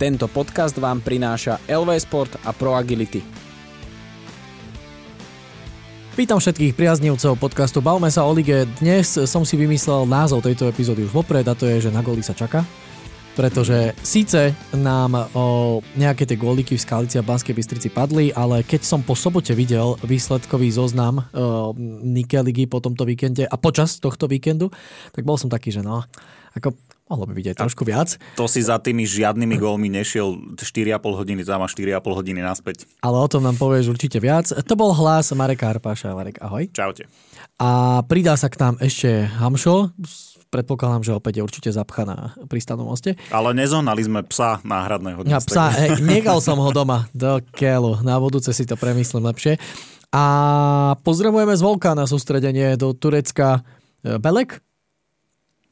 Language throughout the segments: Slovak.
Tento podcast vám prináša LV Sport a Pro Agility. Vítam všetkých priaznivcov podcastu Bavme sa o lige. Dnes som si vymyslel názov tejto epizódy už vopred a to je, že na goli sa čaká. Pretože síce nám o nejaké tie góliky v Skalici a Banskej Bystrici padli, ale keď som po sobote videl výsledkový zoznam o, Nike ligy po tomto víkende a počas tohto víkendu, tak bol som taký, že no, ako Mohlo by byť aj trošku viac. To si za tými žiadnymi gólmi nešiel 4,5 hodiny tam a 4,5 hodiny naspäť. Ale o tom nám povieš určite viac. To bol hlas Mareka Arpáša. Marek, ahoj. Čaute. A pridá sa k nám ešte Hamšo. Predpokladám, že opäť je určite zapchaná pri stanom moste. Ale nezohnali sme psa náhradného Ja psa, hej, nechal som ho doma. Do keľu. Na budúce si to premyslím lepšie. A pozdravujeme z Volka na sústredenie do Turecka. Belek?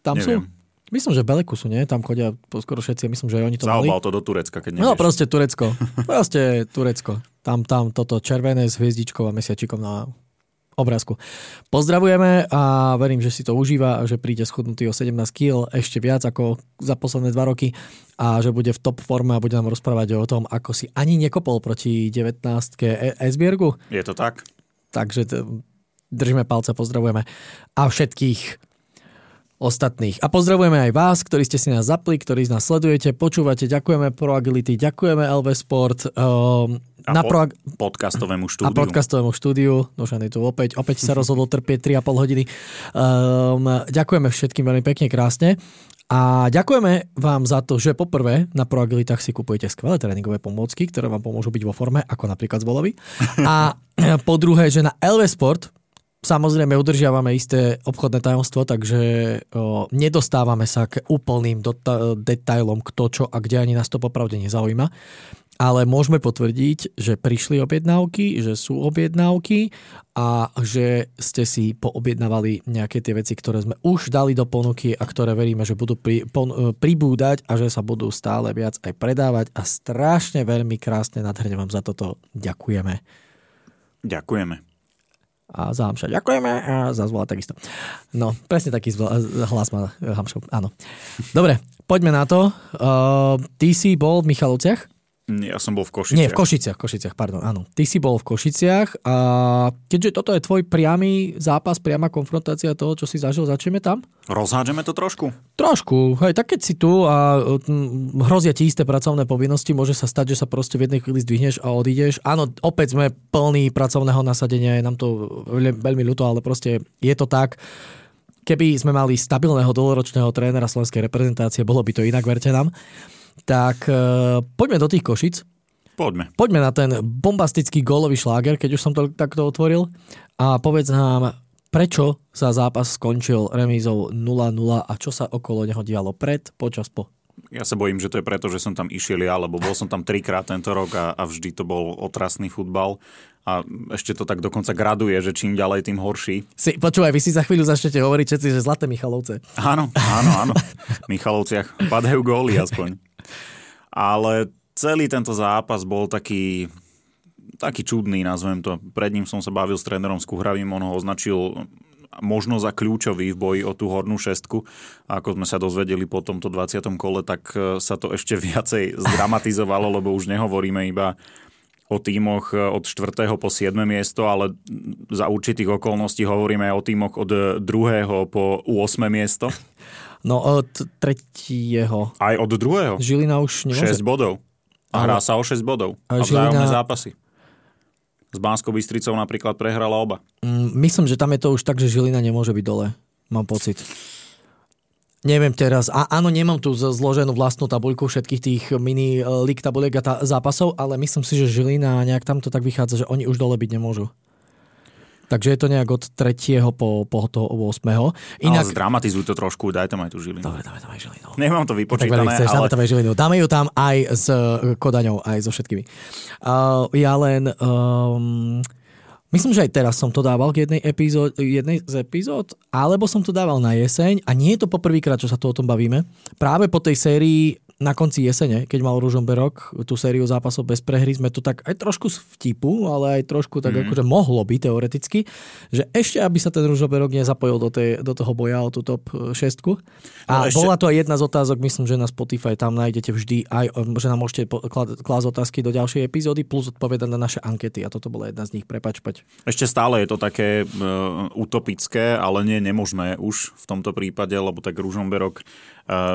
Tam Neviem. sú? Myslím, že v Beleku sú, nie? Tam chodia skoro všetci, myslím, že aj oni to mali. Zaobal to do Turecka, keď No nevieš. proste Turecko. Proste Turecko. Tam, tam toto červené s hviezdičkou a mesiačikom na obrázku. Pozdravujeme a verím, že si to užíva a že príde schudnutý o 17 kg ešte viac ako za posledné dva roky a že bude v top forme a bude nám rozprávať o tom, ako si ani nekopol proti 19 Esbiergu. Je to tak? Takže držíme palce, pozdravujeme a všetkých ostatných. A pozdravujeme aj vás, ktorí ste si nás zapli, ktorí z nás sledujete, počúvate. Ďakujeme Pro Agility, ďakujeme LV Sport. Um, A na Pro, podcastovému a štúdiu. podcastovému štúdiu. Dušan je tu opäť, opäť sa rozhodol trpieť 3,5 hodiny. Um, ďakujeme všetkým veľmi pekne, krásne. A ďakujeme vám za to, že poprvé na ProAgilitách si kupujete skvelé tréningové pomôcky, ktoré vám pomôžu byť vo forme, ako napríklad z Volovi. A po druhé, že na LV Sport Samozrejme udržiavame isté obchodné tajomstvo, takže o, nedostávame sa k úplným dota- detailom, kto čo a kde ani nás to popravde nezaujíma. Ale môžeme potvrdiť, že prišli objednávky, že sú objednávky a že ste si poobjednávali nejaké tie veci, ktoré sme už dali do ponuky a ktoré veríme, že budú pri, pon, e, pribúdať a že sa budú stále viac aj predávať a strašne veľmi krásne nadherne vám za toto ďakujeme Ďakujeme. A za Hamša ďakujeme a za zvola takisto. No, presne taký zvol, hlas má Hamšov, áno. Dobre, poďme na to. Uh, ty si bol v Michalovciach? Ja som bol v Košiciach. Nie, v Košiciach, Košiciach, pardon, áno. Ty si bol v Košiciach a keďže toto je tvoj priamy zápas, priama konfrontácia toho, čo si zažil, začneme tam? Rozhádžeme to trošku? Trošku, hej, tak keď si tu a hrozia ti isté pracovné povinnosti, môže sa stať, že sa proste v jednej chvíli zdvihneš a odídeš. Áno, opäť sme plní pracovného nasadenia, je nám to veľmi, veľmi ľúto, ale proste je to tak. Keby sme mali stabilného dlhoročného trénera slovenskej reprezentácie, bolo by to inak, verte nám. Tak e, poďme do tých Košic. Poďme. Poďme na ten bombastický gólový šláger, keď už som to takto otvoril. A povedz nám, prečo sa zápas skončil remízou 0-0 a čo sa okolo neho dialo pred, počas, po. Ja sa bojím, že to je preto, že som tam išiel ja, lebo bol som tam trikrát tento rok a, a vždy to bol otrasný futbal. A ešte to tak dokonca graduje, že čím ďalej, tým horší. Si, počúvaj, vy si za chvíľu začnete hovoriť všetci, že zlaté Michalovce. Áno, áno, áno. V Michalovciach padajú góly aspoň. Ale celý tento zápas bol taký, taký čudný, nazvem to. Pred ním som sa bavil s trénerom Skuhravým, on ho označil možno za kľúčový v boji o tú hornú šestku. A ako sme sa dozvedeli po tomto 20. kole, tak e, sa to ešte viacej zdramatizovalo, lebo už nehovoríme iba o tímoch e, od 4. po 7. miesto, ale za určitých okolností hovoríme aj o tímoch od 2. po 8. miesto. No od tretieho. Aj od druhého. Žilina už nemôže... 6 bodov. A hrá sa o 6 bodov. A A vzájomné Žilina- zápasy. S Banskou Bystricou napríklad prehrala oba. Mm, Myslím, že tam je to už tak, že Žilina nemôže byť dole. Mám pocit. Neviem teraz. A, áno, nemám tu zloženú vlastnú tabuľku všetkých tých mini eh, lig tabuliek a tá, zápasov, ale myslím si, že Žilina nejak tam to tak vychádza, že oni už dole byť nemôžu. Takže je to nejak od 3. po, po toho 8. Inak... Ale zdramatizuj to trošku, daj tam aj tú Žilinu. Dobre, dáme tam aj Žilinu. Nemám to Tak vypočítané, chceš, dáme ale tam aj Žilinu. Dáme ju tam aj s eh, Kodaňou, aj so všetkými. Uh, ja len... Um, myslím, že aj teraz som to dával k jednej, epizód, jednej z epizód, alebo som to dával na jeseň a nie je to poprvýkrát, čo sa to o tom bavíme. Práve po tej sérii na konci jesene, keď mal Ružomberok tú sériu zápasov bez prehry, sme to tak aj trošku z vtipu, ale aj trošku tak mm. akože mohlo by teoreticky, že ešte aby sa ten Ružomberok nezapojil do, tej, do toho boja o tú top 6. A no ešte... bola to aj jedna z otázok, myslím, že na Spotify tam nájdete vždy aj, že nám môžete klásť otázky do ďalšej epizódy, plus odpovedať na naše ankety a toto bola jedna z nich, prepač, pať. Ešte stále je to také uh, utopické, ale nie nemožné už v tomto prípade, lebo tak Ružomberok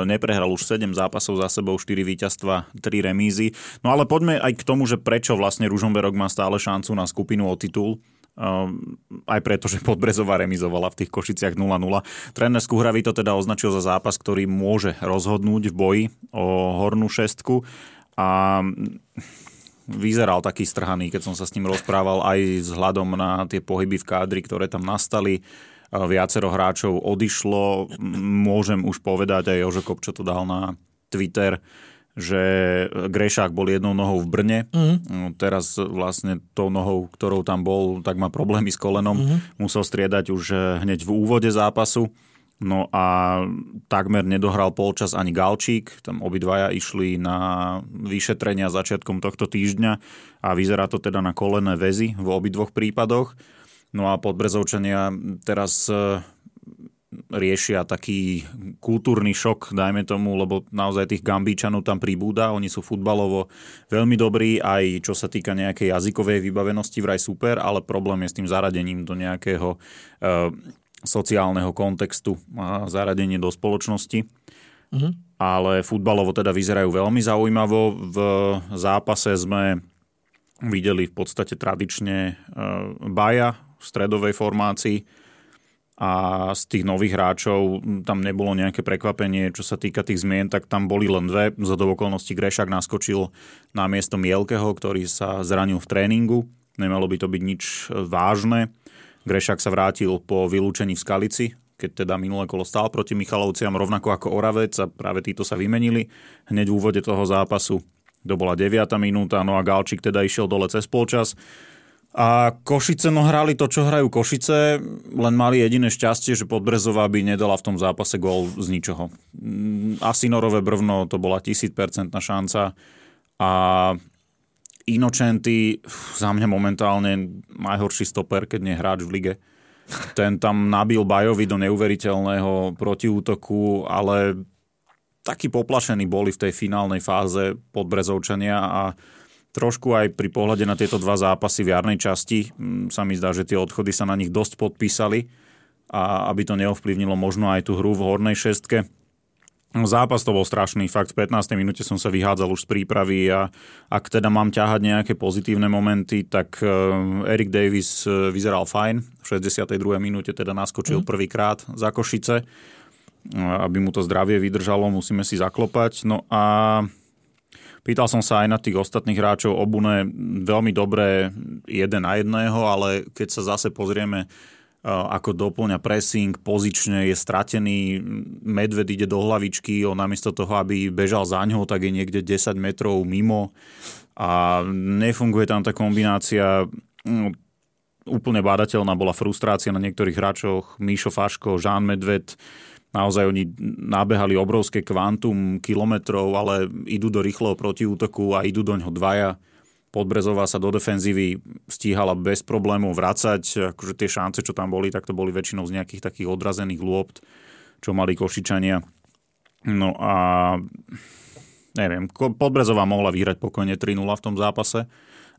neprehral už 7 zápasov za sebou 4 víťazstva, 3 remízy. No ale poďme aj k tomu, že prečo vlastne Ružomberok má stále šancu na skupinu o titul. Um, aj preto, že Podbrezová remizovala v tých Košiciach 0-0. Tréner Skuhravy to teda označil za zápas, ktorý môže rozhodnúť v boji o hornú šestku a vyzeral taký strhaný, keď som sa s ním rozprával aj vzhľadom na tie pohyby v kádri, ktoré tam nastali viacero hráčov odišlo. Môžem už povedať, aj Jožo čo to dal na Twitter, že Grešák bol jednou nohou v Brne. Mm. Teraz vlastne tou nohou, ktorou tam bol, tak má problémy s kolenom. Mm. Musel striedať už eh, hneď v úvode zápasu. No a takmer nedohral polčas ani Galčík, tam obidvaja išli na vyšetrenia začiatkom tohto týždňa a vyzerá to teda na kolené väzy v obidvoch prípadoch. No a podbrezovčania teraz e, riešia taký kultúrny šok, dajme tomu, lebo naozaj tých Gambíčanov tam pribúda, oni sú futbalovo veľmi dobrí, aj čo sa týka nejakej jazykovej vybavenosti vraj super, ale problém je s tým zaradením do nejakého e, sociálneho kontextu a zaradenie do spoločnosti. Uh-huh. Ale futbalovo teda vyzerajú veľmi zaujímavo. V zápase sme videli v podstate tradične e, Baja v stredovej formácii a z tých nových hráčov tam nebolo nejaké prekvapenie, čo sa týka tých zmien, tak tam boli len dve. Za do okolností Grešak naskočil na miesto Mielkeho, ktorý sa zranil v tréningu. Nemalo by to byť nič vážne. Grešak sa vrátil po vylúčení v Skalici, keď teda minulé kolo stál proti Michalovciam, rovnako ako Oravec a práve títo sa vymenili hneď v úvode toho zápasu. To bola 9. minúta, no a Galčík teda išiel dole cez polčas. A Košice no hrali to, čo hrajú Košice, len mali jediné šťastie, že Podbrezová by nedala v tom zápase gól z ničoho. Mm, Asinorové brvno to bola 1000% šanca a Inočenty za mňa momentálne najhorší stoper, keď nie hráč v lige. Ten tam nabil Bajovi do neuveriteľného protiútoku, ale takí poplašení boli v tej finálnej fáze Podbrezovčania a Trošku aj pri pohľade na tieto dva zápasy v jarnej časti mm, sa mi zdá, že tie odchody sa na nich dosť podpísali a aby to neovplyvnilo možno aj tú hru v hornej šestke. Zápas to bol strašný, fakt v 15. minúte som sa vyhádzal už z prípravy a ak teda mám ťahať nejaké pozitívne momenty, tak e, Erik Davis e, vyzeral fajn. V 62. minúte teda naskočil mm. prvýkrát za Košice, e, aby mu to zdravie vydržalo, musíme si zaklopať. No a Pýtal som sa aj na tých ostatných hráčov, obune veľmi dobré jeden na jedného, ale keď sa zase pozrieme ako doplňa pressing, pozične je stratený, medved ide do hlavičky, on namiesto toho, aby bežal za ňou, tak je niekde 10 metrov mimo a nefunguje tam tá kombinácia. No, úplne bádateľná bola frustrácia na niektorých hráčoch, Míšo Faško, Žán Medved, Naozaj oni nabehali obrovské kvantum kilometrov, ale idú do rýchleho protiútoku a idú do ňoho dvaja. Podbrezová sa do defenzívy stíhala bez problémov vracať. Akože tie šance, čo tam boli, tak to boli väčšinou z nejakých takých odrazených lôpt, čo mali Košičania. No a neviem, Podbrezová mohla vyhrať pokojne 3-0 v tom zápase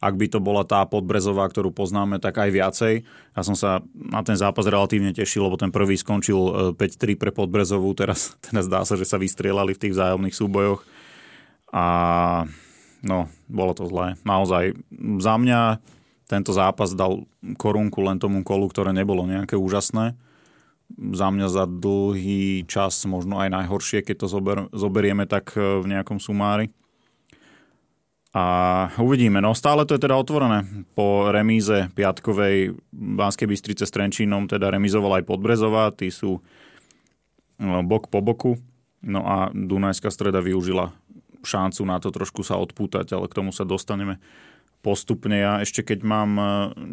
ak by to bola tá podbrezová, ktorú poznáme, tak aj viacej. Ja som sa na ten zápas relatívne tešil, lebo ten prvý skončil 5-3 e, pre podbrezovú, teraz, teraz dá sa, že sa vystrielali v tých vzájomných súbojoch. A no, bolo to zlé. Naozaj, za mňa tento zápas dal korunku len tomu kolu, ktoré nebolo nejaké úžasné. Za mňa za dlhý čas možno aj najhoršie, keď to zober, zoberieme tak e, v nejakom sumári. A uvidíme. No stále to je teda otvorené. Po remíze piatkovej Banskej Bystrice s Trenčínom teda remizovala aj Podbrezová. Tí sú no, bok po boku. No a Dunajská streda využila šancu na to trošku sa odpútať, ale k tomu sa dostaneme postupne. Ja ešte keď mám e,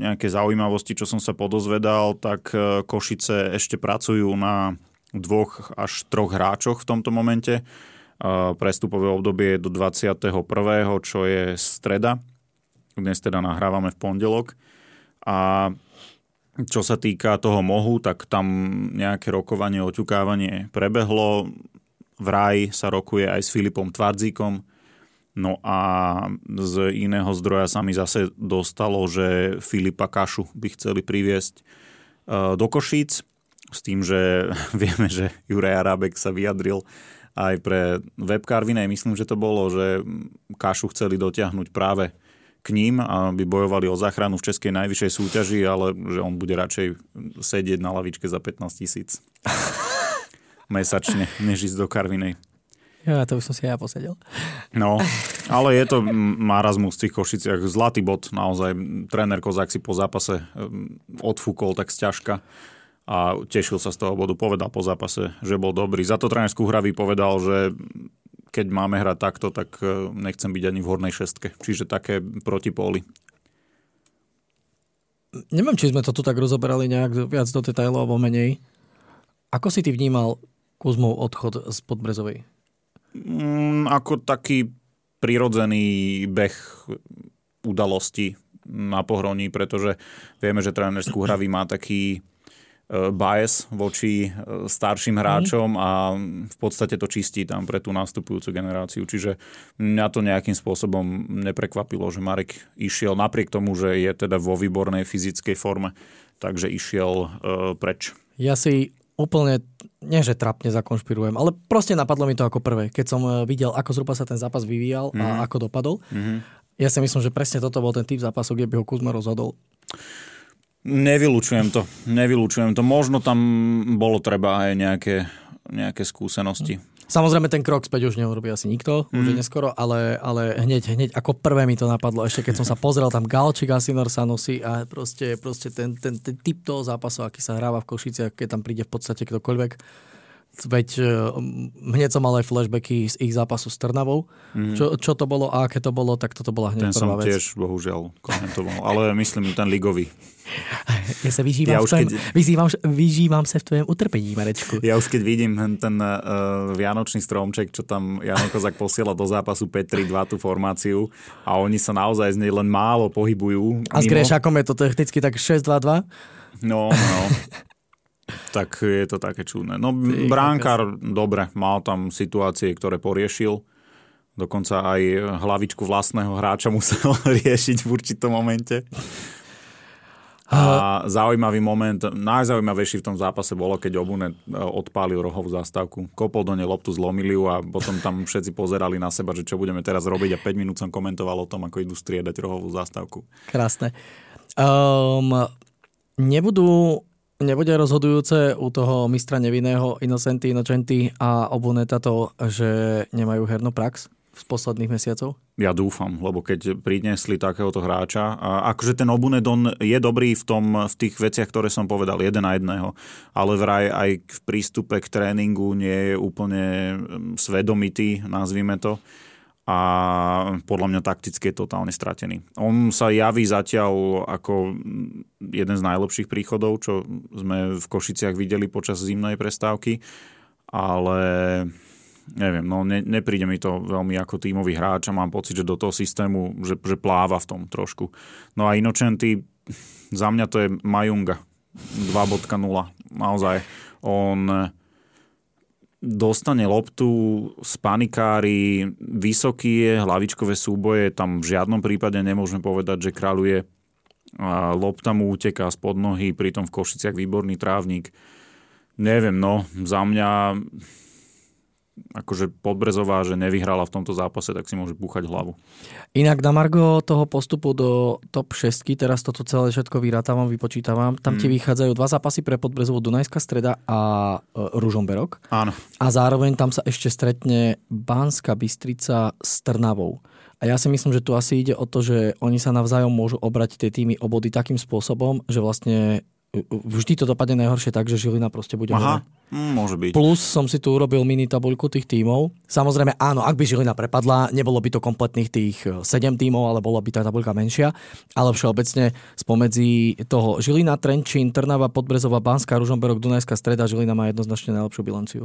nejaké zaujímavosti, čo som sa podozvedal, tak e, Košice ešte pracujú na dvoch až troch hráčoch v tomto momente Prestupové obdobie do 21., čo je streda. Dnes teda nahrávame v pondelok. A čo sa týka toho mohu, tak tam nejaké rokovanie, oťukávanie prebehlo. Vraj sa rokuje aj s Filipom Tvardzíkom. No a z iného zdroja sa mi zase dostalo, že Filipa Kašu by chceli priviesť e, do Košíc s tým, že vieme, že Juraj Arábek sa vyjadril aj pre webkarvinej, myslím, že to bolo, že Kašu chceli dotiahnuť práve k ním, aby bojovali o záchranu v českej najvyššej súťaži, ale že on bude radšej sedieť na lavičke za 15 tisíc mesačne, než ísť do Karvinej. Ja, to by som si aj ja posedel. No, ale je to marazmus v tých Košiciach. Zlatý bod naozaj. Tréner Kozák si po zápase odfúkol tak sťažka a tešil sa z toho bodu. Povedal po zápase, že bol dobrý. Za to tréner Skúhravý povedal, že keď máme hrať takto, tak e, nechcem byť ani v hornej šestke. Čiže také protipóly. Neviem, či sme to tu tak rozoberali nejak viac do detailov alebo menej. Ako si ty vnímal Kuzmov odchod z Podbrezovej? Mm, ako taký prirodzený beh udalosti na pohroní, pretože vieme, že tréner Skúhravý má taký bias voči e, starším hráčom a v podstate to čistí tam pre tú nastupujúcu generáciu. Čiže mňa to nejakým spôsobom neprekvapilo, že Marek išiel napriek tomu, že je teda vo výbornej fyzickej forme, takže išiel uh, preč. Ja si úplne, nie že trapne zakonšpirujem, ale proste napadlo mi to ako prvé, keď som videl, ako zhruba sa ten zápas vyvíjal mm-hmm. a mhm. ako dopadol. Mm-hmm. Ja si myslím, že presne toto bol ten typ zápasu, kde by ho Kuzma rozhodol. Nevylučujem to. Nevylučujem to. Možno tam bolo treba aj nejaké, nejaké skúsenosti. Samozrejme ten krok späť už neurobí asi nikto, mm. už je mhm. neskoro, ale, ale hneď, hneď ako prvé mi to napadlo, ešte keď som sa pozrel tam Galčík, Asinor Sanusi a proste, proste ten, ten, ten typ toho zápasu, aký sa hráva v Košiciach, keď tam príde v podstate ktokoľvek, Veď e, hneď som mal aj flashbacky z ich zápasu s Trnavou. Mm. Čo, čo to bolo a aké to bolo, tak toto bola hneď ten prvá vec. Ten som tiež bohužiaľ komentoval, ale myslím ten ligový. Ja sa vyžívam, ja v tvojom, keď... vyžívam, vyžívam sa v tvojom utrpení, Marečku. Ja už keď vidím ten uh, vianočný stromček, čo tam Jano Kozak posiela do zápasu 5-3-2 tú formáciu a oni sa naozaj z nej len málo pohybujú. A s Grešakom je to technicky tak 6-2-2? No, no. tak je to také čudné. No bránkár, dobre, mal tam situácie, ktoré poriešil. Dokonca aj hlavičku vlastného hráča musel riešiť v určitom momente. A zaujímavý moment, najzaujímavejší v tom zápase bolo, keď Obune e, odpálil rohovú zástavku. Kopol do nej loptu, zlomili ju a potom tam všetci pozerali na seba, že čo budeme teraz robiť a 5 minút som komentoval o tom, ako idú striedať rohovú zástavku. Krásne. Um, nebudú nebude rozhodujúce u toho mistra nevinného Innocenti Innocenti a Obuneta to, že nemajú hernú prax z posledných mesiacov? Ja dúfam, lebo keď priniesli takéhoto hráča, a akože ten Obunedon je dobrý v, tom, v tých veciach, ktoré som povedal, jeden na jedného, ale vraj aj v prístupe k tréningu nie je úplne mm, svedomitý, nazvime to a podľa mňa takticky je totálne stratený. On sa javí zatiaľ ako jeden z najlepších príchodov, čo sme v Košiciach videli počas zimnej prestávky, ale neviem, no ne, nepríde mi to veľmi ako tímový hráč a mám pocit, že do toho systému, že, že pláva v tom trošku. No a Inočenty, za mňa to je Majunga 2.0. Naozaj, on dostane loptu z panikári, vysoký je, hlavičkové súboje, tam v žiadnom prípade nemôžeme povedať, že kráľuje. A lopta mu uteká spod nohy, pritom v Košiciach výborný trávnik. Neviem, no, za mňa akože Podbrezová, že nevyhrala v tomto zápase, tak si môže búchať hlavu. Inak na Margo toho postupu do top 6, teraz toto celé všetko vyrátavam, vypočítavam, tam hmm. ti vychádzajú dva zápasy pre Podbrezovú Dunajská streda a e, Ružomberok. Áno. A zároveň tam sa ešte stretne Banská Bystrica s Trnavou. A ja si myslím, že tu asi ide o to, že oni sa navzájom môžu obrať tie týmy obody takým spôsobom, že vlastne vždy to dopadne najhoršie tak, že Žilina proste bude Aha, mm, môže byť. Plus som si tu urobil mini tabuľku tých tímov. Samozrejme áno, ak by Žilina prepadla, nebolo by to kompletných tých 7 eh, tímov, ale bola by tá tabuľka menšia. Ale všeobecne spomedzi toho Žilina, Trenčín, Trnava, Podbrezova, Banská, Ružomberok, Dunajská streda, Žilina má jednoznačne najlepšiu bilanciu.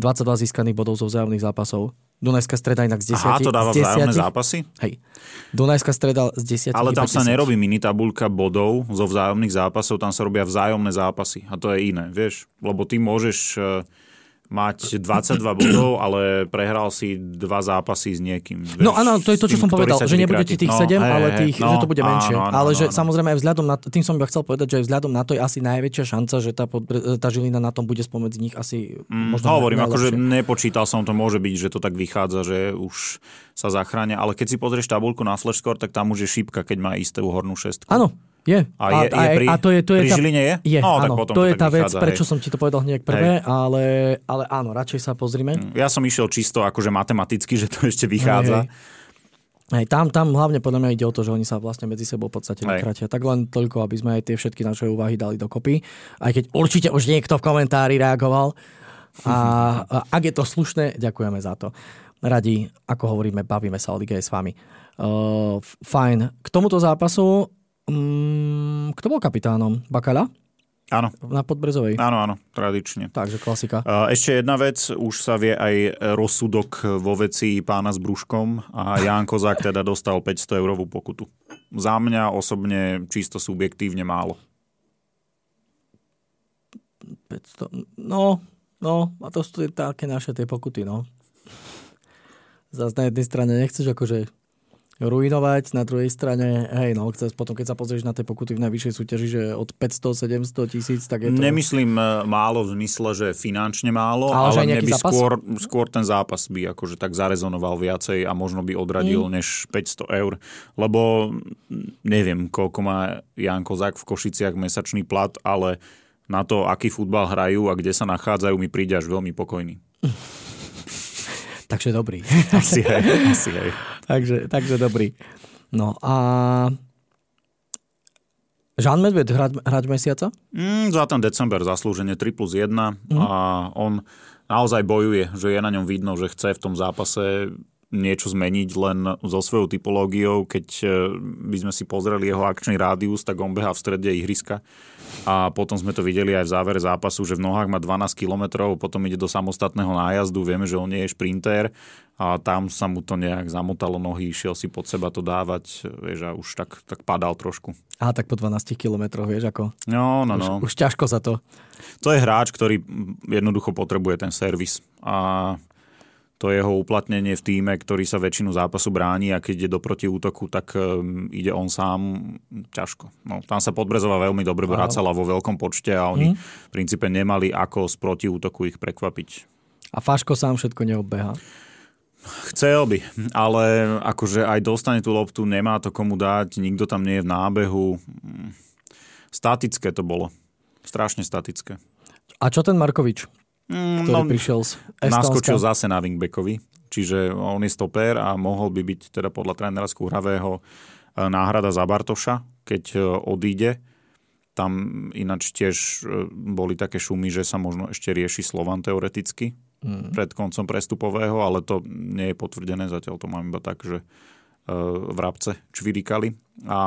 22 získaných bodov zo vzájomných zápasov. Dunajská streda inak z 10. Aha, to dáva z vzájomné 10. zápasy? Hej. Dunajská streda z 10. Ale tam sa 10. nerobí mini tabulka bodov zo vzájomných zápasov, tam sa robia vzájomné zápasy. A to je iné, vieš? Lebo ty môžeš e, mať 22 bodov, ale prehral si dva zápasy s niekým. Vieš, No áno, to je to, čo tým, som povedal, že ti vykráti. tých No, 7, hej, ale hej, tých, no, že to bude menšie. áno, áno, ale že áno. samozrejme aj vzhľadom na tým som iba chcel povedať, že aj vzhľadom na to je asi najväčšia šanca, že tá, podbre- tá Žilina na tom bude spomedzi nich asi Mm, možno hovorím, akože najlepšie. nepočítal som to, môže byť, že to tak vychádza, že už sa zachránia, ale keď si pozrieš tabulku na Flashscore, tak tam už je šípka, keď má istú hornú šestku. Áno, je. A, je, je pri, a to je, to je pri tá, Žiline je? Je, no, tak áno, potom to je tak tá vec, vychádza, prečo hej. som ti to povedal hneď prvé, ale, ale áno, radšej sa pozrime. Ja som išiel čisto akože matematicky, že to ešte vychádza. Hej, Hej, tam, tam hlavne podľa mňa ide o to, že oni sa vlastne medzi sebou v podstate Hej. vykratia. Tak len toľko, aby sme aj tie všetky naše úvahy dali dokopy. Aj keď určite už niekto v komentári reagoval. A, a ak je to slušné, ďakujeme za to. Radi, ako hovoríme, bavíme sa o lige s vami. Uh, fajn. K tomuto zápasu, um, kto bol kapitánom? Bakala? Áno, Na Podbrezovej. áno, áno, tradične. Takže klasika. Ešte jedna vec, už sa vie aj rozsudok vo veci pána s brúškom a Ján Kozák teda dostal 500 eurovú pokutu. Za mňa osobne čisto subjektívne málo. 500. No, no, a to sú také naše tie pokuty, no. Zas na jednej strane nechceš akože ruinovať, na druhej strane, hej, no, chceš potom, keď sa pozrieš na tie pokuty v najvyššej súťaži, že od 500, 700 tisíc, tak je to... Nemyslím e, málo v zmysle, že finančne málo, Ale ale, mne by zápas? skôr, skôr ten zápas by akože tak zarezonoval viacej a možno by odradil mm. než 500 eur. Lebo neviem, koľko má Jan Kozák v Košiciach mesačný plat, ale na to, aký futbal hrajú a kde sa nachádzajú, mi príde až veľmi pokojný. Takže dobrý. Asi hej, asi hej. takže, takže dobrý. No a... Žán Medved hrať, hrať mesiaca? Mm, za ten december zaslúžene 3 plus 1 mm. a on naozaj bojuje, že je na ňom vidno, že chce v tom zápase niečo zmeniť len so svojou typológiou. Keď e, by sme si pozreli jeho akčný rádius, tak on beha v strede ihriska a potom sme to videli aj v závere zápasu, že v nohách má 12 km, potom ide do samostatného nájazdu, vieme, že on nie je šprinter a tam sa mu to nejak zamotalo nohy, išiel si pod seba to dávať, vieš, a už tak, tak padal trošku. Á, tak po 12 kilometroch, vieš, ako... No, no, no. Už, už ťažko za to. To je hráč, ktorý jednoducho potrebuje ten servis. A to jeho uplatnenie v týme, ktorý sa väčšinu zápasu bráni a keď ide do protiútoku, tak um, ide on sám ťažko. No, tam sa Podbrezová veľmi dobre vracala vo veľkom počte a oni v princípe nemali ako z protiútoku ich prekvapiť. A Faško sám všetko neobbeha. Chcel by, ale akože aj dostane tú loptu, nemá to komu dať, nikto tam nie je v nábehu. Mm, Statické to bolo. Strašne statické. A čo ten Markovič, Mm, ktorý prišiel z naskočil Estónska? zase na wingbackovi, čiže on je stoper a mohol by byť teda podľa trénera Skúhravého e, náhrada za Bartoša, keď e, odíde. Tam ináč tiež e, boli také šumy, že sa možno ešte rieši Slovan teoreticky Mm. pred koncom prestupového, ale to nie je potvrdené, zatiaľ to mám iba tak, že vrabce čvirikali. A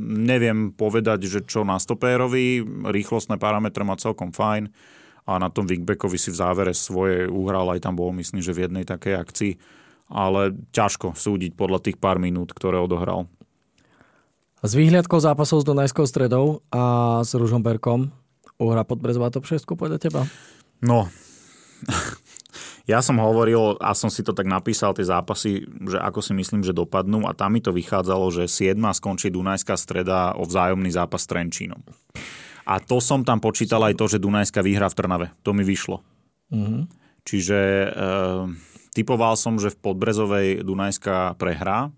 neviem povedať, že čo na stopérovi, rýchlostné parametre má celkom fajn a na tom wingbackovi si v závere svoje uhral, aj tam bol myslím, že v jednej takej akcii, ale ťažko súdiť podľa tých pár minút, ktoré odohral. S výhľadkou zápasov s Dunajskou stredou a s Ružomberkom uhra Podbrezová top 6 podľa teba? No, ja som hovoril a som si to tak napísal, tie zápasy, že ako si myslím, že dopadnú a tam mi to vychádzalo, že 7 skončí Dunajská streda o vzájomný zápas s Trenčínom. A to som tam počítal aj to, že Dunajská vyhrá v Trnave. To mi vyšlo. Mm-hmm. Čiže e, typoval som, že v Podbrezovej Dunajská prehrá,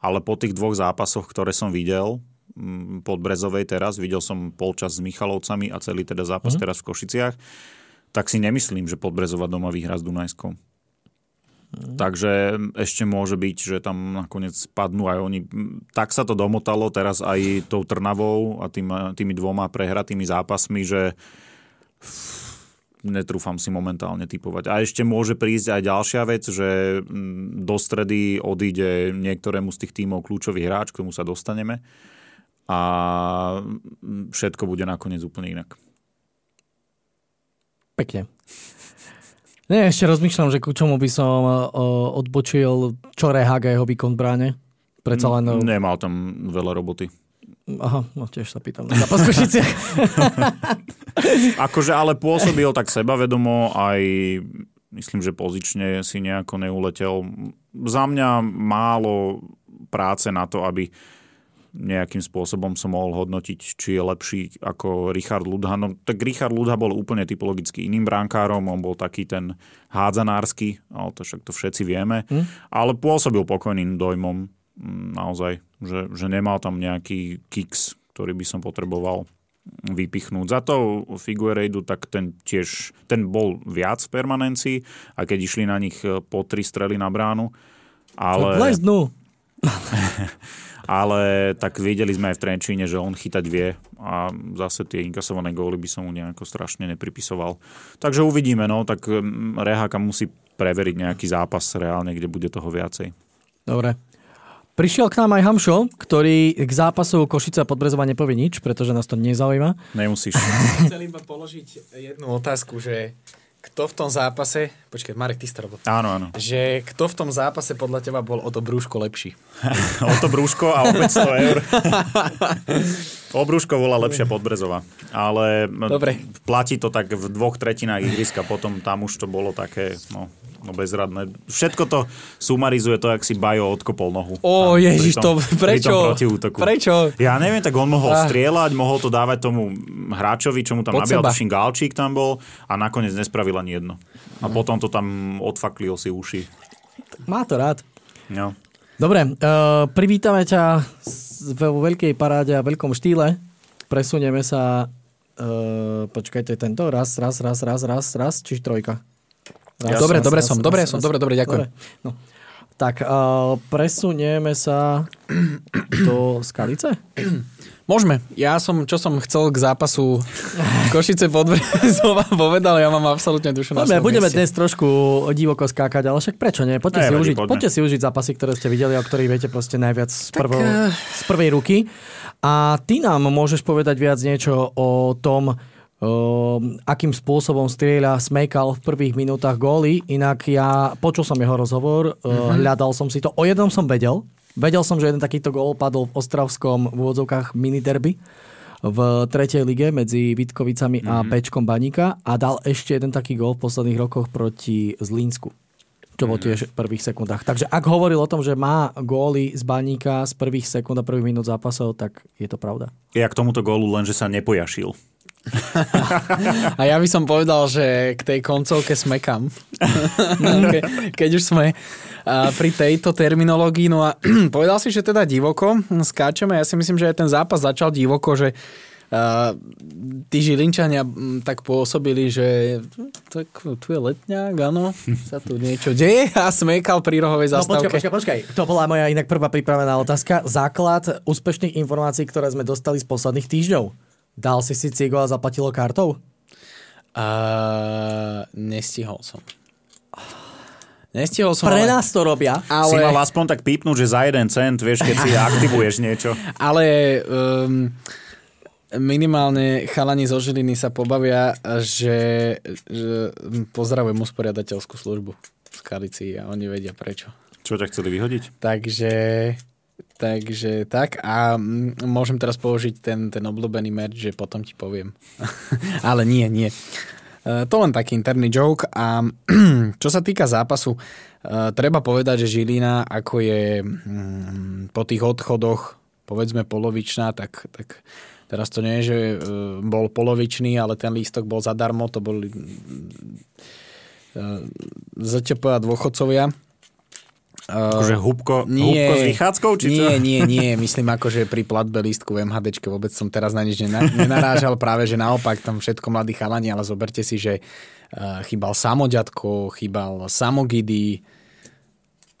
ale po tých dvoch zápasoch, ktoré som videl, mm, Podbrezovej teraz, videl som polčas s Michalovcami a celý teda zápas mm. teraz v Košiciach, tak si nemyslím, že Podbrezová doma vyhrá s Dunajskou. Mm. Takže ešte môže byť, že tam nakoniec padnú aj oni. Tak sa to domotalo teraz aj tou Trnavou a tým, tými dvoma prehratými zápasmi, že netrúfam si momentálne typovať. A ešte môže prísť aj ďalšia vec, že do stredy odíde niektorému z tých tímov kľúčový hráč, k tomu sa dostaneme a všetko bude nakoniec úplne inak. Pekne. Nie, ešte rozmýšľam, že ku čomu by som uh, odbočil čo Rehaga jeho výkon bráne. Predsa len... Uh, Nemal tam veľa roboty. Aha, no tiež sa pýtam na Košiciach. akože ale pôsobil tak sebavedomo aj myslím, že pozične si nejako neuletel. Za mňa málo práce na to, aby nejakým spôsobom som mohol hodnotiť, či je lepší ako Richard Ludha. No, tak Richard Ludha bol úplne typologicky iným bránkárom, on bol taký ten hádzanársky, ale to však to všetci vieme, hm? ale pôsobil pokojným dojmom naozaj, že, že nemal tam nejaký kicks, ktorý by som potreboval vypichnúť. Za to Figueiredu, tak ten tiež, ten bol viac v permanencii a keď išli na nich po tri strely na bránu. Ale... Bleznú. ale tak videli sme aj v Trenčíne, že on chytať vie a zase tie inkasované góly by som mu nejako strašne nepripisoval. Takže uvidíme, no, tak Reháka musí preveriť nejaký zápas reálne, kde bude toho viacej. Dobre. Prišiel k nám aj Hamšo, ktorý k zápasu Košica Podbrezova nepovie nič, pretože nás to nezaujíma. Nemusíš. Chcel iba položiť jednu otázku, že kto v tom zápase, počkaj, Marek, ty si to robil. Áno, áno. Že kto v tom zápase podľa teba bol o to brúško lepší? o to brúško a o 500 eur. o brúško bola lepšia Podbrezova. Ale Dobre. platí to tak v dvoch tretinách ihriska, potom tam už to bolo také, no, no bezradné. Všetko to sumarizuje to, ak si Bajo odkopol nohu. Ó, ježiš, to prečo? Prečo? Ja neviem, tak on mohol ah. strieľať, mohol to dávať tomu hráčovi, čo mu tam nabíjal, tuším, Galčík tam bol a nakoniec nespravil ani jedno. A mm. potom to tam odfaklil si uši. Má to rád. No. Dobre, uh, privítame ťa vo veľkej paráde a veľkom štýle. Presunieme sa Uh, počkajte, tento raz, raz, raz, raz, raz, raz, čiže trojka. Ja dobre, dobre som, dobre som, dobre, dobre, ďakujem. Dobre. No. Tak uh, presunieme sa do Skalice? Môžeme. Ja som, čo som chcel k zápasu Košice Podbrezova povedal, ja mám absolútne dušu na Dobre, budeme mieste. dnes trošku divoko skákať, ale však prečo nie? Poďte, si, užiť, poďte si užiť zápasy, ktoré ste videli, o ktorých viete proste najviac z, prvo, uh... z prvej ruky. A ty nám môžeš povedať viac niečo o tom, akým spôsobom strieľa Smejkal v prvých minútach góly. Inak ja počul som jeho rozhovor, uh-huh. hľadal som si to. O jednom som vedel. Vedel som, že jeden takýto gól padol v Ostravskom v úvodzovkách miniderby v tretej lige medzi Vitkovicami uh-huh. a mhm. Pečkom Baníka a dal ešte jeden taký gól v posledných rokoch proti Zlínsku čo bol tiež v prvých sekundách. Takže ak hovoril o tom, že má góly z baníka z prvých sekúnd a prvých minút zápasov, tak je to pravda. Ja k tomuto gólu len, že sa nepojašil. A ja by som povedal, že k tej koncovke smekam. Ke, keď už sme pri tejto terminológii. No a povedal si, že teda divoko skáčeme. Ja si myslím, že aj ten zápas začal divoko, že tí Žilinčania tak pôsobili, že tak tu je letňák, áno, sa tu niečo deje a smekal pri rohovej zastávke. No počkaj, počkaj, počkaj. To bola moja inak prvá pripravená otázka. Základ úspešných informácií, ktoré sme dostali z posledných týždňov. Dal si si cigo a zaplatilo kartou? Uh, nestihol som. Nestihol som, Pre ale... nás to robia. Ale... Si mal aspoň tak pípnúť, že za jeden cent, vieš, keď si aktivuješ niečo. Ale um, minimálne chalani zo Žiliny sa pobavia, že, že pozdravujem usporiadateľskú službu v Skalici a oni vedia prečo. Čo ťa chceli vyhodiť? Takže Takže tak a môžem teraz použiť ten, ten obľúbený merch, že potom ti poviem. Ale nie, nie. E, to len taký interný joke a čo sa týka zápasu, e, treba povedať, že Žilina ako je mm, po tých odchodoch povedzme polovičná, tak, tak teraz to nie je, že e, bol polovičný, ale ten lístok bol zadarmo, to boli ZTP a dôchodcovia Akože húbko, nie, húbko s vychádzkou? Či nie, čo? nie, nie. Myslím akože pri platbe lístku v MHDčke vôbec som teraz na nič nenarážal. Práve, že naopak tam všetko mladí chalani, ale zoberte si, že uh, chýbal samoďatko, chýbal samogidy,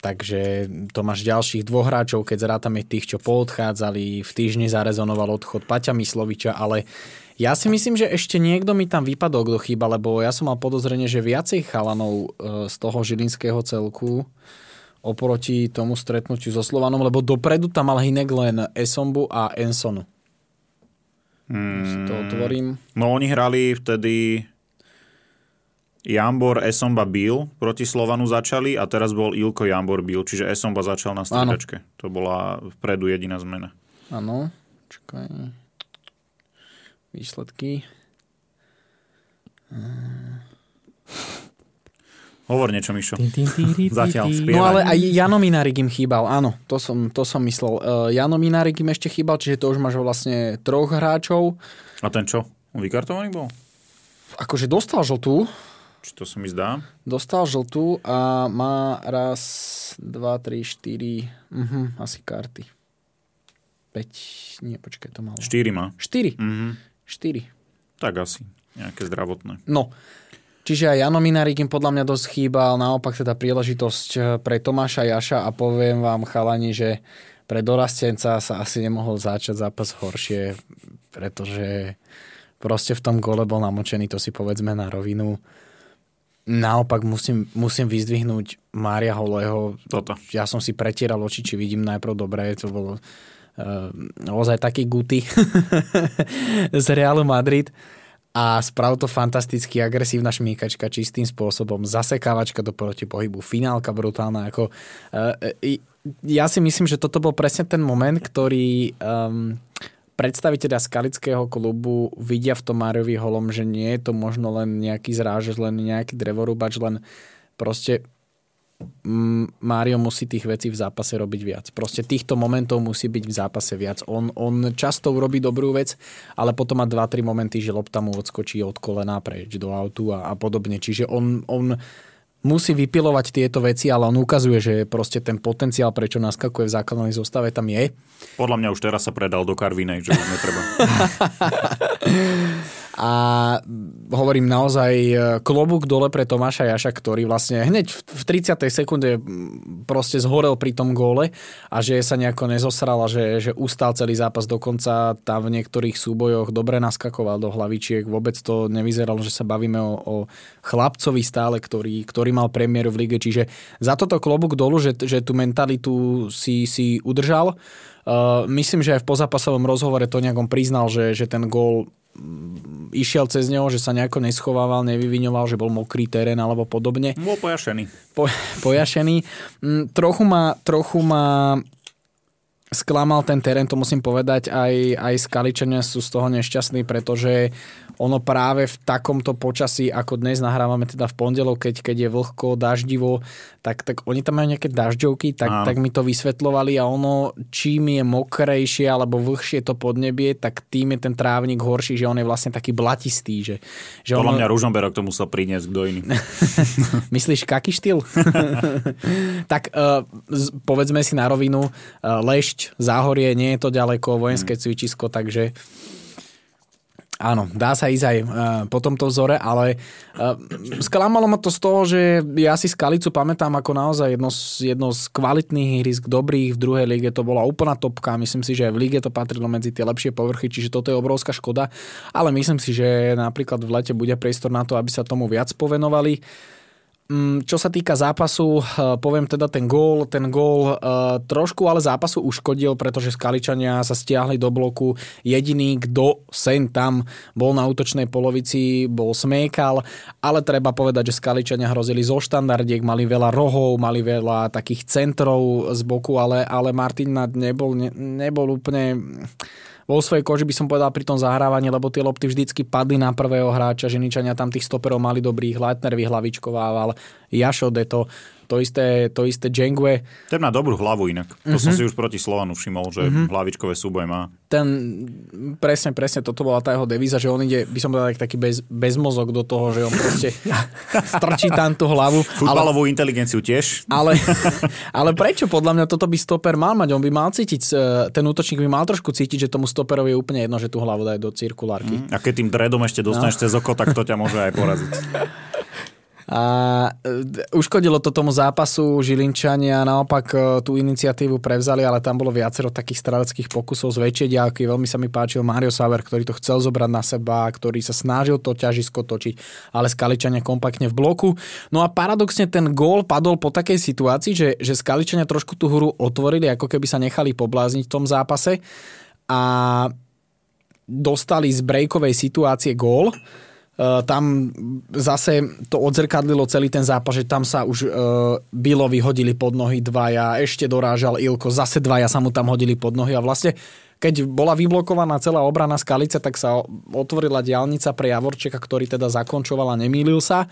takže to máš ďalších dvoch hráčov, keď zrátame tých, čo poodchádzali, v týždni zarezonoval odchod Paťa Mysloviča, ale ja si myslím, že ešte niekto mi tam vypadol, kto chýba, lebo ja som mal podozrenie, že viacej chalanov uh, z toho žilinského celku oproti tomu stretnutiu so Slovanom, lebo dopredu tam mal Hinek len Esombu a Ensonu. Hmm. To otvorím. No oni hrali vtedy Jambor, Esomba, Bill proti Slovanu začali a teraz bol Ilko, Jambor, Bill, čiže Esomba začal na striedačke. To bola vpredu jediná zmena. Áno, čakaj. Výsledky. Hovor niečo, Mišo. Zatiaľ spievaj. No ale aj Jano Minárik im chýbal, áno, to som, to som myslel. Uh, Jano Minárik im ešte chýbal, čiže to už máš vlastne troch hráčov. A ten čo? Vykartovaný bol? Akože dostal žltú, Či to sa mi zdá? dostal žltú a má raz, dva, tri, štyri, uh-huh, asi karty. 5, nie, počkaj, to malo. 4 má. 4, Mhm. 4. Tak asi. Nejaké zdravotné. No, čiže aj Jano Minarik im podľa mňa dosť chýbal, naopak teda príležitosť eh, pre Tomáša Jaša a poviem vám chalani, že pre dorastenca sa asi nemohol začať zápas horšie, pretože proste v tom gole bol namočený, to si povedzme na rovinu. Naopak musím, musím vyzdvihnúť Mária Holého. Toto. Ja som si pretieral oči, či vidím najprv dobre, to bolo uh, ozaj taký guty z Realu Madrid a spravil to fantasticky agresívna šmíkačka čistým spôsobom, zasekávačka do protipohybu, finálka brutálna. Ako, uh, ja si myslím, že toto bol presne ten moment, ktorý um, predstaviteľia skalického klubu vidia v tom Máriovi holom, že nie je to možno len nejaký zrážač, len nejaký drevorúbač, len proste Mário musí tých vecí v zápase robiť viac. Proste týchto momentov musí byť v zápase viac. On, on často urobí dobrú vec, ale potom má 2-3 momenty, že lopta mu odskočí od kolena preč do autu a, a podobne. Čiže on, on musí vypilovať tieto veci, ale on ukazuje, že proste ten potenciál, prečo naskakuje v základnej zostave, tam je. Podľa mňa už teraz sa predal do Karvinej, že už netreba. A hovorím naozaj e, klobúk dole pre Tomáša Jaša, ktorý vlastne hneď v 30. sekunde proste zhorel pri tom góle a že sa nejako nezosral a že, že ustal celý zápas dokonca tam v niektorých súbojoch dobre naskakoval do hlavičiek. Vôbec to nevyzeralo, že sa bavíme o, o chlapcovi stále, ktorý, ktorý mal premiéru v lige. Čiže za toto klobúk dolu, že, že tú mentalitu si, si udržal. Uh, myslím, že aj v pozápasovom rozhovore to nejakom priznal, že, že ten gól išiel cez neho, že sa nejako neschovával, nevyvinoval, že bol mokrý terén alebo podobne. Bol pojašený. Po, pojašený. Mm, trochu ma, trochu ma sklamal ten terén, to musím povedať, aj, aj Skaličania sú z toho nešťastní, pretože ono práve v takomto počasí, ako dnes nahrávame teda v pondelok, keď, keď je vlhko, daždivo, tak, tak oni tam majú nejaké dažďovky, tak, tak mi to vysvetlovali a ono, čím je mokrejšie alebo vlhšie to podnebie, tak tým je ten trávnik horší, že on je vlastne taký blatistý. Že, že Podľa ono... mňa Ružomberok to musel priniesť kto iný. Myslíš, kaký štýl? tak uh, povedzme si na rovinu, uh, Lešť, Záhorie, nie je to ďaleko, vojenské Mm. cvičisko, takže áno, dá sa ísť aj uh, po tomto vzore, ale uh, sklamalo ma to z toho, že ja si Skalicu pamätám ako naozaj jedno z, jedno z kvalitných ihrisk, dobrých v druhej lige, to bola úplná topka, myslím si, že aj v lige to patrilo medzi tie lepšie povrchy, čiže toto je obrovská škoda, ale myslím si, že napríklad v lete bude priestor na to, aby sa tomu viac povenovali. Mm, Čo sa týka zápasu, eh, poviem teda ten gól. Ten gól eh, trošku ale zápasu uškodil, pretože Skaličania sa stiahli do bloku. Jediný, kto sen tam bol na útočnej polovici, bol Smékal, ale treba povedať, že Skaličania hrozili zo štandardiek, mali veľa rohov, mali veľa takých centrov z boku, ale, ale Martin Nad nebol, ne, nebol úplne vo svojej koži by som povedal pri tom zahrávaní, lebo tie lopty vždycky padli na prvého hráča, Ženičania tam tých stoperov mali dobrých, Leitner vyhlavičkovával, Jašo Deto, to isté, to isté Džengue. Ten má dobrú hlavu inak. To som si už proti Slovanu všimol, že hlavičkové súboje má. Ten, presne, presne, toto bola tá jeho devíza, že on ide, by som povedal, taký bez, bezmozog do toho, že on proste strčí tam tú hlavu. Ale, Futbalovú inteligenciu tiež. ale, ale prečo? Podľa mňa toto by stoper mal mať. On by mal cítiť, e, ten útočník by mal trošku cítiť, že tomu stoperovi je úplne jedno, že tú hlavu dajú do cirkulárky. A keď tým dredom ešte dostaneš No. cez oko, tak to ťa môže aj poraziť. A e, uškodilo to tomu zápasu Žilinčania, naopak e, tú iniciatívu prevzali, ale tam bolo viacero takých streleckých pokusov z väčšej ďalky. Veľmi sa mi páčil Mario Sauer, ktorý to chcel zobrať na seba, ktorý sa snažil to ťažisko točiť, ale Skaličania kompaktne v bloku. No a paradoxne ten gól padol po takej situácii, že, že Skaličania trošku tú hru otvorili, ako keby sa nechali poblázniť v tom zápase a dostali z brejkovej situácie gól tam zase to odzrkadlilo celý ten zápas, že tam sa už uh, Bilovi hodili pod nohy dvaja, ešte dorážal Ilko, zase dvaja sa mu tam hodili pod nohy a vlastne keď bola vyblokovaná celá obrana Skalice, tak sa otvorila diálnica pre Javorčeka, ktorý teda zakončoval a nemýlil sa.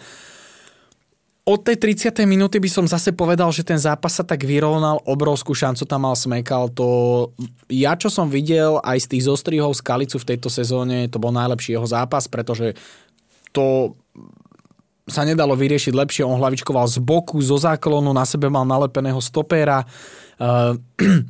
Od tej 30. minúty by som zase povedal, že ten zápas sa tak vyrovnal, obrovskú šancu tam mal Smekal. To ja, čo som videl aj z tých zostrihov Skalicu v tejto sezóne, to bol najlepší jeho zápas, pretože to sa nedalo vyriešiť lepšie. On hlavičkoval z boku, zo záklonu, na sebe mal nalepeného stopéra. Uh,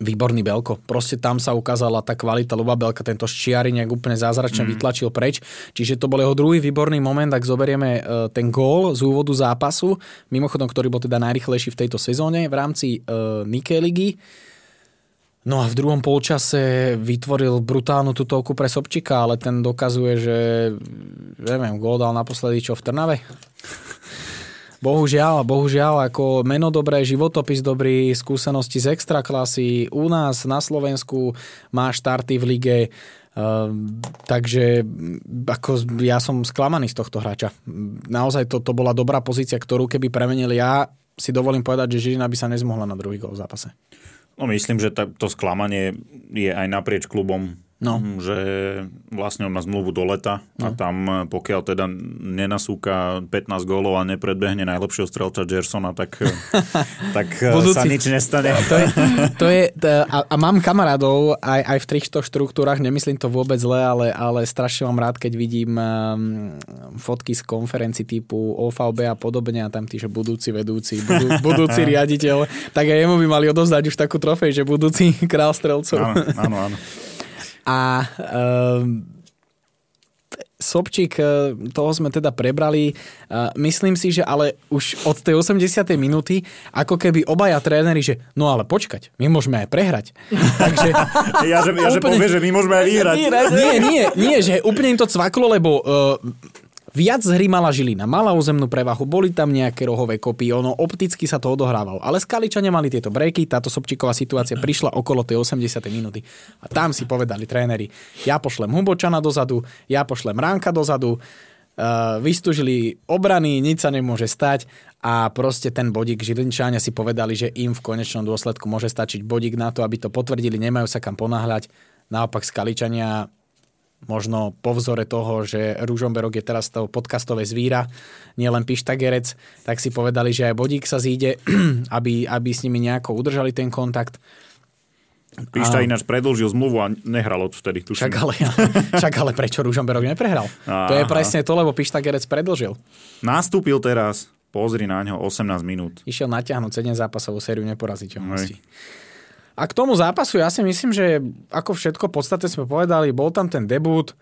výborný Belko. Proste tam sa ukázala tá kvalita Luba Belka, tento ščiari nejak úplne zázračne mm. vytlačil preč. Čiže to bol jeho druhý výborný moment, ak zoberieme uh, ten gól z úvodu zápasu, mimochodom, ktorý bol teda najrychlejší v tejto sezóne v rámci uh, Nike ligy. No a v druhom polčase vytvoril brutálnu tutovku pre Sobčika, ale ten dokazuje, že neviem, gól dal naposledy čo v Trnave? Bohužiaľ, bohužiaľ, ako meno dobré, životopis dobrý, skúsenosti z extraklasy. U nás na Slovensku má štarty v lige, Uh, takže ako ja som sklamaný z tohto hráča. Naozaj to, to bola dobrá pozícia, ktorú keby premenil ja, si dovolím povedať, že Žilina by sa nezmohla na druhý gol v zápase. No myslím, že to sklamanie je aj naprieč klubom No. Že vlastne on má zmluvu do leta no. a tam pokiaľ teda nenasúka 15 gólov a nepredbehne najlepšieho strelca Gersona, tak, tak sa nič nestane. To je, to je, a, a mám kamarádov aj, aj v týchto štruktúrach, nemyslím to vôbec zle, ale, ale strašne mám rád, keď vidím um, fotky z konferencií typu OVB a podobne a tam tí, že budúci vedúci, budú, budúci riaditeľ, tak aj jemu by mali odovzdať už takú trofej, že budúci král strelcov. Áno, áno, áno. A um, Sobčík, e, toho sme teda prebrali. E, myslím si, že ale už od tej 80. minúty, ako keby obaja tréneri, že no ale počkať, my môžeme aj prehrať. Takže, ja, že, ja úplne, že povie, že my môžeme aj vyhrať. Nie, nie, nie, že úplne im to cvaklo, lebo uh, Viac hry mala Žilina, mala územnú prevahu, boli tam nejaké rohové kopy, ono opticky sa to odohrávalo. Ale Skaličania mali tieto breaky, táto Sobčíková situácia prišla okolo tej 80. minúty. A tam si povedali tréneri, ja pošlem Hubočana dozadu, ja pošlem Ránka dozadu, uh, vystúžili obrany, nič sa nemôže stať a proste ten bodík Žilinčania si povedali, že im v konečnom dôsledku môže stačiť bodík na to, aby to potvrdili, nemajú sa kam ponáhľať. Naopak Skaličania možno po vzore toho, že Rúžomberok je teraz to podcastové zvíra, nielen pištagerec, tak si povedali, že aj Bodík sa zíde, aby, aby s nimi nejako udržali ten kontakt. Pišta a... ináč predlžil zmluvu a nehral odvtedy. Však ale, však ale prečo Rúžomberok neprehral? Aha. To je presne to, lebo Pištagerec predlžil. Nastúpil teraz, pozri na ňo, 18 minút. Išiel natiahnuť 7 zápasovú sériu neporaziteľnosti. Hej. A k tomu zápasu ja si myslím, že ako všetko v podstate sme povedali, bol tam ten debut.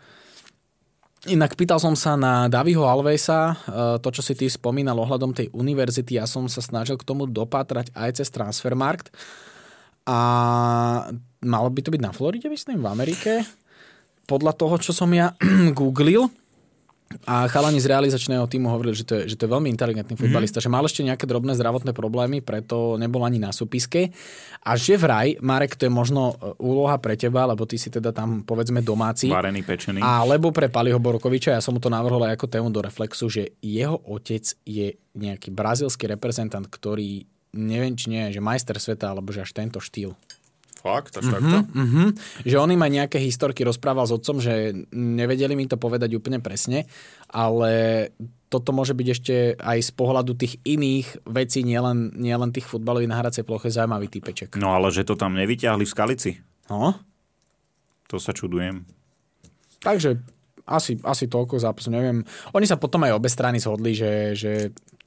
Inak pýtal som sa na Daviho Alvesa, e, to, čo si ty spomínal ohľadom tej univerzity, ja som sa snažil k tomu dopátrať aj cez Transfermarkt. A malo by to byť na Floride, myslím, v Amerike. Podľa toho, čo som ja googlil, a chalani z realizačného týmu hovorili, že to je, že to je veľmi inteligentný mhm. futbalista, mm-hmm. že mal ešte nejaké drobné zdravotné problémy, preto nebol ani na súpiske. A že vraj, Marek, to je možno e, úloha pre teba, lebo ty si teda tam povedzme domáci. Varený, pečený. Alebo pre Paliho Borokoviča, ja som mu to navrhol aj ako tému do reflexu, že jeho otec je nejaký brazilský reprezentant, ktorý neviem, či nie že majster sveta, alebo že až tento štýl. Fakt? Až mm-hmm, takto? Mm-hmm. Že on im aj nejaké historky rozprával s otcom, že nevedeli mi to povedať úplne presne, ale toto môže byť ešte aj z pohľadu tých iných vecí, nielen, nielen tých futbalových na hracej ploche, zaujímavý typeček. No ale že to tam nevyťahli v Skalici? No. To sa čudujem. Takže asi, asi toľko zápasov, neviem. Oni sa potom aj obe strany zhodli, že, že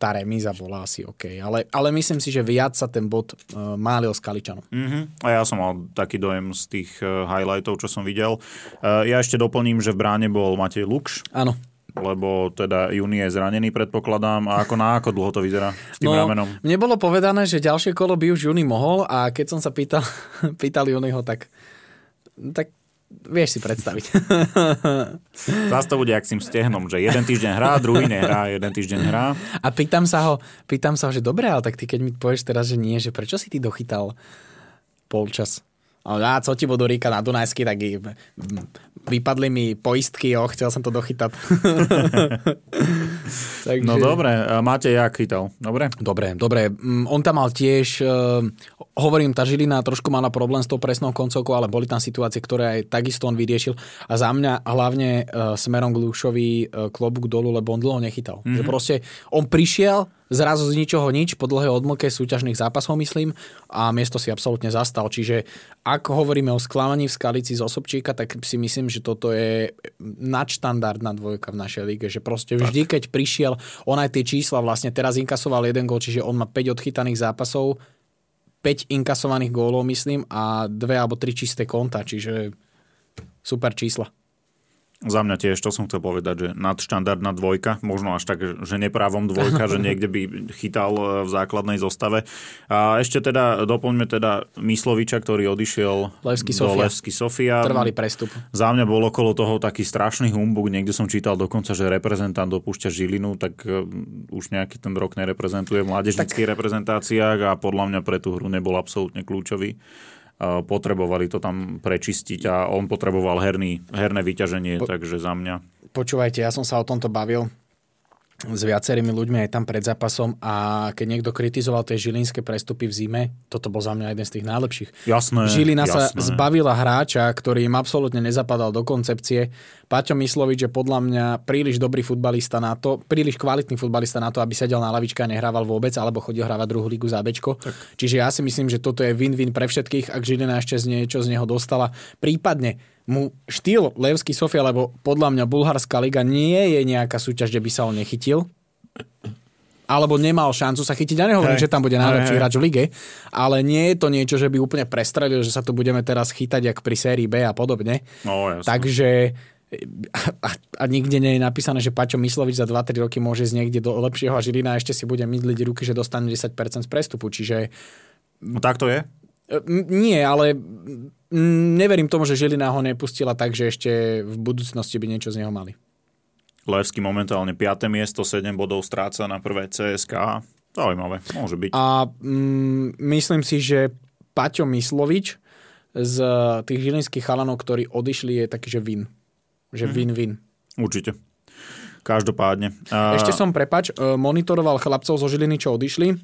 tá remíza bola asi OK. Ale, ale myslím si, že viac sa ten bod uh, málil s Kaličanom. Mm-hmm. A ja som mal taký dojem z tých uh, highlightov, čo som videl. Uh, ja ešte doplním, že v bráne bol Matej Lukš. Áno lebo teda Juni je zranený, predpokladám. A ako na ako dlho to vyzerá s tým no, ramenom? Mne bolo povedané, že ďalšie kolo by už Juni mohol a keď som sa pýtal, pýtal Juniho, tak, tak vieš si predstaviť. Zás to bude jak s tým stehnom, že jeden týždeň hrá, druhý nehrá, jeden týždeň hrá. A pýtam sa ho, pýtam sa ho, že dobre, ale tak ty keď mi povieš teraz, že nie, že prečo si ty dochytal polčas? A ja, co ti budú ríkať na Dunajsky, tak vypadli mi poistky, jo, chcel som to dochytať. Takže... No dobre, máte jak chytal, dobre? Dobre, dobre. Mm, On tam mal tiež, uh, hovorím, tá Žilina trošku mala problém s tou presnou koncovkou, ale boli tam situácie, ktoré aj takisto on vyriešil. A za mňa hlavne uh, smerom k Lušovi uh, klobúk dolu, lebo on dlho nechytal. Mm-hmm. Že proste on prišiel zrazu z ničoho nič po dlhej odmlke súťažných zápasov, myslím, a miesto si absolútne zastal. Čiže ak hovoríme o sklamaní v Skalici z Osobčíka, tak si myslím, že toto je nadštandardná dvojka v našej lige, že proste vždy, keď prišiel, on aj tie čísla vlastne teraz inkasoval jeden gól, čiže on má 5 odchytaných zápasov, 5 inkasovaných gólov, myslím, a dve alebo tri čisté konta, čiže super čísla. Za mňa tiež, to som chcel povedať, že nadštandardná dvojka, možno až tak, že neprávom dvojka, že niekde by chytal e, v základnej zostave. A ešte teda, doplňme teda Mysloviča, ktorý odišiel Levský do Sofia. Levský Sofia. Trvalý prestup. Za mňa bol okolo toho taký strašný humbug, niekde som čítal dokonca, že reprezentant dopúšťa Žilinu, tak e, už nejaký ten rok nereprezentuje v mládežnických tak... reprezentáciách a podľa mňa pre tú hru nebol absolútne kľúčový. A Potrebovali to tam prečistiť a on potreboval herný, herné vyťaženie, po... takže za mňa. Počúvajte, ja som sa o tomto bavil s viacerými ľuďmi aj tam pred zápasom a keď niekto kritizoval tie žilinské prestupy v zime, toto bol za mňa jeden z tých najlepších. Jasné, Žilina sa jasné. zbavila hráča, ktorý im absolútne nezapadal do koncepcie. Paťo Myslovič je podľa mňa príliš dobrý futbalista na to, príliš kvalitný futbalista na to, aby sedel na lavičke a nehrával vôbec, alebo chodil hrávať druhú ligu za Bčko. Čiže ja si myslím, že toto je win-win pre všetkých, ak Žilina ešte z niečo z neho dostala. Prípadne mu štýl Levský Sofia, lebo podľa mňa Bulharská liga nie je nejaká súťaž, kde by sa on nechytil alebo nemal šancu sa chytiť. Ja nehovorím, Hej. že tam bude najlepší hráč v lige, ale nie je to niečo, že by úplne prestrelil, že sa tu budeme teraz chytať jak pri sérii B a podobne. No. Takže a, a nikde nie je napísané, že Paťo Myslovič za 2-3 roky môže ísť niekde do lepšieho a Žilina ešte si bude mydliť ruky, že dostane 10% z prestupu. Čiže No, tak to je? Nie, ale neverím tomu, že Žilina ho nepustila tak, že ešte v budúcnosti by niečo z neho mali. Levský momentálne 5. miesto, 7 bodov stráca na prvé CSK. Zaujímavé, môže byť. A mm, myslím si, že Paťo Myslovič z tých žilinských chalanov, ktorí odišli, je taký, že win. Že Mhm. win-win. Určite. Každopádne. A... Ešte som, prepač, e, monitoroval chlapcov zo Žiliny, čo odišli.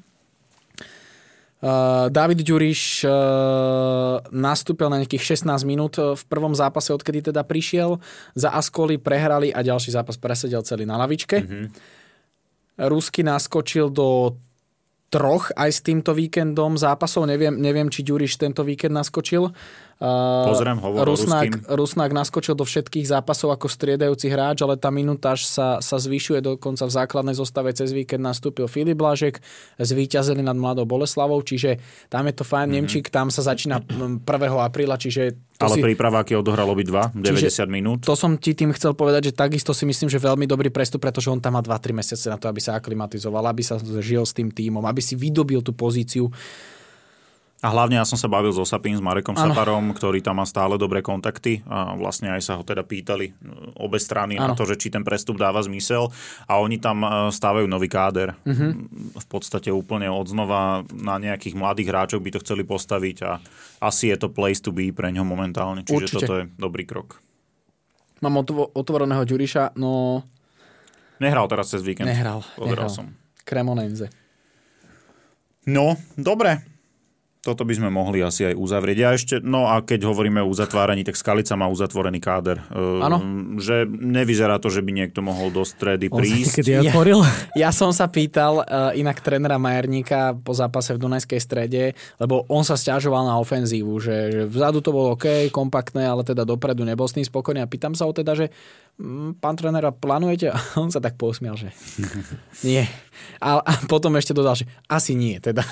Uh, David Ďuriš uh, nastúpil na nejakých 16 minút e, v prvom zápase, odkedy teda prišiel. Za Askoli prehrali a ďalší zápas presedel celý na lavičke. Mhm. Rusky naskočil do troch aj s týmto víkendom zápasov. Neviem, neviem či Ďuriš tento víkend naskočil. Uh, Pozriem, hovor Rusnák. Rusnák naskočil do všetkých zápasov ako striedajúci hráč, ale tá minutáž sa, sa zvyšuje dokonca v základnej zostave. Cez víkend nastúpil Filip Blažek, zvíťazili nad Mladou Boleslavou, čiže tam je to fajn. Mm-hmm. Nemčík, tam sa začína mm, 1. apríla, čiže to Ale si, prípraváky odohral obidva, 90 Čiže minút. to som ti tým chcel povedať, že takisto si myslím, že veľmi dobrý prestup, pretože on tam má 2-3 mesiace na to, aby sa aklimatizoval, aby sa žil s tým tímom, aby si vydobil tú pozíciu. A hlavne ja som sa bavil s Osapím, s Marekom Saparom, ktorý tam má stále dobré kontakty a vlastne aj sa ho teda pýtali e, obe strany na Áno. to, že či ten prestup dáva zmysel a oni tam e, stávajú nový káder. Mhm. V podstate úplne odznova na nejakých mladých hráčov by to chceli postaviť a asi je to place to be pre ňo momentálne, čiže Určite. toto je dobrý krok. Mám otvo- otvoreného Ďuriša, no Nehral teraz cez víkend. nehral. Pozeral nehral. som. Cremonense. No, dobre. Toto by sme mohli asi aj uzavrieť. Ja ešte, no a keď hovoríme o uzatváraní, tak Skalica má uzatvorený káder. Ehm, Áno. Že nevyzerá to, že by niekto mohol do stredy On prísť. niekedy Ja- otvoril. Ja som sa pýtal uh, inak trénera Majerníka po zápase v Dunajskej strede, lebo on sa stiažoval na ofenzívu, že, že vzadu to bolo OK, kompaktné, ale teda dopredu nebol s tým spokojný. A pýtam sa ho teda, že pán trénera, plánujete? A on sa tak posmial, že nie. A, a potom ešte dodal, že asi nie teda.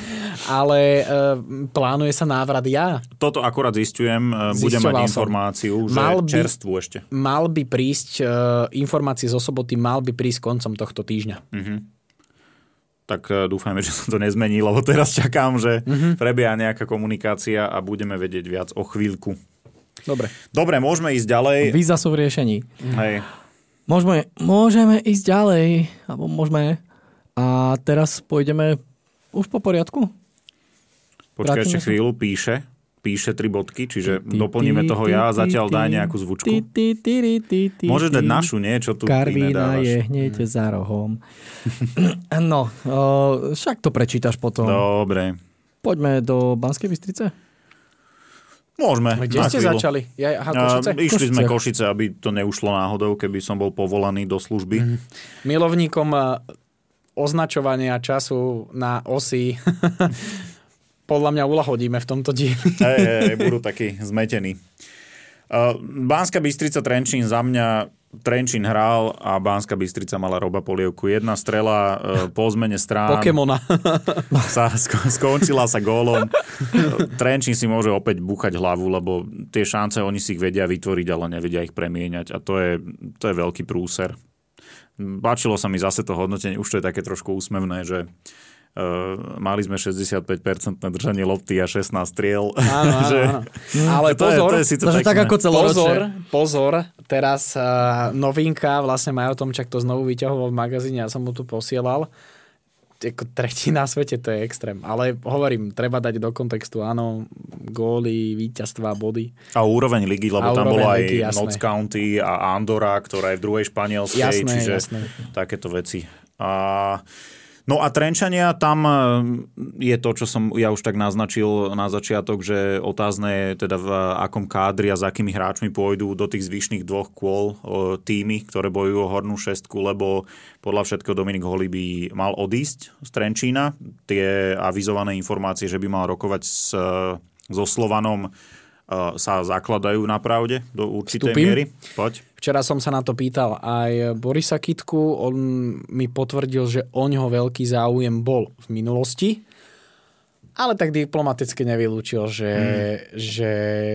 ale uh, plánuje sa návrat ja. Toto akorát zistujem. e, Budem mať Zisťoval som. informáciu, že Mal by- čerstvú ešte. Mal by prísť, uh, informácie zo soboty mal by prísť koncom tohto týždňa. Tak e, dúfajme, že sa to nezmení, lebo teraz čakám, že Mhm. prebieha nejaká komunikácia a budeme vedieť viac o chvíľku. Dobre. Dobre, môžeme ísť ďalej. Víza sú v riešení. Hej. Môžeme, môžeme ísť ďalej, alebo môžeme. A teraz pôjdeme už po poriadku. Počkaj ešte chvíľu, píše. píše tri bodky, čiže doplníme toho ja a zatiaľ daj nejakú zvučku. Môžeš dať našu, nie? Čo tu Karvína je hneď mm. za rohom. no, o, však to prečítaš potom. Dobre. Poďme do Banskej Bystrice? Môžeme. Kde ste chvíľu. začali? Ja, aha, Košice? A, išli Košice. sme Košice, aby to neušlo náhodou, keby som bol povolaný do služby. Mm. Milovníkom označovania času na osy podľa mňa ulahodíme v tomto dieli. Hej, hej, budú takí zmetení. Uh, Bánska Bystrica Trenčín za mňa Trenčín hral a Bánska Bystrica mala Roba Polievku. Jedna strela uh, po zmene strán. Pokemona. sa, skončila sa gólom. Trenčín si môže opäť búchať hlavu, lebo tie šance oni si ich vedia vytvoriť, ale nevedia ich premieňať. A to je, to je veľký prúser. Páčilo sa mi zase to hodnotenie, už to je také trošku úsmevné, že Uh, mali sme 65% držanie lopty a 16 striel. Áno, áno, že, áno. Ale to pozor, je, to je síce tak ako pozor, pozor, teraz uh, novinka, vlastne Majo Tomčak to znovu vyťahoval v magazíne, ja som mu tu posielal. Ako tretí na svete, to je extrém. Ale hovorím, treba dať do kontextu, áno, góly, víťazstva, body. A úroveň ligy, lebo a tam bolo aj ligy, Notts County a Andorra, ktorá je v druhej španielskej, jasné, čiže jasné. takéto veci. A No a Trenčania, tam e, je to, čo som ja už tak naznačil na začiatok, že otázne je teda v akom kádri a s akými hráčmi pôjdu do tých zvyšných dvoch kôl e, týmy, ktoré bojujú o hornú šestku, lebo podľa všetkého Dominik Holi by mal odísť z Trenčína. Tie avizované informácie, že by mal rokovať s, so Slovanom sa zakladajú na pravde do určitej Vstupím. miery. Poď. Včera som sa na to pýtal aj Borisa Kitku, on mi potvrdil, že o ňoho veľký záujem bol v minulosti, ale tak diplomaticky nevylúčil, že, hmm. že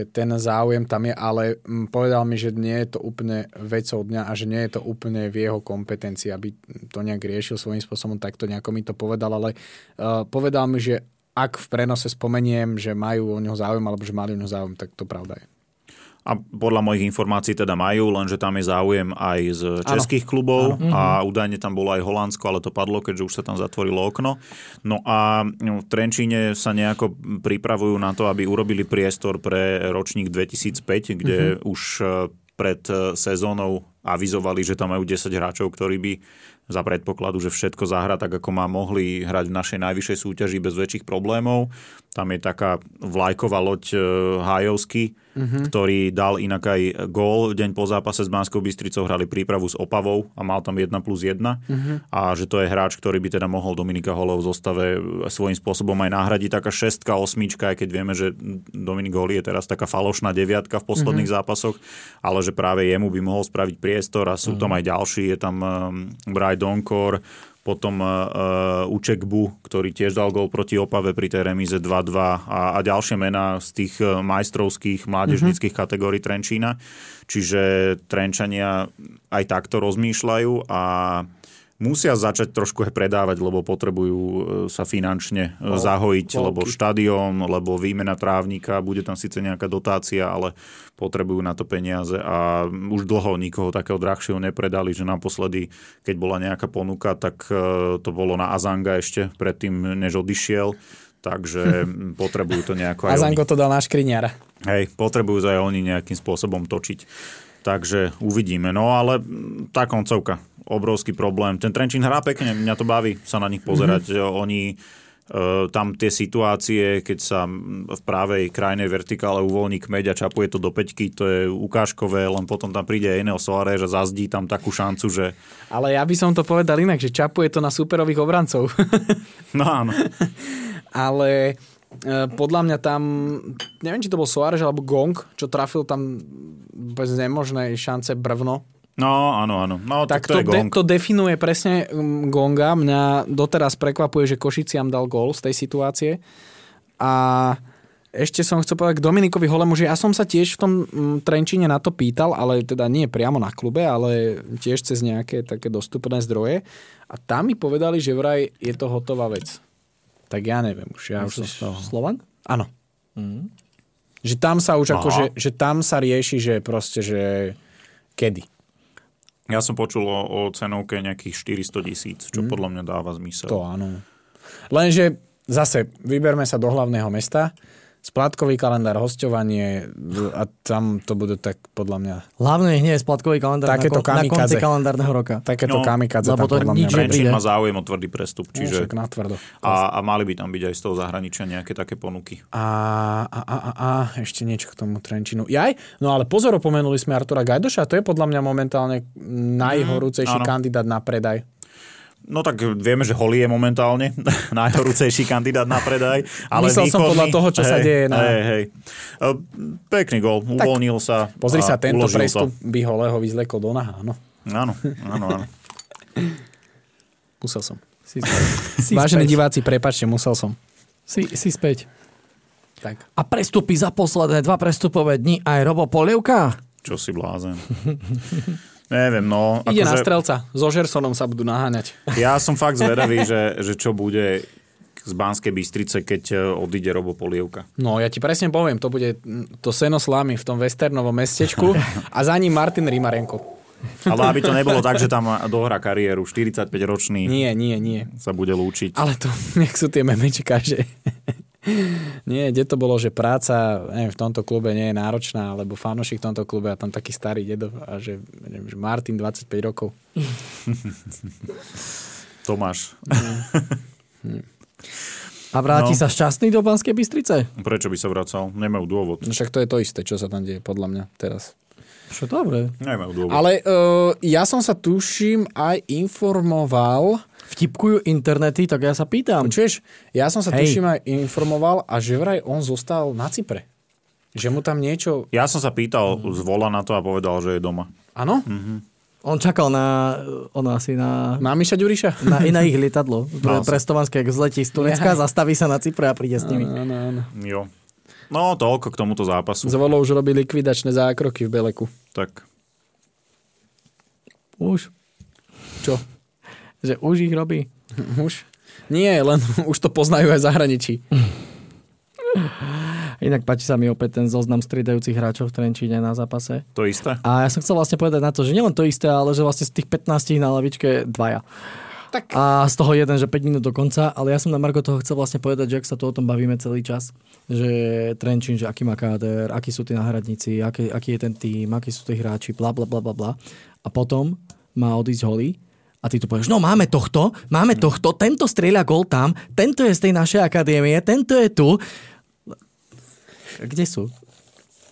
ten záujem tam je, ale povedal mi, že nie je to úplne vecou dňa a že nie je to úplne v jeho kompetencii, aby to nejak riešil svojím spôsobom, tak to nejako mi to povedal, ale uh, povedal mi, že ak v prenose spomeniem, že majú o neho záujem alebo že mali o neho záujem, tak to pravda je. A podľa mojich informácií teda majú, lenže tam je záujem aj z českých ano. klubov ano. a mhm. údajne tam bolo aj Holandsko, ale to padlo, keďže už sa tam zatvorilo okno. No a v Trenčíne sa nejako pripravujú na to, aby urobili priestor pre ročník 2005, kde uh-huh. už pred sezónou avizovali, že tam majú 10 hráčov, ktorí by za predpokladu, že všetko zahra tak, ako má mohli hrať v našej najvyššej súťaži bez väčších problémov. Tam je taká vlajková loď Hajovsky, uh-huh. ktorý dal inak aj gól. Deň po zápase s Banskou Bystricou hrali prípravu s Opavou a mal tam 1 plus 1. Uh-huh. A že to je hráč, ktorý by teda mohol Dominika Holov v zostave svojím spôsobom aj nahradiť. Taká šestka, osmička, aj keď vieme, že Dominik Holi je teraz taká falošná deviatka v posledných uh-huh. zápasoch, ale že práve jemu by mohol spraviť priestor a sú uh-huh. tam aj ďalší. Je tam um, Braj Donkor, potom uh, Učekbu, ktorý tiež dal gol proti Opave pri tej remíze 2-2 a, a ďalšie mená z tých majstrovských mládežnických mm-hmm. kategórií Trenčína. Čiže Trenčania aj takto rozmýšľajú a musia začať trošku aj predávať, lebo potrebujú e, sa finančne no, zahojiť, no, lebo štadión, lebo výmena trávnika, bude tam síce nejaká dotácia, ale potrebujú na to peniaze a už dlho nikoho takého drahšieho nepredali, že naposledy, keď bola nejaká ponuka, tak e, to bolo na Azanga ešte predtým, než odišiel takže potrebujú to nejako aj Azango oni. to dal na škriňara. Hej, potrebujú to aj oni nejakým spôsobom točiť. Takže uvidíme. No ale tá koncovka, obrovský problém. Ten Trenčín hrá pekne, mňa to baví sa na nich pozerať. Mm-hmm. Oni e, tam tie situácie, keď sa v právej krajnej vertikále uvoľní kmeď a čapuje to do peťky, to je ukážkové, len potom tam príde Enel Soares a zazdí tam takú šancu, že... Ale ja by som to povedal inak, že čapuje to na superových obrancov. no áno. Ale E, podľa mňa tam, neviem, či to bol Soares alebo Gong, čo trafil tam bez nemožnej šance brvno. No, áno, áno. No, tak, to, to, de- to definuje presne mm, Gonga. Mňa doteraz prekvapuje, že Košiciam dal gól z tej situácie. A ešte som chcel povedať k Dominikovi Holemu, že ja som sa tiež v tom mm, Trenčine na to pýtal, ale teda nie priamo na klube, ale tiež cez nejaké také dostupné zdroje. A tam mi povedali, že vraj je to hotová vec tak ja neviem už. Ja už som z toho... Slovan? Áno. Mm. Že tam sa už ako, že, že tam sa rieši, že proste, že kedy. Ja som počul o, o cenovke nejakých 400 tisíc, čo mm. podľa mňa dáva zmysel. To áno. Lenže zase vyberme sa do hlavného mesta. Splátkový kalendár, hostovanie a tam to budú tak podľa mňa Hlavne nie je splatkový kalendár Takéto na, kon, na konci kalendárneho roka. takéto No, kamikadze lebo tam to podľa mňa nič nepríde. má záujem o tvrdý prestup, Čiže... čiže... No, natvrdo. A, a mali by tam byť aj z toho zahraničia nejaké také ponuky. A, a, a, a, a, ešte niečo k tomu Trenčinu. Jaj, no ale pozor, opomenuli sme Artura Gajdoša, to je podľa mňa momentálne najhorúcejší áno. kandidát na predaj. No tak vieme, že Holly je momentálne najhorúcejší kandidát na predaj. Ale Myslel som výkonný- podľa toho, čo sa hej, deje na- Hej, hej. E, Pekný gol, uvoľnil sa. Pozri sa, tento prestup To. by ho Leho vyzlekol do naha. No, Áno, áno, áno. musel som. Si, si Vážení späť. diváci, prepačte, musel som. Si, si späť. Tak. A prestupy za posledné dva prestupové dni aj Robo Polievka? Čo si blázen. Neviem, no. Ide na akože strelca. So Žersonom sa budú naháňať. Ja som fakt zvedavý, že, že čo bude z Banskej Bystrice, keď e, odíde Robo Polievka. No, ja ti presne poviem, to bude to seno slámy v tom westernovom mestečku a za ním Martin Rimarenko. Ale aby to nebolo tak, že tam dohrá kariéru, 45-ročný Nie, nie, nie. sa bude lúčiť. Ale to, nech sú tie memečka, že... Nie, kde to bolo, že práca neviem, v tomto klube nie je náročná, alebo fanošik v tomto klube a tam taký starý dedo a že, neviem, že Martin 25 rokov. Tomáš, A vráti No. sa šťastný do Banskej Bystrice? prečo by sa vracal? Nemajú dôvod. No však to je to isté, čo sa tam deje, podľa mňa teraz. Čo dobre. Nemajú dôvod. Ale uh, ja som sa tuším aj informoval, Vtipkujú internety, tak ja sa pýtam. počuješ, ja som sa Hej. tuším aj informoval a že vraj on zostal na Cypre. Že mu tam niečo... Ja som sa pýtal z vola na to a povedal, že je doma. Áno? On čakal na, on asi na, Na Miša Ďuriša? na, na ich lietadlo. Pre, No. prestovanské, ak zletí z Turecka, zastaví sa na Cypre a príde s nimi. Áno, áno. Jo. No, toľko k tomuto zápasu. Z volou už robí likvidačné zákroky v Beleku. Tak Už. Čo? Že už ich robí. Už? Nie, len už to poznajú aj v zahraničí. Inak páči sa mi opäť ten zoznam striedajúcich hráčov v Trenčíne na zápase. to isté. A ja som chcel vlastne povedať na to, že nielen to isté, ale že vlastne z tých 15 na lavičke dvaja. Tak. A z toho jeden, že 5 minút do konca, ale ja som na Margo toho chcel vlastne povedať, že ak sa tu o tom bavíme celý čas, že Trenčín, že aký má káder, akí sú tí náhradníci, aký, aký je ten tým, akí sú tí hráči, bla bla bla bla bla. A potom má odísť holý a ty tu povieš, no máme tohto, máme tohto, tento strieľa gol tam, tento je z tej našej akadémie, tento je tu. Kde sú?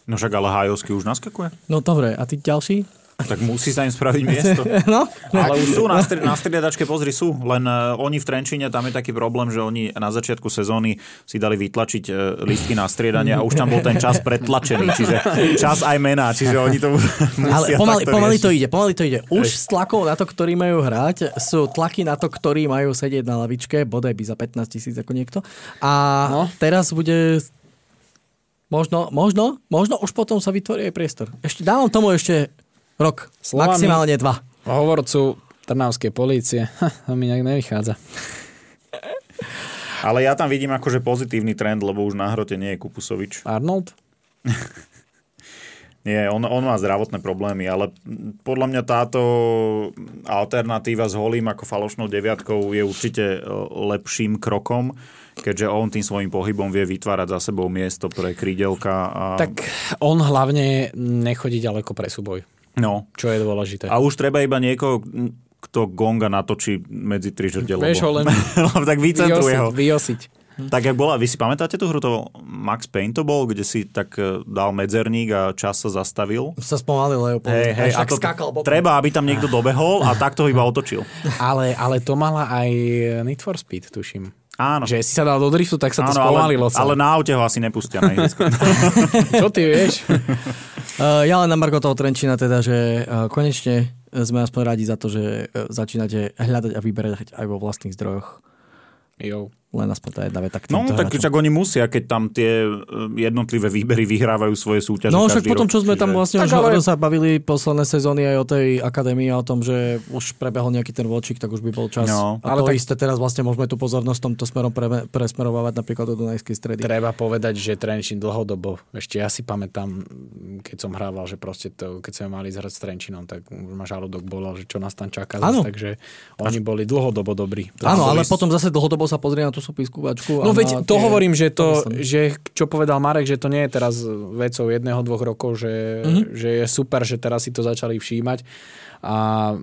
No však ale Hajovský už naskakuje. No dobre, a tí ďalší? Tak musí sa im spraviť miesto. No, Ale už sú na, stri- na striedačke, pozri, sú. Len uh, oni v Trenčíne, tam je taký problém, že oni na začiatku sezóny si dali vytlačiť uh, listky na striedanie a už tam bol ten čas pretlačený. Čiže čas aj mená, čiže oni to musia Ale pomaly, takto pomaly to ide, pomaly to ide. Už s tlakou na to, ktorí majú hrať, sú tlaky na to, ktorí majú sedieť na lavičke, bodaj by za 15 tisíc ako niekto. A no. teraz bude možno, možno, možno už potom sa vytvorí aj priestor. Ešte dávam tomu ešte rok, Slovami- maximálne dva. Hovorcu Trnavskej polície. to mi nejak nevychádza. Ale ja tam vidím akože pozitívny trend, lebo už na hrote nie je Kupusovič. Arnold? Nie, on, on má zdravotné problémy, ale podľa mňa táto alternatíva s holým ako falošnou deviatkou je určite e, lepším krokom, keďže on tým svojim pohybom vie vytvárať za sebou miesto pre krídelka. A... Tak on hlavne nechodí ďaleko pre súboj, No. čo je dôležité. A už treba iba niekoho, kto gonga natočí medzi tri žrde. Vieš ho len lebo tak vycentruje ho. vyosiť. Tak jak bola, vy si pamätáte tú hru, to Max Payne to bol, kde si tak e, dal medzerník a čas sa zastavil? Sa spomalil Leopold. Hej, hej, a to, skákal bokom. treba, aby tam niekto dobehol a takto iba otočil. Ale, ale to mala aj Need for Speed, tuším. Áno. Že si sa dal do driftu, tak sa to Áno, ale, spomalilo. ale na aute ho asi nepustia na. Čo ty vieš? Uh, ja len na Margo toho Trenčína teda, že uh, konečne sme aspoň radi za to, že uh, začínate hľadať a vyberať aj vo vlastných zdrojoch. Jo. Len aspoň tá jedna veta No, tak čak oni musia, keď tam tie e, jednotlivé výbery vyhrávajú svoje súťaže No však potom, rok, čo sme tam čiže- vlastne Tak už ale- sa bavili posledné sezóny aj o tej akadémii a o tom, že už prebehol nejaký ten vočík, tak už by bol čas. No. a Ale to tak- isté teraz vlastne môžeme tú pozornosť tomto smerom pre, presmerovať napríklad do Dunajskej stredy. Treba povedať, že Trenčín dlhodobo, ešte ja si pamätám, keď som hrával, že proste to, keď sme mali zhrať s Trenčinom, tak už ma žalúdok bolel, že čo nás tam čaká. Zas, takže oni boli dlhodobo dobrí. Áno, ale potom zase dlhodobo sa pozrie na tú súpiskúvačku. No veď to hovorím, že, to, myslím. že čo povedal Marek, že to nie je teraz vecou jedného, dvoch rokov, že, Mhm. že je super, že teraz si to začali všímať a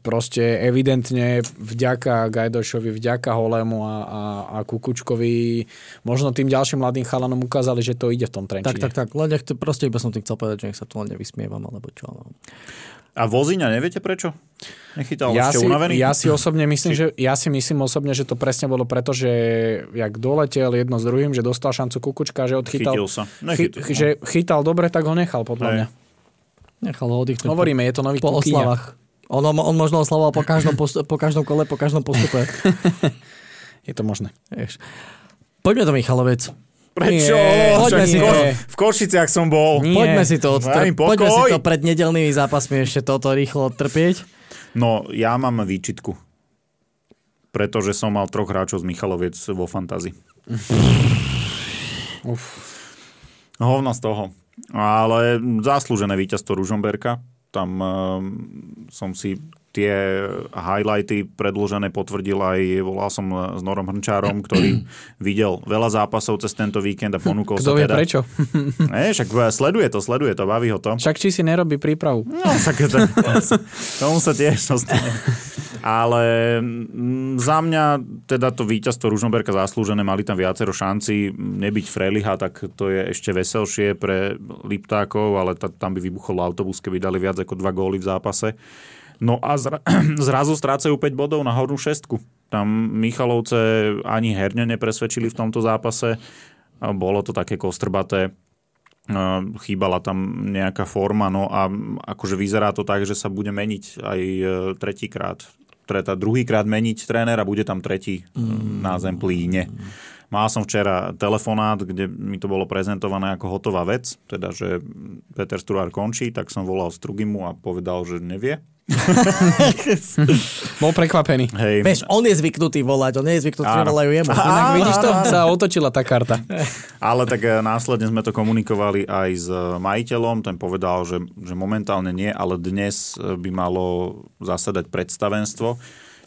proste evidentne vďaka Gajdošovi, vďaka Holému a, a, a Kukučkovi možno tým ďalším mladým chalanom ukázali, že to ide v tom Tak, Trenčine. tak, tak. Len nech to, proste iba som tým chcel povedať, že nech sa tu len nevysmievam, alebo čo. No. A Voziňa, neviete prečo? Nechytal Ja ešte si, unavený? ja si osobne myslím, že ja si myslím osobne, že to presne bolo preto, že jak doletel jedno s druhým, že dostal šancu Kukučka, že odchytal. Chytil sa. Chy, Nechytil. no. že chytal dobre, tak ho nechal podľa Hej. mňa. Nechal ho oddychnúť. Hovoríme, je to nový po Kukyňa. oslavách. On, on možno oslavoval po každom, po každom kole, po každom postupe. Je to možné. Poďme do Michalovec. Prečo? Nie, poďme si v to. V Košiciach som bol. Nie. Poďme si to, Daj mi odtr- poďme si to pred nedelnými zápasmi ešte toto rýchlo odtrpieť. No, ja mám výčitku. Pretože som mal troch hráčov z Michaloviec vo fantázii. Hovno z toho. Ale zaslúžené víťazstvo Ružomberka. Tam um, som si tie highlighty predložené potvrdil aj, volal som s Norom Hrnčárom, ktorý videl veľa zápasov cez tento víkend a ponúkol Kto sa teda... prečo? Ne, však sleduje to, sleduje to, baví ho to. Však či si nerobí prípravu. No, tak to, tomu sa tiež dostane. Ale mm, za mňa teda to víťazstvo Ružomberka zaslúžené, mali tam viacero šanci nebyť Freliha, tak to je ešte veselšie pre Liptákov, ale ta, tam by vybuchol autobus, keby dali viac ako dva góly v zápase. No a zra, zrazu strácajú 5 bodov na hornú šestku. Tam Michalovce ani herne nepresvedčili v tomto zápase. Bolo to také kostrbaté chýbala tam nejaká forma, no a akože vyzerá to tak, že sa bude meniť aj e, tretíkrát. Treta, druhýkrát meniť trénera, bude tam tretí mm. na Zemplíne. Mal som včera telefonát, kde mi to bolo prezentované ako hotová vec, teda, že Peter Struár končí, tak som volal Strugimu a povedal, že nevie. Bol prekvapený. Hej. Vieš, on je zvyknutý volať, on nie je zvyknutý, že Áno. volajú jemu. Inak vidíš to? Sa otočila tá karta. Ale tak e, následne sme to komunikovali aj s e, majiteľom, ten povedal, že, že momentálne nie, ale dnes e, by malo zasadať predstavenstvo.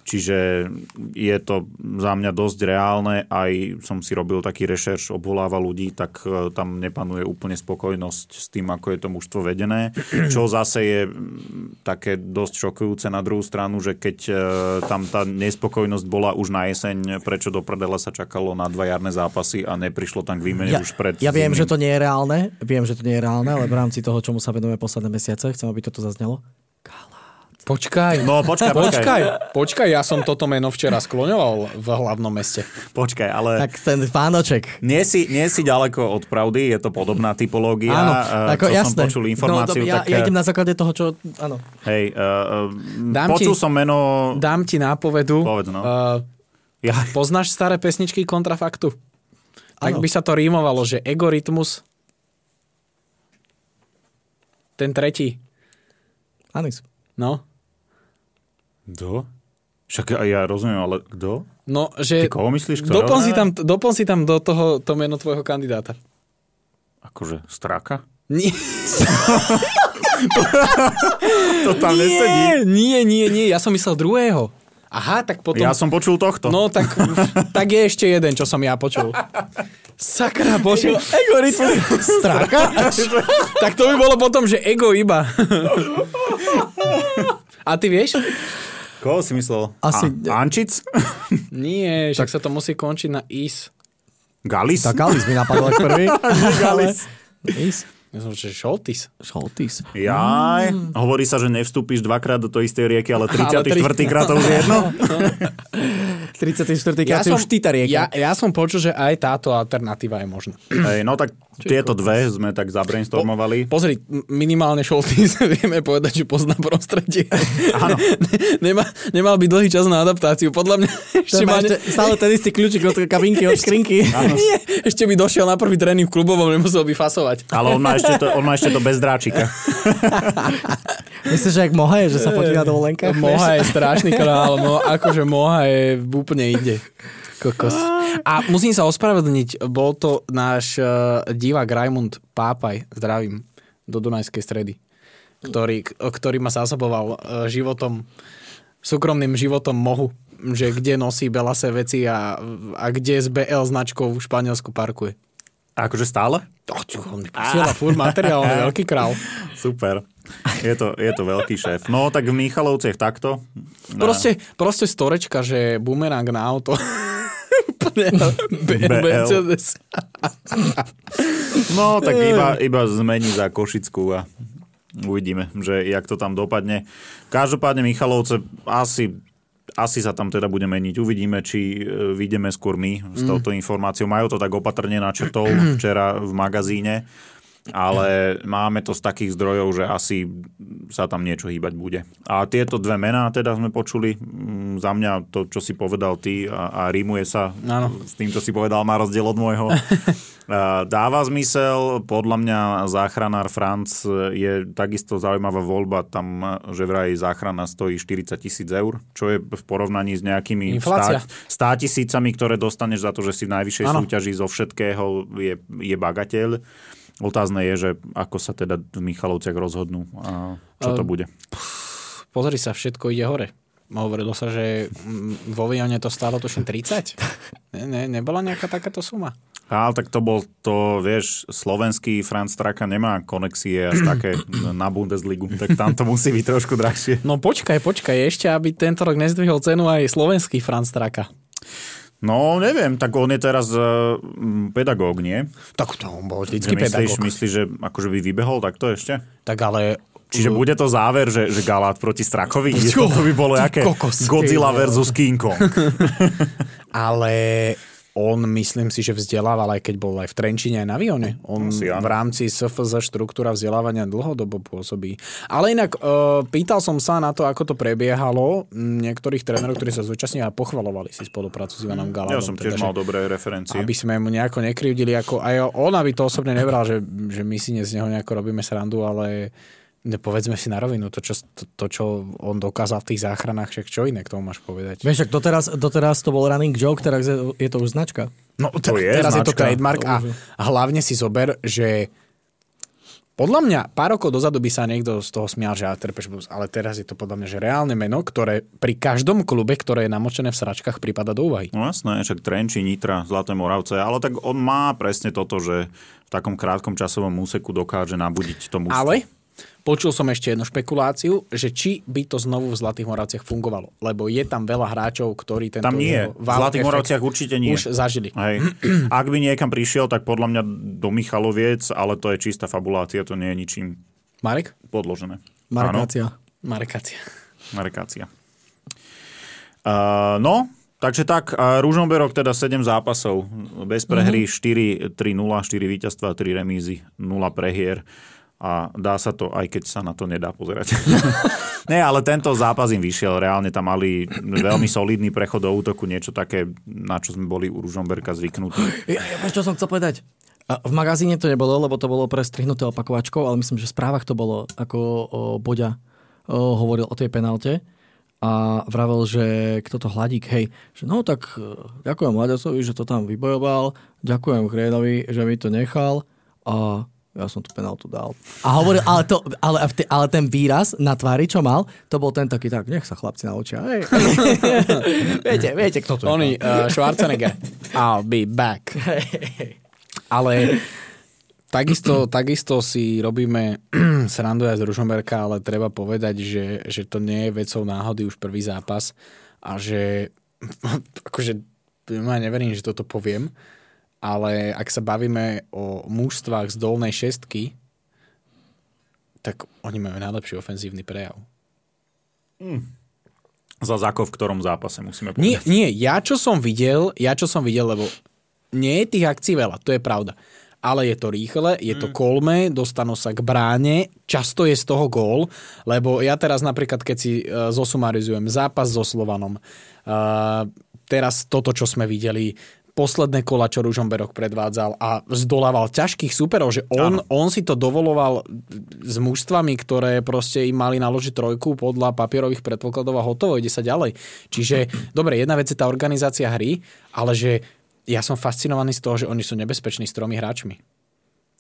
Čiže je to za mňa dosť reálne, aj som si robil taký rešerš, obvoláva ľudí, tak e, tam nepanuje úplne spokojnosť s tým, ako je to mužstvo vedené. Čo zase je také dosť šokujúce na druhú stranu, že keď e, tam tá nespokojnosť bola už na jeseň, prečo do prdele sa čakalo na dva jarné zápasy a neprišlo tam k výmene Ja, už pred ja viem, zimným. že to nie je reálne, viem, že to nie je reálne, ale v rámci toho, čomu sa venujeme posledné mesiace, chcem, aby toto zaznelo. Počkaj. No počkaj, počkaj, Počkaj, počkaj, ja som toto meno včera skloňoval v hlavnom meste. počkaj, ale Tak ten fánoček. nie si, nie si ďaleko od pravdy, je to podobná typológia. Áno, eh, ako čo jasné. som počul informáciu, no, to, ja, tak ja eh, idem na základe toho, čo... Áno. hej, uh, Dám počul ti- som meno... Dám ti nápovedu. Povedz, no. Uh, Ja, poznáš staré pesničky kontrafaktu? Tak Áno. by sa to rímovalo, že egoritmus ten tretí. Anis. No. Kto? Však aj ja rozumiem, ale kto? No, že... Ty koho myslíš? Ktorého? Doplň si, tam, doplň si tam do toho to meno tvojho kandidáta. Akože straka? Nie, To tam nesedí. nie, nie, nie, nie, ja som myslel druhého. Aha, tak potom... Ja som počul tohto. No, tak, tak je ešte jeden, čo som ja počul. Sakra, bože. Egoritmus. Straka? Tak to by bolo potom, že ego iba. A ty vieš? Koho si myslel? Asi- A, Ančic? Nie, však sa to musí končiť na is. Galis? Tak Alis mi napadol ako prvý. Galis. Is. Ja som že Šoltis. Šoltis. Jaj, hovorí sa, že nevstúpiš dvakrát do tej istej rieky, ale 34. Ale tri- krát to už je jedno. 34. krát si už ty tá rieka. ja, ja som počul, že aj táto alternatíva je možná. Hej, no tak tieto dve sme tak zabrainstormovali. Pozri, m- minimálne Šoltis vieme povedať, že pozná prostredie. Áno. Nemá, nemal by dlhý čas na adaptáciu. Podľa mňa ešte má ešte stále ten istý kľúčik od kabinky, od skrinky. Nie, ešte by došiel na prvý tréning v klubovom, nemusel by fasovať. Ale on má ešte to, on má ešte to bez dráčika. Myslíš, že jak Moha je, že sa fotí na dovolenkách? Moha je strašný král, no akože Moha je úplne ide. Kokos. A musím sa ospravedlniť, bol to náš uh, divák Raimund Pápaj, zdravím, do Dunajskej stredy, ktorý, ktorý ma zásoboval uh, životom, súkromným životom mohu. že kde nosí Belase veci a, a kde s BL značkou v Španielsku parkuje. A akože stále? Oh, čo, on mi posiela furt materiál, on je veľký král. Super. Je to, je to veľký šéf. No tak v Michalovciach takto. Proste, proste storečka, že bumerang na auto. BL. No tak iba, iba zmení za Košickú a uvidíme, že jak to tam dopadne. Každopádne Michalovce asi asi sa tam teda bude meniť. Uvidíme, či e, vyjdeme skôr my s touto informáciou. Majú to tak opatrne načetol včera v magazíne ale máme to z takých zdrojov, že asi sa tam niečo hýbať bude. A tieto dve mená teda sme počuli. Mm, za mňa to, čo si povedal ty a, a rímuje sa ano. s tým, čo si povedal, má rozdiel od môjho. Dáva zmysel, podľa mňa záchranár Franc je takisto zaujímavá voľba, tam že vraj záchrana stojí 40 tisíc eur, čo je v porovnaní s nejakými 100 tisícami, ktoré dostaneš za to, že si v najvyššej ano. súťaži zo všetkého je, je bagateľ. Otázne je, že ako sa teda v Michalovciach rozhodnú a čo to bude. Pozri sa, všetko ide hore. Hovorilo sa, že vo Vione to stálo tuším 30. Ne, ne, nebola nejaká takáto suma? Ale tak to bol to, vieš, slovenský Franz Traka nemá konexie až také na Bundesligu, tak tam to musí byť trošku drahšie. No počkaj, počkaj, ešte aby tento rok nezdvihol cenu aj slovenský Franz Traka. No, neviem, tak on je teraz uh, pedagóg, nie? Tak to on bol vždycky myslíš, pedagóg. Myslíš, že akože by vybehol takto ešte? Tak ale Čiže bude to záver, že, že Galát proti Strakovi? Čo? To by bolo aké Godzilla versus King Kong. ale on myslím si, že vzdelával aj keď bol aj v Trenčine, aj na Vione. On Asi, v rámci SFZ štruktúra vzdelávania dlhodobo pôsobí. Ale inak uh, pýtal som sa na to, ako to prebiehalo. Niektorých trénerov, ktorí sa zúčastnili a pochvalovali si spoluprácu s Ivanom Galádom. Ja som tiež teda, mal dobré referencie. Aby sme mu nejako nekrivdili. Ako, aj on by to osobne nebral, že, že my si z neho nejako robíme srandu, ale povedzme si na rovinu, to čo, to, to, čo on dokázal v tých záchranách, však čo iné k tomu máš povedať? Vieš, ak doteraz, doteraz to bol running joke, teraz je, je to už značka. No to je teraz značka. je to trademark a, a hlavne si zober, že podľa mňa pár rokov dozadu by sa niekto z toho smial, že trpeš ale teraz je to podľa mňa že reálne meno, ktoré pri každom klube, ktoré je namočené v sračkách, prípada do úvahy. No jasné, však Trenči, Nitra, Zlaté Moravce, ale tak on má presne toto, že v takom krátkom časovom úseku dokáže nabudiť tomu. Ale Počul som ešte jednu špekuláciu, že či by to znovu v Zlatých Moravciach fungovalo. Lebo je tam veľa hráčov, ktorí tento Tam nie. V Zlatých Moravciach určite nie. Už zažili. Hej. Ak by niekam prišiel, tak podľa mňa do Michaloviec, ale to je čistá fabulácia, to nie je ničím Marek? podložené. Markácia. Marekácia. Marekácia. Uh, no, Takže tak, Ružomberok teda 7 zápasov, bez prehry, mm-hmm. 4-3-0, 4 víťazstva, 3 remízy, 0 prehier a dá sa to, aj keď sa na to nedá pozerať. Nie, ale tento zápas im vyšiel, reálne tam mali veľmi solidný prechod do útoku, niečo také, na čo sme boli u Ružomberka zvyknutí. Ja, čo som chcel povedať? V magazíne to nebolo, lebo to bolo prestrihnuté opakovačkou, ale myslím, že v správach to bolo, ako o, Boďa o, hovoril o tej penalte a vravel, že kto to hladík, hej, že no tak e, ďakujem Mladiacovi, že to tam vybojoval, ďakujem Chrénovi, že mi to nechal a ja som tú penaltu dal. A hovoril, ale, to, ale, ale ten výraz na tvári, čo mal, to bol ten taký, tak nech sa chlapci naučia. Hey. viete, viete, kto to je. Oni, uh, Schwarzenegger. I'll be back. ale takisto, takisto si robíme srandu aj z Ružomberka, ale treba povedať, že, že to nie je vecou náhody už prvý zápas a že akože ja neverím, že toto poviem, ale ak sa bavíme o mužstvách z dolnej šestky, tak oni majú najlepší ofenzívny prejav. Mm. Za ako v ktorom zápase musíme povedať? Nie, nie, ja čo som videl, ja čo som videl, lebo nie je tých akcií veľa, to je pravda. Ale je to rýchle, je to mm. kolme, dostanú sa k bráne, často je z toho gól, lebo ja teraz napríklad, keď si uh, zosumarizujem zápas so Slovanom, uh, teraz toto, čo sme videli, posledné kola, čo Ružomberok predvádzal a zdolával ťažkých superov, že on, on si to dovoloval s mužstvami, ktoré proste im mali naložiť trojku podľa papierových predpokladov a hotovo, ide sa ďalej. Čiže, dobre, jedna vec je tá organizácia hry, ale že ja som fascinovaný z toho, že oni sú nebezpeční s tromi hráčmi.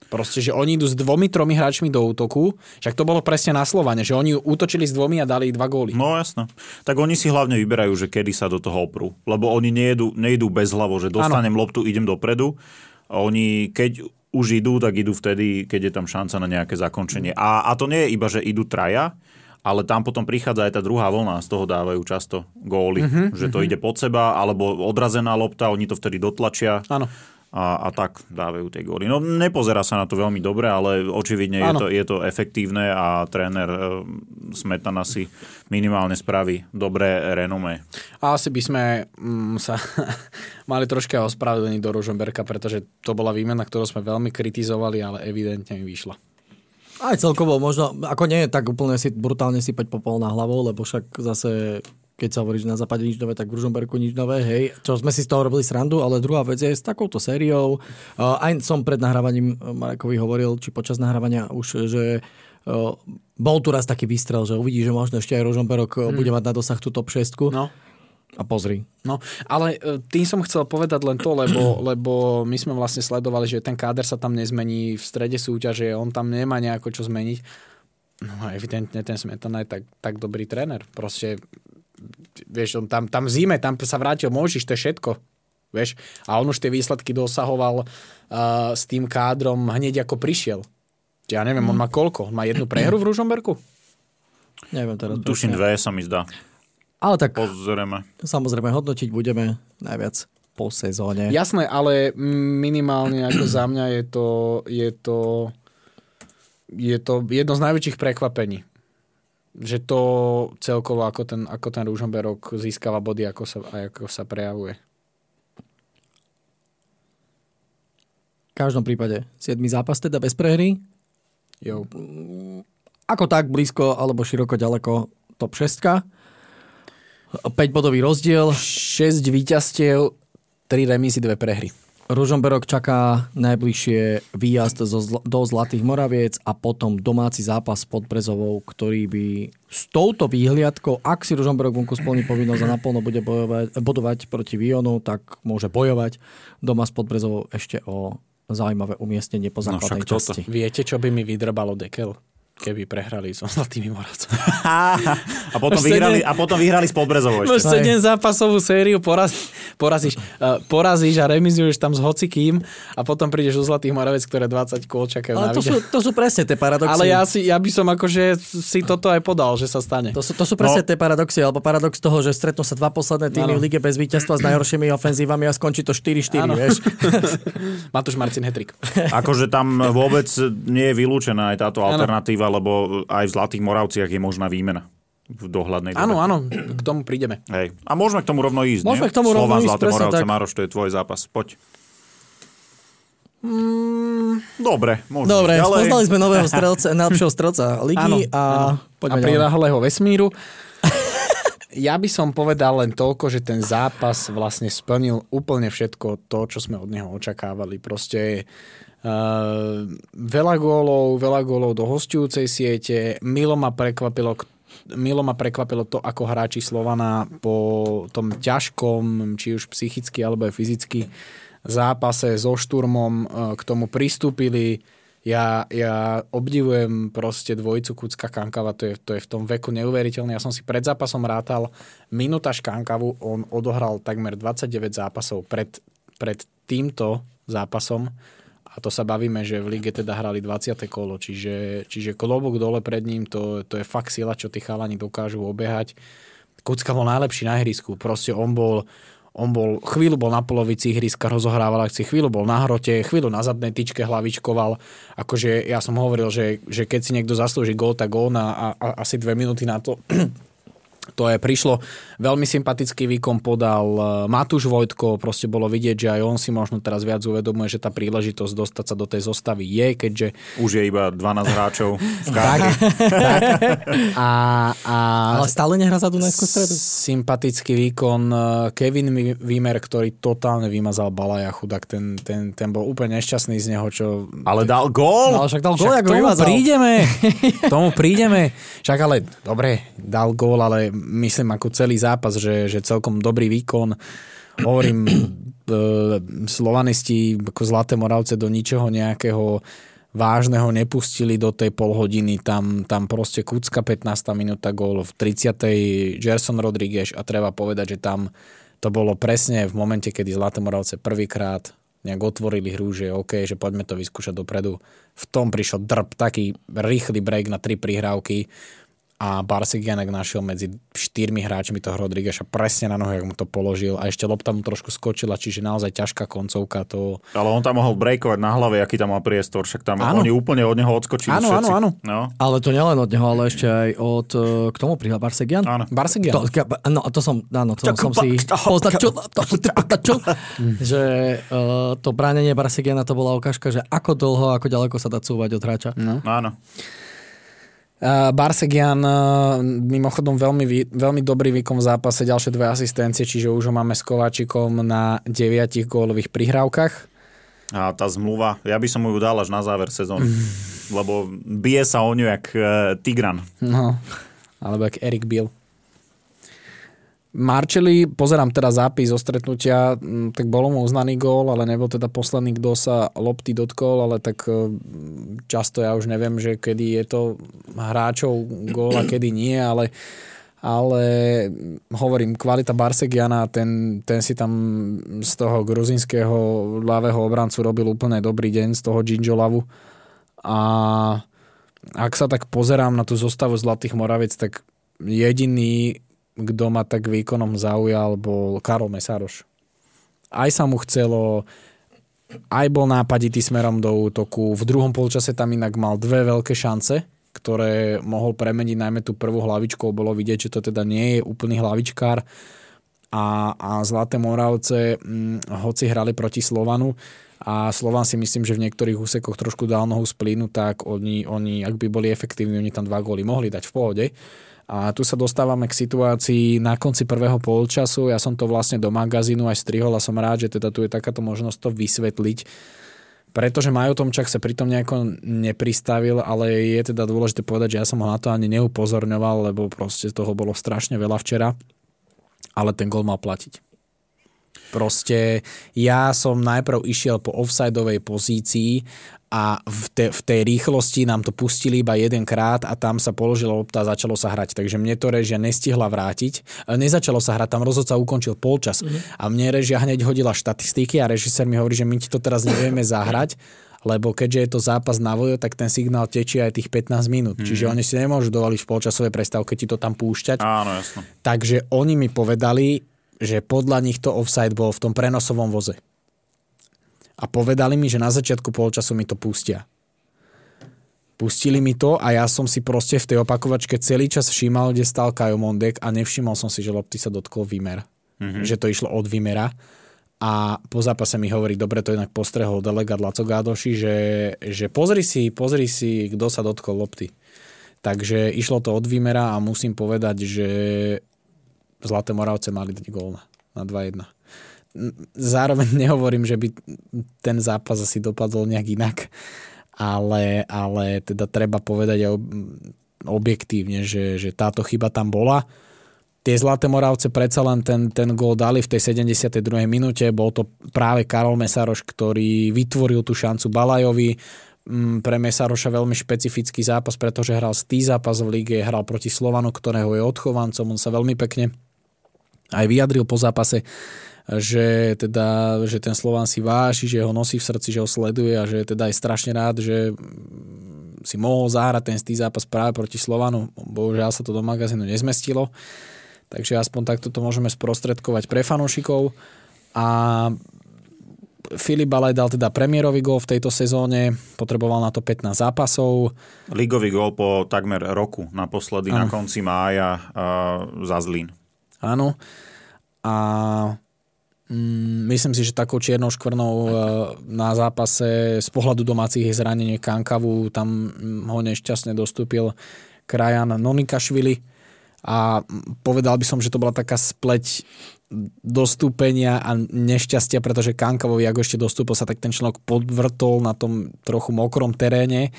Proste, že oni idú s dvomi, tromi hráčmi do útoku, však to bolo presne na Slovane, že oni útočili s dvomi a dali dva góly. No jasno. Tak oni si hlavne vyberajú, že kedy sa do toho oprú. Lebo oni nejdú, nejdú bez hlavo, že dostanem ano. loptu, idem dopredu. A oni, keď už idú, tak idú vtedy, keď je tam šanca na nejaké zakončenie. A, a to nie je iba, že idú traja, ale tam potom prichádza aj tá druhá vlna, z toho dávajú často góly, uh-huh, že to uh-huh. ide pod seba, alebo odrazená lopta, oni to vtedy dotlačia. Áno a, a tak dávajú tie góly. No nepozerá sa na to veľmi dobre, ale očividne je to, je to efektívne a tréner e, Smetana si minimálne spraví dobré renome. A asi by sme mm, sa mali troška ospravedlniť do Rožomberka, pretože to bola výmena, ktorú sme veľmi kritizovali, ale evidentne mi vyšla. Aj celkovo možno, ako nie je tak úplne si brutálne sypať popol na hlavou, lebo však zase keď sa hovorí, že na západe nič nové, tak v Ružomberku nič nové, hej, čo sme si z toho robili srandu, ale druhá vec je s takouto sériou, uh, aj som pred nahrávaním Marekovi hovoril, či počas nahrávania už, že uh, bol tu raz taký výstrel, že uvidí, že možno ešte aj Rožomberok hmm. bude mať na dosah tú top 6. No. A pozri. No, ale tým som chcel povedať len to, lebo, lebo my sme vlastne sledovali, že ten káder sa tam nezmení v strede súťaže, on tam nemá nejako čo zmeniť. No evidentne ten Smetana je tak, tak dobrý tréner. Proste vieš, on tam, tam v zime, tam sa vrátil môžiš, to je všetko. Vieš? A on už tie výsledky dosahoval uh, s tým kádrom hneď ako prišiel. Ja neviem, mm. on má koľko? On má jednu prehru v Ružomberku? Neviem teraz. Tuším dve, sa mi zdá. Ale tak Pozrieme. samozrejme hodnotiť budeme najviac po sezóne. Jasné, ale minimálne ako za mňa je to, je to, je to jedno z najväčších prekvapení že to celkovo ako ten, ako ten Rúžomberok získava body, ako sa, ako sa prejavuje. V každom prípade 7. zápas teda bez prehry. Jo. Ako tak blízko alebo široko ďaleko top 6. 5 bodový rozdiel. 6 víťazstiev, 3 remízy, 2 prehry. Ružomberok čaká najbližšie výjazd do Zlatých Moraviec a potom domáci zápas pod Brezovou, ktorý by s touto výhliadkou, ak si Ružomberok vonku splní povinnosť a naplno bude bojovať, bodovať proti Vionu, tak môže bojovať doma s Podbrezovou ešte o zaujímavé umiestnenie po no základnej no časti. Viete, čo by mi vydrbalo dekel? Keby prehrali so Zlatými Moravcami. a, potom vyhrali, a potom vyhrali s Podbrezovou ešte. 7 zápasovú sériu, poraz, porazíš, uh, porazíš a remizuješ tam s hocikým a potom prídeš do Zlatých Moravec, ktoré 20 kôl čakajú Ale to sú, to sú presne tie paradoxy. Ale ja, si, ja by som akože si toto aj podal, že sa stane. To sú, to sú presne no. tie paradoxy, alebo paradox toho, že stretnú sa dva posledné týmy v lige bez víťazstva s najhoršími ofenzívami a skončí to 4-4, vieš. Matúš Marcin Hetrik. akože tam vôbec nie je vylúčená aj táto alternatíva, lebo aj v Zlatých Moravciach je možná výmena v dohľadnej dobe. Áno, áno, k tomu prídeme. Hej. A môžeme k tomu rovno ísť, Môžeme nie? k tomu Slován, rovno ísť, Zlaté Moravce, tak. Maroš, to je tvoj zápas. Poď. Mm, dobre, môžeme. Dobre, ďalej. spoznali sme nového strelca, najlepšieho strelca ligy áno, a poďme A prilahlého vesmíru. ja by som povedal len toľko, že ten zápas vlastne splnil úplne všetko to, čo sme od neho očakávali. Proste veľa gólov, veľa gólov do hostujúcej siete. Milo ma prekvapilo, Milo ma prekvapilo to, ako hráči Slovana po tom ťažkom, či už psychicky alebo aj fyzicky zápase so Šturmom uh, k tomu pristúpili. Ja, ja obdivujem proste dvojicu Kucka Kankava, to je, to je v tom veku neuveriteľné. Ja som si pred zápasom rátal minúta Škankavu, on odohral takmer 29 zápasov pred, pred týmto zápasom a to sa bavíme, že v lige teda hrali 20. kolo, čiže, čiže klobok dole pred ním, to, to je fakt sila, čo tí chalani dokážu obehať. Kucka bol najlepší na ihrisku, proste on bol, on bol, chvíľu bol na polovici ihriska, rozohrával akcie, chvíľu bol na hrote, chvíľu na zadnej tyčke hlavičkoval. Akože ja som hovoril, že, že keď si niekto zaslúži gól, tak gól na a, a, asi dve minúty na to to je prišlo. Veľmi sympatický výkon podal e, Matúš Vojtko, proste bolo vidieť, že aj on si možno teraz viac uvedomuje, že tá príležitosť dostať sa do tej zostavy je, keďže... Už je iba 12 hráčov v tak, tak. A, a... Ale stále nehrá za Dunajskú stredu. Sympatický výkon e, Kevin Wimmer, ktorý totálne vymazal Balaja chudák, ten, ten, ten bol úplne nešťastný z neho, čo... Ale dal gól! No, však dal gól, však tomu vymazal. prídeme, tomu prídeme. Však ale, dobre, dal gól, ale myslím ako celý zápas, že, že celkom dobrý výkon. Hovorím, slovanisti ako Zlaté Moravce do ničoho nejakého vážneho nepustili do tej polhodiny, tam, tam proste Kucka 15. minúta gól, v 30. Gerson Rodriguez a treba povedať, že tam to bolo presne v momente, kedy Zlaté Moravce prvýkrát nejak otvorili hru, že OK, že poďme to vyskúšať dopredu. V tom prišiel drb, taký rýchly break na tri prihrávky a Barsegianek našiel medzi štyrmi hráčmi toho Rodrígueša presne na nohu, jak mu to položil a ešte lopta mu trošku skočila, čiže naozaj ťažká koncovka. To... Ale on tam mohol breakovať na hlave, aký tam mal priestor, však tam áno. oni úplne od neho odskočili áno, všetci. Áno, áno, no. Ale to nielen od neho, ale ešte aj od, e, k tomu prihľad Barsegian. Áno. Barsegian. To, no, to som, áno, to som si poznačil, že uh, to bránenie Barsegiana to bola ukážka, že ako dlho, ako ďaleko sa dá cúvať od hráča. No. Áno. Barsegian mimochodom veľmi, veľmi dobrý výkon v zápase, ďalšie dve asistencie, čiže už ho máme s Kováčikom na deviatich gólových prihrávkach. A tá zmluva, ja by som ju dal až na záver sezóny, mm. lebo bije sa o ňu jak uh, Tigran. No, alebo jak Erik Bill. Marčeli, pozerám teda zápis zo stretnutia, mm, tak bolo mu uznaný gól, ale nebol teda posledný, kto sa lopty dotkol, ale tak e, často ja už neviem, že kedy je to hráčov gól a kedy nie, ale ale hovorím, kvalita Barsegiana, ten, ten si tam z toho gruzinského ľavého obrancu robil úplne dobrý deň z toho Ginjolavu a ak sa tak pozerám na tú zostavu Zlatých Moravec, tak jediný kto ma tak výkonom zaujal, bol Karol Mesároš. Aj sa mu chcelo, aj bol nápaditý smerom do útoku. V druhom polčase tam inak mal dve veľké šance, ktoré mohol premeniť najmä tú prvú hlavičku. Bolo vidieť, že to teda nie je úplný hlavičkár. A, a Zlaté Moravce, hm, hoci hrali proti Slovanu, a Slovan si myslím, že v niektorých úsekoch trošku dal nohu z tak oni, oni, ak by boli efektívni, oni tam dva góly mohli dať v pohode. A tu sa dostávame k situácii na konci prvého polčasu. Ja som to vlastne do magazínu aj strihol a som rád, že teda tu je takáto možnosť to vysvetliť. Pretože Majo Tomčak sa pritom nejako nepristavil, ale je teda dôležité povedať, že ja som ho na to ani neupozorňoval, lebo proste toho bolo strašne veľa včera. Ale ten gol mal platiť. Proste ja som najprv išiel po offsideovej pozícii a v, te, v tej rýchlosti nám to pustili iba jedenkrát a tam sa položila lopta a začalo sa hrať. Takže mne to režia nestihla vrátiť. Nezačalo sa hrať, tam rozhodca ukončil polčas. Mm-hmm. A mne režia hneď hodila štatistiky a režisér mi hovorí, že my ti to teraz nevieme zahrať, lebo keďže je to zápas na vojo, tak ten signál tečie aj tých 15 minút. Mm-hmm. Čiže oni si nemôžu dovoliť v polčasovej prestávke ti to tam púšťať. Áno, jasno. Takže oni mi povedali, že podľa nich to offside bol v tom prenosovom voze a povedali mi, že na začiatku polčasu mi to pustia. Pustili mi to a ja som si proste v tej opakovačke celý čas všímal, kde stal Kajo Mondek a nevšimol som si, že lopty sa dotkol Vimer. Mm-hmm. Že to išlo od Vimera. A po zápase mi hovorí, dobre, to inak postrehol delegát Laco Gádoši, že, že pozri si, pozri si, kto sa dotkol lopty. Takže išlo to od Vimera a musím povedať, že Zlaté Moravce mali dať gól na 2-1 zároveň nehovorím, že by ten zápas asi dopadol nejak inak, ale, ale teda treba povedať objektívne, že, že táto chyba tam bola. Tie Zlaté Moravce predsa len ten, ten gól dali v tej 72. minúte. Bol to práve Karol Mesaroš, ktorý vytvoril tú šancu Balajovi. Mm, pre Mesaroša veľmi špecifický zápas, pretože hral tý zápas v lige, hral proti Slovanu, ktorého je odchovancom. On sa veľmi pekne aj vyjadril po zápase, že, teda, že ten Slován si váži, že ho nosí v srdci, že ho sleduje a že teda je strašne rád, že si mohol zahrať ten stý zápas práve proti Slovanu. Bohužiaľ sa to do magazínu nezmestilo. Takže aspoň takto to môžeme sprostredkovať pre fanúšikov. A Filip Balaj dal teda premiérový gól v tejto sezóne, potreboval na to 15 zápasov. Ligový gól po takmer roku, naposledy ano. na konci mája uh, za Zlín. Áno. A myslím si, že takou čiernou škvrnou e, na zápase z pohľadu domácich je zranenie Kankavu. Tam mm, ho nešťastne dostúpil krajan Nonikašvili. A povedal by som, že to bola taká spleť dostúpenia a nešťastia, pretože Kankavovi, ako ešte dostúpil sa, tak ten členok podvrtol na tom trochu mokrom teréne.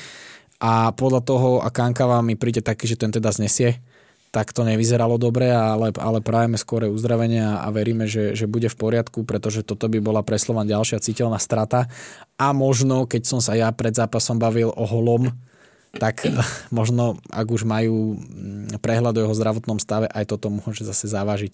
A podľa toho a Kankava mi príde taký, že ten teda znesie tak to nevyzeralo dobre, ale, ale prajeme skore uzdravenie a, a veríme, že, že bude v poriadku, pretože toto by bola pre Slovan ďalšia citeľná strata. A možno, keď som sa ja pred zápasom bavil o holom, tak možno, ak už majú mm, prehľad o jeho zdravotnom stave, aj toto môže zase závažiť.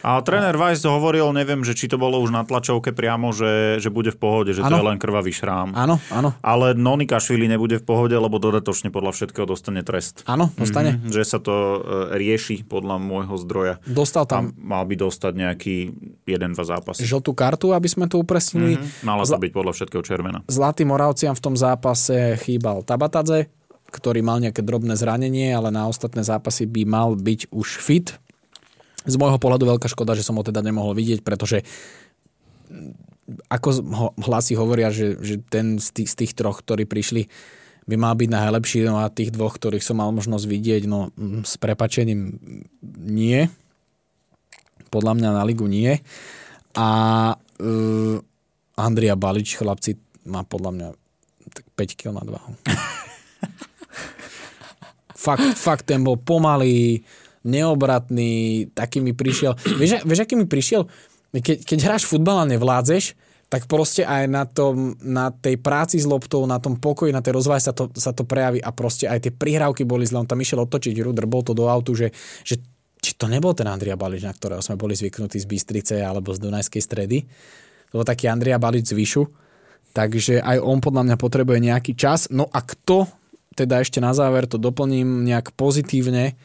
A tréner Weiss hovoril, neviem, že či to bolo už na tlačovke priamo, že, že bude v pohode, že ano. to je len krvavý šrám. Áno, áno. Ale Nonika Švili nebude v pohode, lebo dodatočne podľa všetkého dostane trest. Áno, dostane. Mm-hmm, že sa to e, rieši podľa môjho zdroja. Dostal tam. A mal by dostať nejaký jeden, dva zápasy. Žltú kartu, aby sme to upresnili. Mm-hmm. Mala to byť podľa všetkého červená. Zlatým Moravciam v tom zápase chýbal Tabatadze, ktorý mal nejaké drobné zranenie, ale na ostatné zápasy by mal byť už fit. Z môjho pohľadu veľká škoda, že som ho teda nemohol vidieť, pretože ako hlasy hovoria, že, že ten z tých, z tých troch, ktorí prišli, by mal byť najlepší, no a tých dvoch, ktorých som mal možnosť vidieť, no s prepačením nie. Podľa mňa na ligu nie. A uh, Andria Balič, chlapci, má podľa mňa tak 5 kg na dvahu. fakt, fakt ten bol pomalý, neobratný, taký mi prišiel. Vieš, vieš aký mi prišiel? Keď, keď hráš futbal a nevládzeš, tak proste aj na, tom, na tej práci s loptou, na tom pokoji, na tej rozvahe sa to, sa to prejaví a proste aj tie prihrávky boli zle. On tam išiel otočiť Ruder, bol to do autu, že, že či to nebol ten Andria Balič, na ktorého sme boli zvyknutí z Bystrice alebo z Dunajskej stredy. To bol taký Andria Balič z Vyšu. Takže aj on podľa mňa potrebuje nejaký čas. No a kto, teda ešte na záver to doplním nejak pozitívne,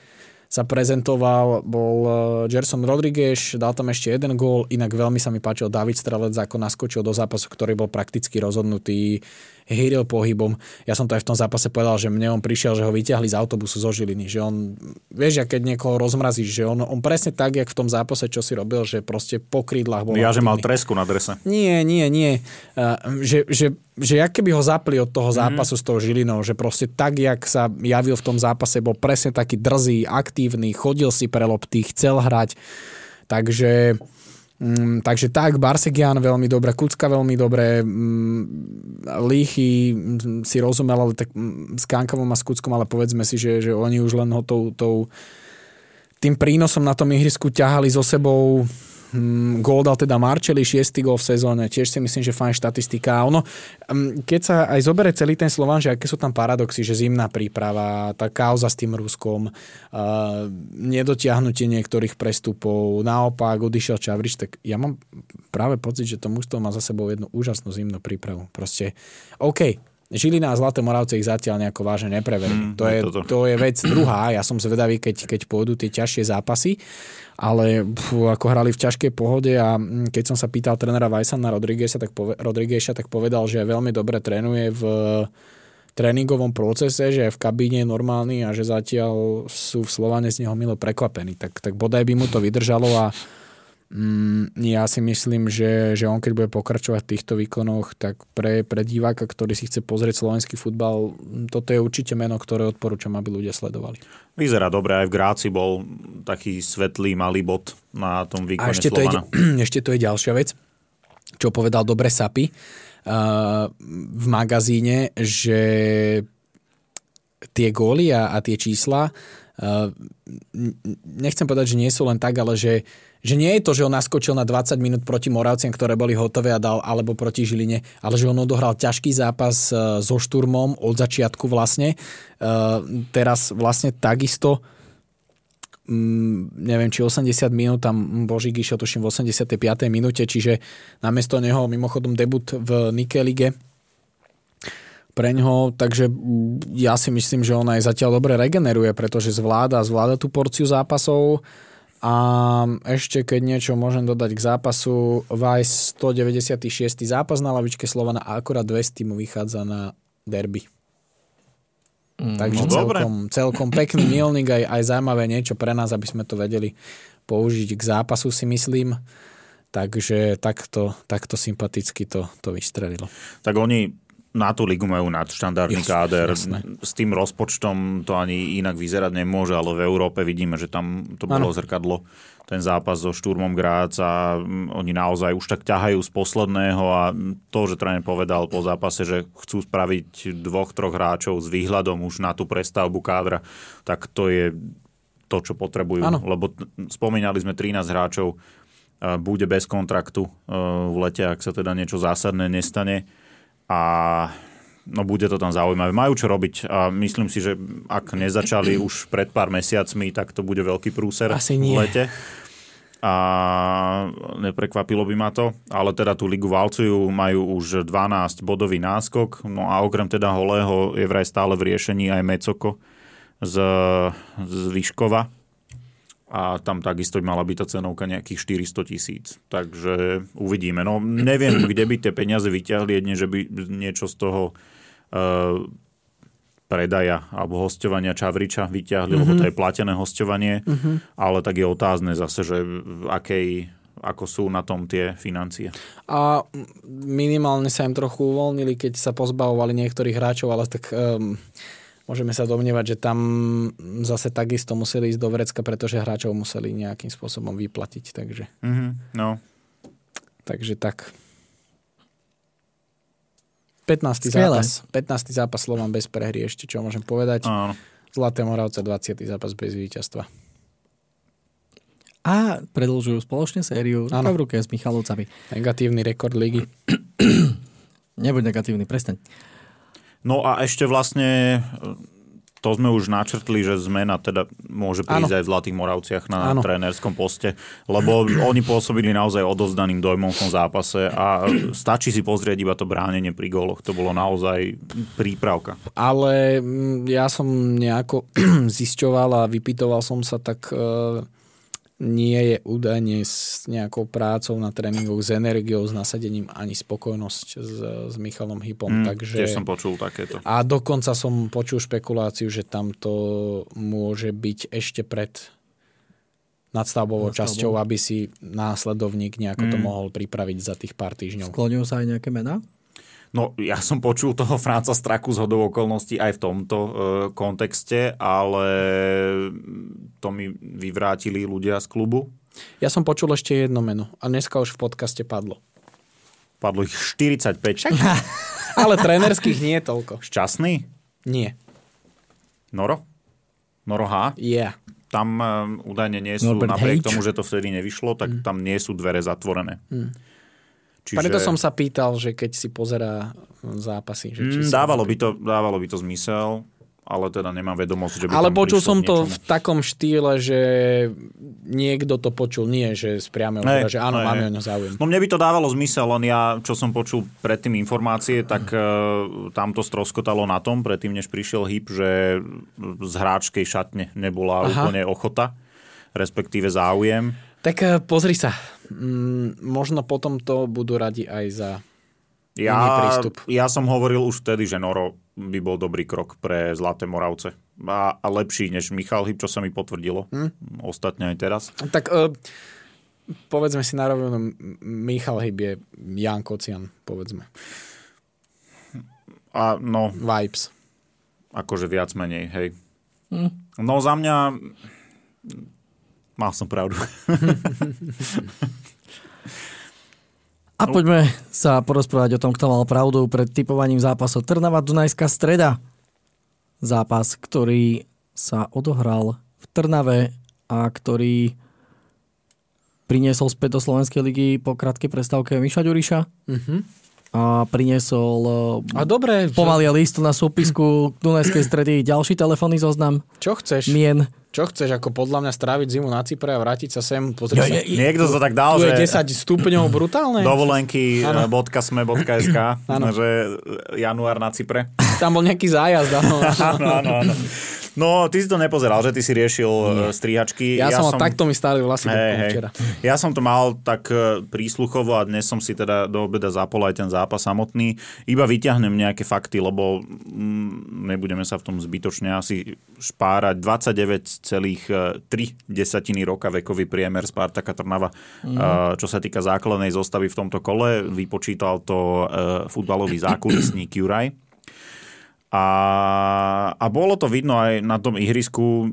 sa prezentoval, bol eh, Gerson Rodriguez, dal tam ešte jeden gól, inak veľmi sa mi páčil David Strelec, ako naskočil do zápasu, ktorý bol prakticky rozhodnutý hýril pohybom. Ja som to aj v tom zápase povedal, že mne on prišiel, že ho vyťahli z autobusu zo Žiliny, že on, vieš, keď niekoho rozmrazíš, že on, on presne tak, jak v tom zápase, čo si robil, že proste po krídlach bol. Ja, že mal tresku na drese. Nie, nie, nie. Uh, že, že, že jak keby ho zapli od toho mhm. zápasu mm. s tou Žilinou, že proste tak, jak sa javil v tom zápase, bol presne taký drzý, aktívny, chodil si pre lopty, chcel hrať. Takže Mm, takže tak, Barsegian veľmi dobre, Kucka veľmi dobre, mm, Líchy mm, si rozumel, ale tak mm, s Kankavom a s Kuckom, ale povedzme si, že, že oni už len ho tou, tou, tým prínosom na tom ihrisku ťahali so sebou gól dal teda Marčeli, šiestý gól v sezóne, tiež si myslím, že fajn štatistika. Ono, mm, keď sa aj zobere celý ten Slovan, že aké sú tam paradoxy, že zimná príprava, tá kauza s tým Ruskom, nedotiahnutie niektorých prestupov, naopak odišiel Čavrič, tak ja mám práve pocit, že to mužstvo má za sebou jednu úžasnú zimnú prípravu. Proste, OK, Žilina a Zlaté Moravce ich zatiaľ nejako vážne nepreverili. Mm, to, je, to je vec druhá. Ja som zvedavý, keď, keď pôjdu tie ťažšie zápasy ale pfú, ako hrali v ťažkej pohode a mm, keď som sa pýtal trénera Vajsana Rodriguesa, tak, pove, Rodriguesa, tak povedal, že veľmi dobre trénuje v tréningovom procese, že v kabíne normálny a že zatiaľ sú v Slovane z neho milo prekvapení. Tak, tak bodaj by mu to vydržalo a Mm, ja si myslím, že, že on keď bude pokračovať v týchto výkonoch, tak pre, pre diváka, ktorý si chce pozrieť slovenský futbal, toto je určite meno, ktoré odporúčam, aby ľudia sledovali. Vyzerá dobre, aj v Gráci bol taký svetlý malý bod na tom výkone A ešte to, je, ešte to je ďalšia vec, čo povedal dobre Sapi uh, v magazíne, že tie góly a, a tie čísla uh, nechcem povedať, že nie sú len tak, ale že že nie je to, že on naskočil na 20 minút proti Moravciam, ktoré boli hotové a dal, alebo proti Žiline, ale že on odohral ťažký zápas e, so Šturmom od začiatku vlastne. E, teraz vlastne takisto mm, neviem, či 80 minút, tam Božík išiel tuším v 85. minúte, čiže namiesto neho mimochodom debut v Nike lige pre ňoho, takže ja si myslím, že on aj zatiaľ dobre regeneruje, pretože zvláda, zvláda tú porciu zápasov a ešte keď niečo môžem dodať k zápasu, Vice 196. zápas na lavičke Slovana a akorát 200 mu vychádza na derby. Mm, Takže no celkom, celkom pekný milník, aj, aj zaujímavé niečo pre nás, aby sme to vedeli použiť k zápasu si myslím. Takže takto, takto sympaticky to, to vystrelilo. Tak oni na tú ligu majú nadštandardný yes, káder. Jasné. S tým rozpočtom to ani inak vyzerať nemôže, ale v Európe vidíme, že tam to bolo ano. zrkadlo ten zápas so Šturmom Grác a mm, oni naozaj už tak ťahajú z posledného a to, že tréner povedal po zápase, že chcú spraviť dvoch, troch hráčov s výhľadom už na tú prestavbu kádra, tak to je to to, čo potrebujú. Ano. Lebo spomínali sme 13 hráčov, bude bez kontraktu v lete, ak sa teda niečo zásadné nestane. A no bude to tam zaujímavé. Majú čo robiť a myslím si, že ak nezačali už pred pár mesiacmi, tak to bude veľký prúser Asi nie. v lete. A neprekvapilo by ma to, ale teda tú ligu valcujú, majú už 12 bodový náskok, no a okrem teda Holého je vraj stále v riešení aj Mecoko z, z Vyškova, a tam takisto by mala byť tá cenovka nejakých 400 tisíc. Takže uvidíme. No neviem, kde by tie peniaze vyťahli, jedne, že by niečo z toho uh, predaja alebo hostovania Čavriča vyťahli, mm-hmm. lebo to mhm. je platené hostovanie, mm-hmm. ale tak je otázne zase, že v akej ako sú na tom tie financie. A minimálne sa im trochu uvoľnili, keď sa pozbavovali niektorých hráčov, ale tak um, môžeme sa domnievať, že tam zase takisto museli ísť do vrecka, pretože hráčov museli nejakým spôsobom vyplatiť. Takže, mm-hmm, no. takže tak. 15. Skvěle. zápas. 15. zápas Slovan bez prehry ešte, čo môžem povedať. Áno. Zlaté Moravce 20. zápas bez víťazstva. A predlžujú spoločne sériu ruka v ruke s Michalovcami. Negatívny rekord ligy. Nebuď negatívny, prestaň. No a ešte vlastne to sme už načrtli, že zmena teda môže prísť ano. aj v Zlatých Moravciach na ano. trénerskom poste, lebo oni pôsobili naozaj odovzdaným dojmom v tom zápase a stačí si pozrieť iba to bránenie pri góloch. To bolo naozaj prípravka. Ale mm, ja som nejako zisťoval a vypitoval som sa tak e, nie je údajne s nejakou prácou na tréningoch, s energiou, s nasadením ani spokojnosť s, s Michalom Hypom. Mm, takže... Tiež som počul takéto. A dokonca som počul špekuláciu, že tam to môže byť ešte pred nadstavbovou časťou, aby si následovník nejako mm. to mohol pripraviť za tých pár týždňov. Skloňujú sa aj nejaké mená? No, ja som počul toho Franca Straku z hodou okolností aj v tomto e, kontexte, ale to mi vyvrátili ľudia z klubu. Ja som počul ešte jedno meno a dneska už v podcaste padlo. Padlo ich 45. Však, ale trénerských nie je toľko. Šťastný? Nie. Noro? Noro H? Yeah. Tam um, údajne nie sú, Norbert napriek H. tomu, že to vtedy nevyšlo, tak mm. tam nie sú dvere zatvorené. Mm. Čiže... Preto som sa pýtal, že keď si pozerá zápasy. Že či mm, dávalo, by to, dávalo by to zmysel, ale teda nemám vedomosť, že by Ale počul som to v takom štýle, že niekto to počul, nie, že z priameho hey, že áno, hey, máme o ňo záujem. No mne by to dávalo zmysel, len ja, čo som počul predtým informácie, tak uh, tam to stroskotalo na tom, predtým než prišiel HIP, že z hráčkej šatne nebola Aha. úplne ochota, respektíve záujem. Tak uh, pozri sa, mm, možno potom to budú radi aj za ja, iný prístup. Ja som hovoril už vtedy, že Noro by bol dobrý krok pre Zlaté Moravce. A, a lepší než Michal Hyb, čo sa mi potvrdilo. Hmm. Ostatne aj teraz. Tak uh, povedzme si na rovinu, Michal Hyb je Jan Kocian, povedzme. A no... Vibes. Akože viac menej, hej. Hmm. No za mňa Mal som pravdu. A poďme sa porozprávať o tom, kto mal pravdu pred typovaním zápasov Trnava Dunajská streda. Zápas, ktorý sa odohral v Trnave a ktorý priniesol späť do Slovenskej ligy po krátkej prestávke Miša Ďuriša. Mm-hmm. A priniesol a dobre, pomaly že... list na súpisku Dunajskej stredy ďalší telefónny zoznam. Čo chceš? Mien čo chceš, ako podľa mňa stráviť zimu na Cypre a vrátiť sa sem? Pozri ja, sa. Niekto to tak dal, tu že... je 10 stupňov brutálne. Dovolenky.sme.sk že január na Cypre. Tam bol nejaký zájazd. Áno, áno, áno. áno. No, ty si to nepozeral, že ty si riešil Nie. E, strihačky. Ja, ja som, som takto mi stáli vlasy hey, hey. včera. Ja som to mal tak e, prísluchovo a dnes som si teda do obeda zapol aj ten zápas samotný. Iba vyťahnem nejaké fakty, lebo mm, nebudeme sa v tom zbytočne asi špárať. 29,3 desatiny roka vekový priemer Spartaka Trnava, mm. čo sa týka základnej zostavy v tomto kole. Vypočítal to futbalový zákulisník Juraj. A, a bolo to vidno aj na tom ihrisku.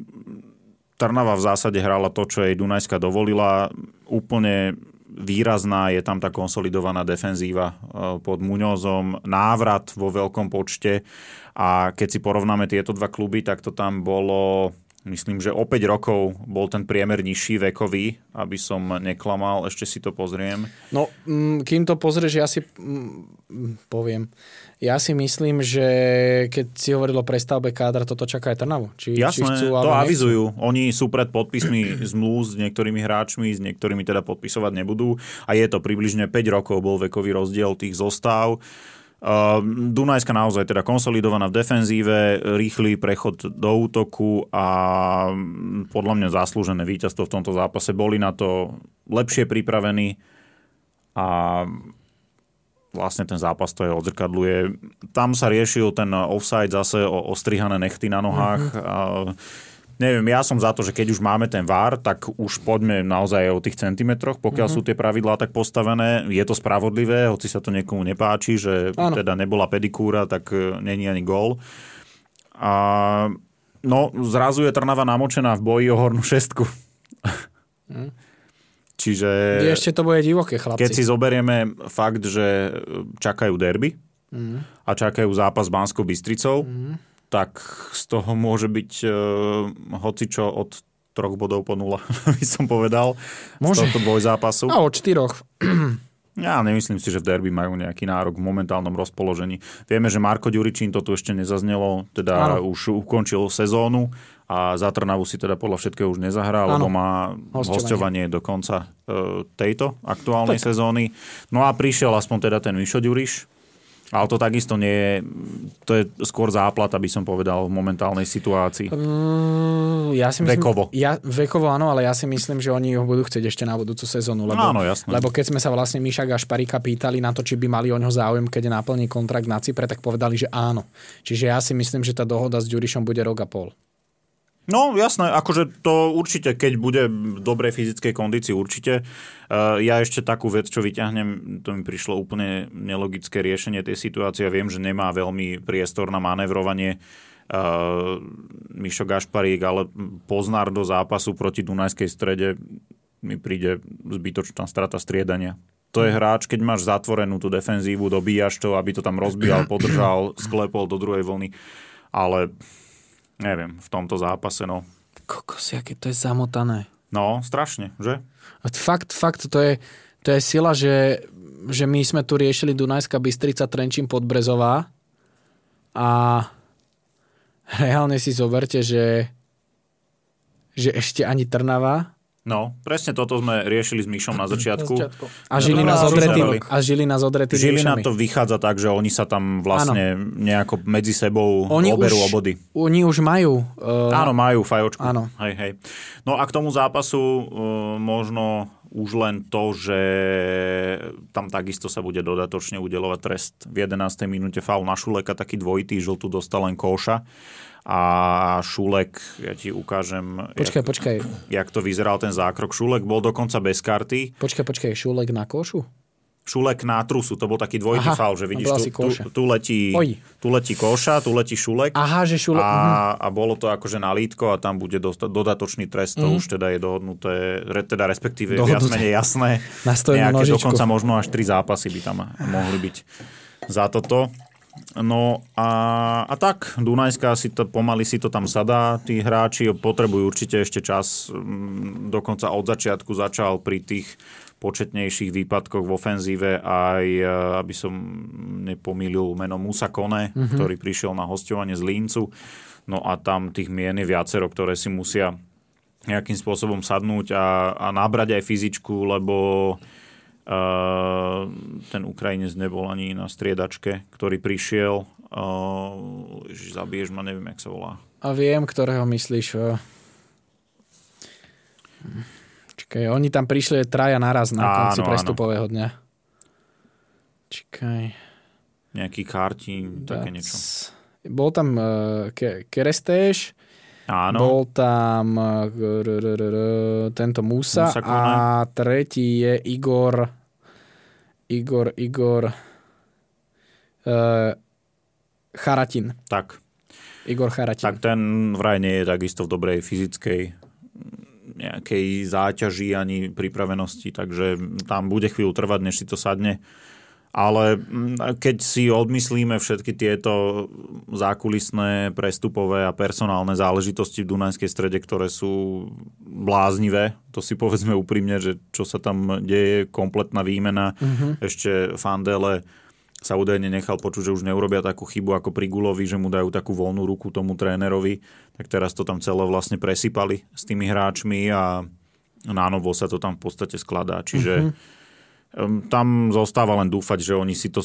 Trnava v zásade hrala to, čo jej Dunajska dovolila. Úplne výrazná je tam tá konsolidovaná defenzíva e, pod Muňozom, návrat vo veľkom počte a keď si porovnáme tieto dva kluby, tak to tam bolo Myslím, že o 5 rokov bol ten priemer nižší vekový, aby som neklamal, ešte si to pozriem. No, mm, kým to pozrieš, ja si mm, poviem. Ja si myslím, že keď si hovoril o prestavbe kádra, toto čaká aj Trnavu. Či, Jasné, či chcú, to avizujú. Nechcú. Oni sú pred podpismi zmluv s niektorými hráčmi, s niektorými teda podpisovať nebudú. A je to približne 5 rokov bol vekový rozdiel tých zostav. Ehm, Dunajska naozaj teda konsolidovaná v defenzíve, rýchly prechod do útoku a mm, podľa mňa zaslúžené víťazstvo v tomto zápase. Boli na to lepšie pripravení a vlastne ten zápas to je odzrkadluje. Tam sa riešil ten offside zase o ostrihané nechty na nohách. Mm-hmm. A neviem, ja som za to, že keď už máme ten VAR, tak už poďme naozaj o tých centimetroch, pokiaľ mm-hmm. sú tie pravidlá tak postavené. Je to spravodlivé, hoci sa to niekomu nepáči, že ano. teda nebola pedikúra, tak e, není ani gól. A no, zrazu je Trnava namočená v boji o hornú šestku. Mm. Čiže... Ešte to bude divoké, chlapci. Keď si zoberieme fakt, že čakajú derby mm. a čakajú zápas Banskou Bystricou, mm tak z toho môže byť uh, hocičo od troch bodov po nula, by som povedal. Môže. Z tohto zápasu. A od štyroch. Ja nemyslím si, že v derby majú nejaký nárok v momentálnom rozpoložení. Vieme, že Marko Ďuričín to tu ešte nezaznelo, teda ano. už ukončil sezónu a za Trnavu si teda podľa všetkého už nezahrá, lebo má hostovanie, do konca e, tejto aktuálnej tak. sezóny. No a prišiel aspoň teda ten Mišo Ďuriš, ale to takisto nie je, to je skôr záplata, by som povedal, v momentálnej situácii. Uh, ja si myslím, vekovo. Ja, vekovo áno, ale ja si myslím, že oni ho budú chcieť ešte na budúcu sezónu. Lebo, áno, jasné. lebo keď sme sa vlastne Miša Gašparika pýtali na to, či by mali o ňo záujem, keď naplní kontrakt na Cypre, tak povedali, že áno. Čiže ja si myslím, že tá dohoda s Ďurišom bude rok a pol. No jasné, akože to určite, keď bude v dobrej fyzickej kondícii, určite. Uh, ja ešte takú vec, čo vyťahnem, to mi prišlo úplne nelogické riešenie tej situácie. Viem, že nemá veľmi priestor na manevrovanie uh, Mišo Gašparík, ale poznár do zápasu proti Dunajskej strede mi príde zbytočná strata striedania. To je hráč, keď máš zatvorenú tú defenzívu, dobíjaš to, aby to tam rozbíjal, podržal, sklepol do druhej vlny. Ale Neviem, v tomto zápase, no. Kokos, aké to je zamotané. No, strašne, že? Fakt, fakt, to je, to je sila, že, že my sme tu riešili Dunajská Bystrica, Trenčín, Podbrezová a reálne si zoberte, že, že ešte ani Trnava No, presne toto sme riešili s Myšom na začiatku. A žili na odretý, a žili na odretý Žilina to vychádza tak, že oni sa tam vlastne ano. nejako medzi sebou oni oberú už, obody. Oni už majú. Uh... Áno, majú fajočku. Áno. Hej, hej. No a k tomu zápasu uh, možno už len to, že tam takisto sa bude dodatočne udelovať trest. V 11. minúte faul na Šuleka, taký dvojitý, žltu dostal len Koša a Šulek, ja ti ukážem, počkaj, jak, počkaj. jak to vyzeral ten zákrok. Šulek bol dokonca bez karty. Počkaj, počkaj, Šulek na košu? Šulek na trusu, to bol taký dvojitý Aha, faul, že vidíš, tu, tu, tu, letí, tu letí koša, tu letí Šulek Aha, že šulek. A, mhm. a bolo to akože na lítko a tam bude dosta, dodatočný trest, to mm. už teda je dohodnuté, teda respektíve Dohodnuté. viac menej jasné. Nejaké nožičku. dokonca možno až tri zápasy by tam mohli byť za toto. No a, a tak, Dunajská si to, pomaly si to tam sadá, tí hráči potrebujú určite ešte čas, mm, dokonca od začiatku začal pri tých početnejších výpadkoch v ofenzíve aj, e, aby som nepomýlil meno Musa Kone, mm-hmm. ktorý prišiel na hostovanie z Líncu. No a tam tých mien je viacero, ktoré si musia nejakým spôsobom sadnúť a, a nabrať aj fyzičku, lebo Uh, ten Ukrajinec nebol ani na striedačke, ktorý prišiel. Uh, ježiš, zabiješ ma, neviem, jak sa volá. A viem, ktorého myslíš. Čakaj, oni tam prišli traja naraz na áno, konci prestupového dňa. Čakaj. Nejaký kartín, také niečo. Bol tam uh, Kerestéš, Áno. Bol tam uh, tento Musa, Musa a tretí je Igor Igor Igor uh, Charatin. Tak. Igor Charatin. Tak ten vraj nie je takisto v dobrej fyzickej nejakej záťaži ani pripravenosti, takže tam bude chvíľu trvať, než si to sadne Ale mm, keď si odmyslíme všetky tieto zákulisné, prestupové a personálne záležitosti v Dunajskej strede, ktoré sú bláznivé, to si povedzme úprimne, že čo sa tam deje, kompletná výmena. Uh-huh. Ešte Fandele sa údajne nechal počuť, že už neurobia takú chybu ako pri Gulovi, že mu dajú takú voľnú ruku tomu trénerovi. Tak teraz to tam celé vlastne presypali s tými hráčmi a na novo sa to tam v podstate skladá. Čiže uh-huh tam zostáva len dúfať, že oni si to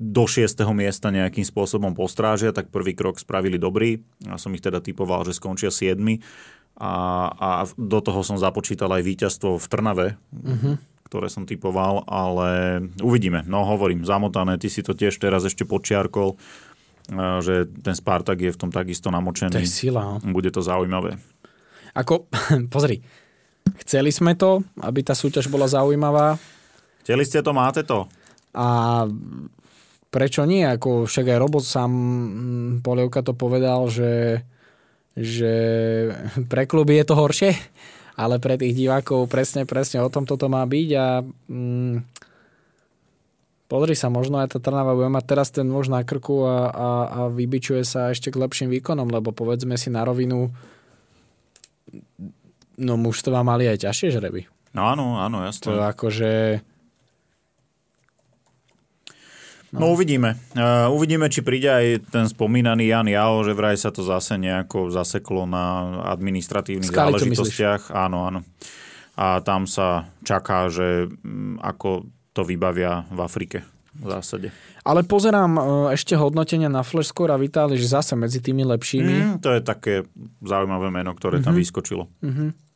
do 6. miesta nejakým spôsobom postrážia, tak prvý krok spravili dobrý. Ja som ich teda typoval, že skončia 7. A, a do toho som započítal aj víťazstvo v Trnave, uh-huh. ktoré som typoval, ale uvidíme. No hovorím, zamotané, ty si to tiež teraz ešte počiarkol, že ten Spartak je v tom takisto namočený. To je sila. No. Bude to zaujímavé. Ako, pozri, chceli sme to, aby tá súťaž bola zaujímavá, Chceli ste to, máte to. A prečo nie? Ako však aj robot sám mm, Polievka to povedal, že, že pre kluby je to horšie, ale pre tých divákov presne, presne o tom toto má byť a mm, pozri sa, možno aj tá Trnava bude mať teraz ten nôž na krku a, a, a vybičuje sa ešte k lepším výkonom, lebo povedzme si na rovinu no mužstva mali aj ťažšie žreby. No áno, áno, jasne. To akože No, no uvidíme. Uh, uvidíme, či príde aj ten spomínaný Jan Jao, že vraj sa to zase nejako zaseklo na administratívnych Skali, záležitostiach. Áno, áno. A tam sa čaká, že m, mm, ako to vybavia v Afrike v zásade. Ale pozerám uh, ešte hodnotenia na Flashscore a Vitali, že zase medzi tými lepšími. Mm, to je také zaujímavé meno, ktoré mm-hmm. tam mhm. vyskočilo. Mm-hmm.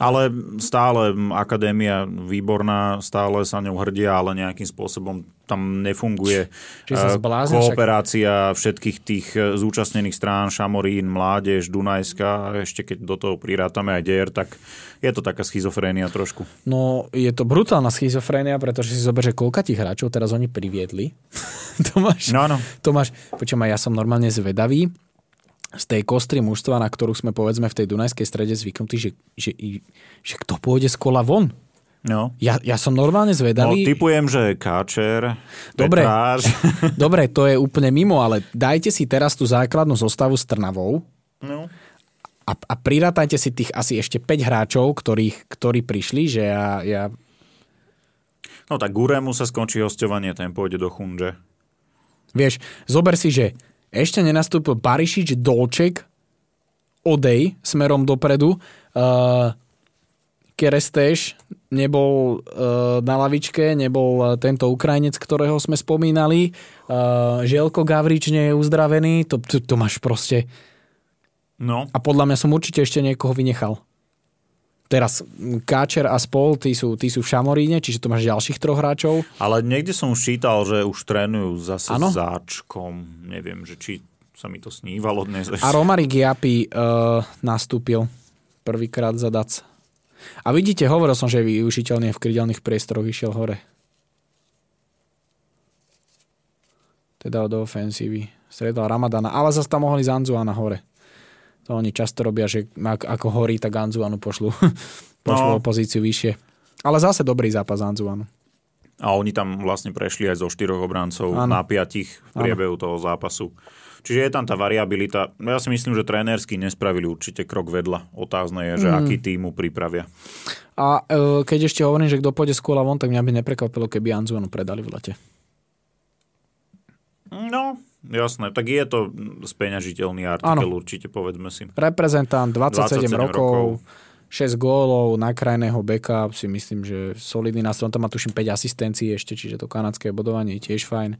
Ale stále akadémia výborná, stále sa ňou hrdia, ale nejakým spôsobom tam nefunguje eh, zblázne, kooperácia však... všetkých tých eh, zúčastnených strán, Šamorín, Mládež, Dunajska a ešte keď do toho prirátame aj DR, tak je to taká schizofrénia trošku. No, je to brutálna schizofrénia, pretože si zober, že koľka tých hráčov teraz oni priviedli. Tomáš, no, no. Tomáš, počujem, ja som normálne zvedavý, z tej kostry mužstva, na ktorú sme povedzme v tej Dunajskej strede zvyknutí, že, že, že kto pôjde z kola von. No. Ja, ja som normálne zvedavý. No, typujem, že Káčer, Dobre, Petráž. Dobre, to je úplne mimo, ale dajte si teraz tú základnú zostavu s Trnavou no. a, a prirátajte si tých asi ešte 5 hráčov, ktorých, ktorí prišli, že ja, ja... No tak Guremu sa skončí hostovanie, ten pôjde do Chunže. Vieš, zober si, že ešte nenastúpil Barišič, Dolček, Odej smerom dopredu. Uh, Keresteš nebol uh, na lavičke, nebol uh, tento Ukrajinec, ktorého sme spomínali. Uh, Želko Gavrič nie je uzdravený. To, to, to máš proste... No. A podľa mňa som určite ešte niekoho vynechal. Teraz Káčer a spol, tí sú, tí sú v Šamoríne, čiže tu máš ďalších troch hráčov. Ale niekde som čítal, že už trénujú zase ano? s Záčkom. Neviem, že či sa mi to snívalo dnes. A Romarik Japi uh, nastúpil prvýkrát za Dac. A vidíte, hovoril som, že je využiteľný v krydelných priestoroch išiel hore. Teda od ofensívy. Stredal Ramadana, ale zase tam mohli Zanzuana hore. To oni často robia, že ako horí, tak Anzuanu pošlu, pošlu no. pozíciu vyššie. Ale zase dobrý zápas Anzuanu. A oni tam vlastne prešli aj zo štyroch obrancov ano. na piatich v priebehu ano. toho zápasu. Čiže je tam tá variabilita. Ja si myslím, že trénersky nespravili určite krok vedľa. Otázne je, že mm. aký týmu pripravia. A e, keď ešte hovorím, že kto pôjde skôr von, tak mňa by neprekvapilo, keby Anzuanu predali v lete. No, Jasné, tak je to speňažiteľný artikel ano. určite, povedzme si. Reprezentant, 27, 27 rokov, rokov, 6 gólov, na krajného beka, si myslím, že solidný nástroj. On tam má tuším 5 asistencií ešte, čiže to kanadské bodovanie je tiež fajn.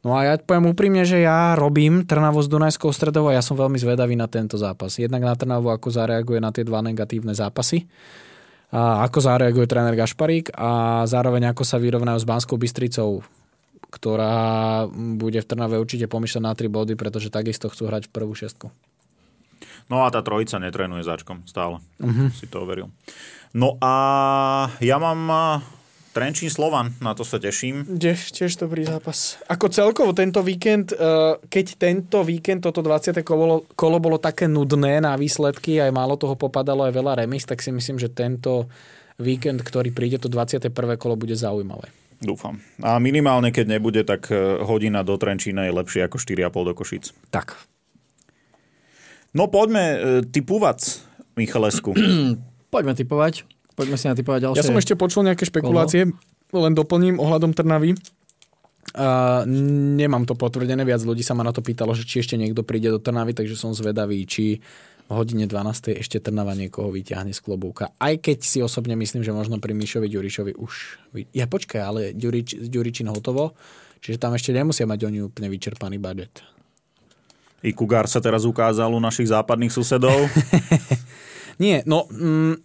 No a ja poviem úprimne, že ja robím Trnavo s Dunajskou stredou a ja som veľmi zvedavý na tento zápas. Jednak na Trnavu, ako zareaguje na tie dva negatívne zápasy, a ako zareaguje tréner Gašparík a zároveň ako sa vyrovnajú s Banskou Bystricou ktorá bude v Trnave určite pomýšľať na 3 body, pretože takisto chcú hrať v prvú šestku. No a tá trojica netrenuje začkom stále. Uh-huh. Si to overil. No a ja mám Trenčín Slovan, na to sa teším. Tiež, tiež dobrý zápas. Ako celkovo tento víkend, keď tento víkend, toto 20. kolo, kolo bolo také nudné na výsledky, aj málo toho popadalo, aj veľa remis, tak si myslím, že tento víkend, ktorý príde, to 21. kolo bude zaujímavé. Dúfam. A minimálne, keď nebude, tak e, hodina do Trenčína je lepšie ako 4,5 do Košic. Tak. No poďme e, typúvať, Michalesku. Poďme typovať. Poďme si natypovať ďalšie. Ja som ešte počul nejaké špekulácie, len doplním ohľadom Trnavy. Uh, nemám to potvrdené, viac ľudí sa ma na to pýtalo, že či ešte niekto príde do Trnavy, takže som zvedavý, či v hodine 12. ešte Trnava niekoho vyťahne z klobúka. Aj keď si osobne myslím, že možno pri Mišovi Ďurišovi už... Ja počkaj, ale Ďurič, Ďuričin hotovo, čiže tam ešte nemusia mať oni úplne vyčerpaný budget. I Kugar sa teraz ukázal u našich západných susedov. Nie, no... Mm,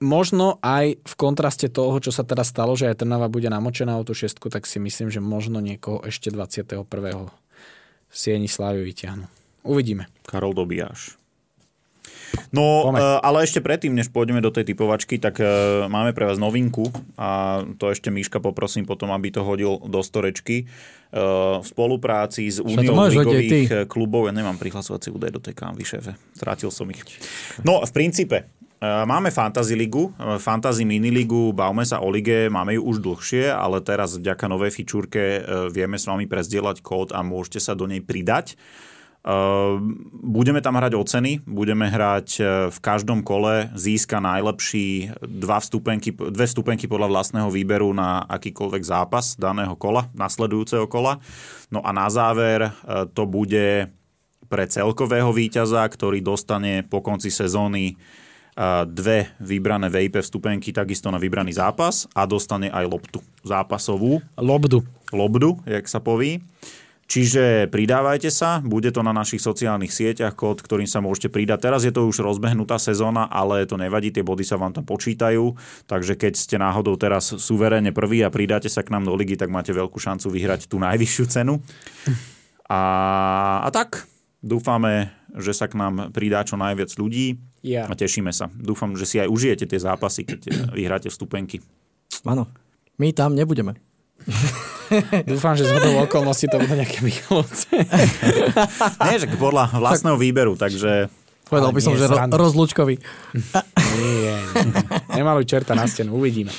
možno aj v kontraste toho, čo sa teraz stalo, že aj Trnava bude namočená o tú šestku, tak si myslím, že možno niekoho ešte 21. Sieni Slávy vyťahnu. Uvidíme. Karol Dobiaš. No, Pome. ale ešte predtým, než pôjdeme do tej typovačky, tak máme pre vás novinku a to ešte Miška poprosím potom, aby to hodil do storečky. V spolupráci s Úniou ligových klubov, ja nemám prihlasovací údaj do tej kávy, šéfe. Strátil som ich. No, v princípe, Eh, máme Fantasy ligu, eh, Fantasy miniligu, bavme sa o lige, máme ju už dlhšie, ale teraz vďaka novej fičúrke eh, vieme s vami prezdieľať kód a môžete sa do nej pridať. Budeme tam hrať o ceny, budeme hrať v každom kole, získa najlepší dva vstupenky, dve vstupenky podľa vlastného výberu na akýkoľvek zápas daného kola, nasledujúceho kola. No a na záver to bude pre celkového víťaza, ktorý dostane po konci sezóny dve vybrané VIP vstupenky takisto na vybraný zápas a dostane aj loptu zápasovú. Lobdu. Lobdu, jak sa poví. Čiže pridávajte sa, bude to na našich sociálnych sieťach, kód, ktorým sa môžete pridať. Teraz je to už rozbehnutá sezóna, ale to nevadí, tie body sa vám tam počítajú, takže keď ste náhodou teraz suverénne prvý a pridáte sa k nám do ligy, tak máte veľkú šancu vyhrať tú najvyššiu cenu. A, a tak, dúfame, že sa k nám pridá čo najviac ľudí. Yeah. A tešíme sa. Dúfam, že si aj užijete tie zápasy, keď vyhráte vstupenky. Áno. My tam nebudeme. Dúfam, že z hodou okolností to budú nejaké Michalovce. Nie, že podľa vlastného výberu, takže... Povedal by som, že ro- rozlúčkový. Nie, nie. Nemaluj čerta na stenu, uvidíme.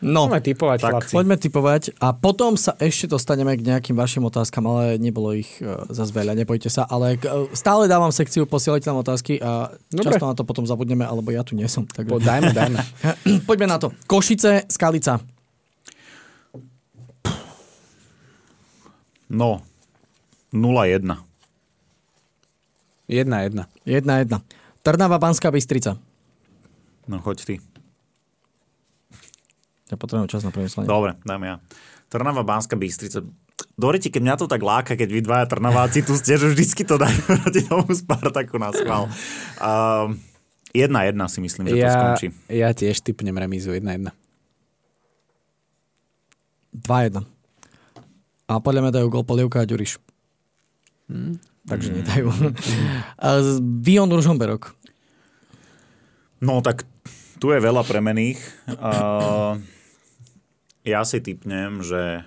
No, poďme typovať, tak, chlapci. Poďme typovať a potom sa ešte dostaneme k nejakým vašim otázkam, ale nebolo ich uh, zase veľa, nebojte sa, ale uh, stále dávam sekciu, posielajte nám otázky a Dobre. často na to potom zabudneme, alebo ja tu nie som. Tak... Po, dajme, dajme. poďme na to. Košice, Skalica. No, 0-1. 1-1. 1-1. Trnava, Banská Bystrica. No, choď ty. Ja potrebujem čas na premyslenie. Dobre, dajme ja. Trnava, Banska, Bystrica. Doriti, keď mňa to tak láka, keď vy dvaja Trnaváci tu ste, že vždycky to dajú proti tomu Spartaku na schvál. Uh, jedna jedna si myslím, že ja, to skončí. Ja tiež typnem remízu 1-1. 2-1. A podľa mňa dajú gol Polievka a Ďuriš. Hmm. Takže hmm. nedajú. Vion Ružomberok. No tak tu je veľa premených. Uh, ja si typnem, že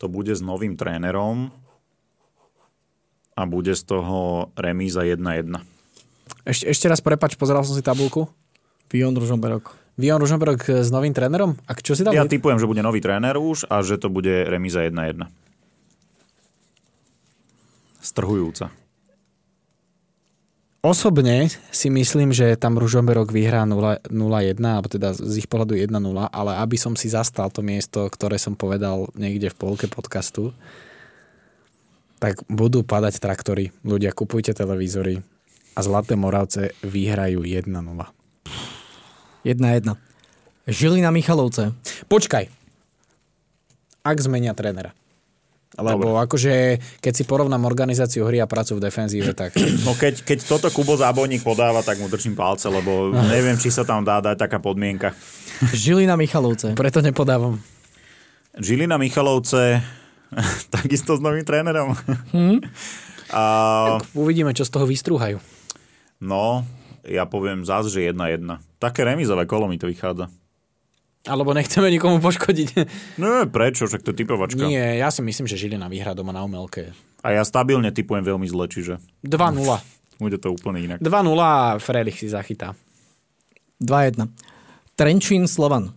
to bude s novým trénerom a bude z toho remíza 1-1. Ešte, ešte raz prepač, pozeral som si tabulku. Vion Ružomberok. Vion Ružomberok s novým trénerom? A čo si dal? Ja typujem, že bude nový tréner už a že to bude remíza 1-1. Strhujúca. Osobne si myslím, že tam Ružomberok vyhrá 0-1, alebo teda z ich pohľadu 1-0, ale aby som si zastal to miesto, ktoré som povedal niekde v polke podcastu, tak budú padať traktory. Ľudia, kupujte televízory a Zlaté Moravce vyhrajú 1-0. 1-1. Žilina Michalovce. Počkaj. Ak zmenia trénera. Lebo Dobre. akože, keď si porovnám organizáciu hry a prácu v defenzíve, tak... No keď, keď toto Kubo Zábojník podáva, tak mu držím palce, lebo neviem, či sa tam dá dať taká podmienka. Žilina Michalovce. Preto nepodávam. Žilina Michalovce, takisto s novým trénerom. Hmm? A... Tak uvidíme, čo z toho vystrúhajú. No, ja poviem zás, že 1-1. Také remizové kolo mi to vychádza. Alebo nechceme nikomu poškodiť. No prečo, však to je typovačka. Nie, ja si myslím, že Žilina vyhrá doma na umelke. A ja stabilne typujem veľmi zle, čiže... 2-0. Bude to úplne inak. 2-0 a Frelich si zachytá. 2-1. Trenčín, Slovan.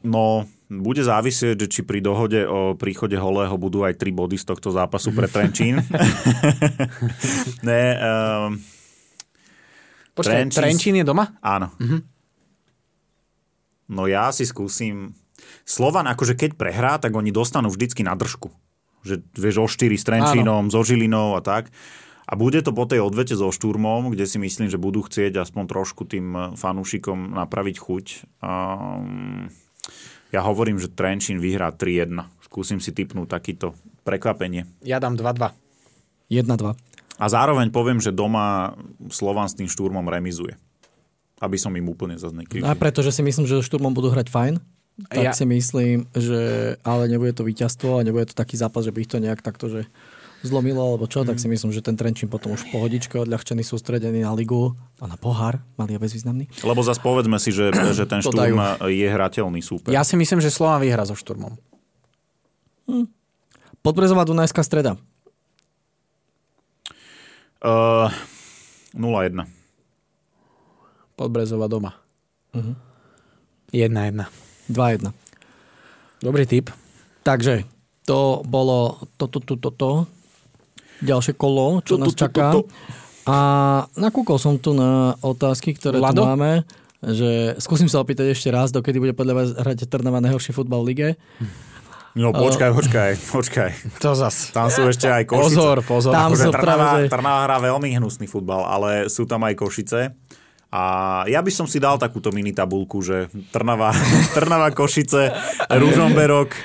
No, bude závisieť, či pri dohode o príchode Holého budú aj 3 body z tohto zápasu pre Trenčín. ne, um, Počkaj, Trenčín... Trenčín je doma? Áno. Uh-huh. No ja si skúsim... Slovan akože keď prehrá, tak oni dostanú vždycky na držku. Že vieš o 4 s Trenčínom, Áno. so Žilinou a tak. A bude to po tej odvete so Štúrmom, kde si myslím, že budú chcieť aspoň trošku tým fanúšikom napraviť chuť. Um, ja hovorím, že Trenčín vyhrá 3-1. Skúsim si typnúť takýto prekvapenie. Ja dám 2-2. 1-2. A zároveň poviem, že doma Slovan s tým štúrmom remizuje. Aby som im úplne zase A pretože si myslím, že so štúrmom budú hrať fajn, tak ja... si myslím, že ale nebude to víťazstvo a nebude to taký zápas, že by ich to nejak takto, že zlomilo alebo čo, mm. tak si myslím, že ten Trenčín potom už pohodičko odľahčený, sústredený na ligu a na pohár, malý a bezvýznamný. Lebo zase povedzme si, že, že ten šturm je hrateľný súper. Ja si myslím, že Slova vyhra so šturmom. Hm. Podbrezová Dunajská streda. Uh, 0-1. Podbrezová doma. Uh-huh. 1-1. 2-1. Dobrý tip. Takže to bolo toto, toto, toto, ďalšie kolo, čo nás čaká. A nakúkol som tu na otázky, ktoré Lado? tu máme. Že skúsim sa opýtať ešte raz, dokedy bude podľa vás hrať Trnava najhorší futbal v lige. No počkaj, počkaj, počkaj. To zas. Tam sú ešte aj Košice. Pozor, pozor. Tam akože Trnava, práve. Trnava hrá veľmi hnusný futbal, ale sú tam aj Košice. A ja by som si dal takúto mini tabulku, že Trnava, Trnava Košice, Ružomberok,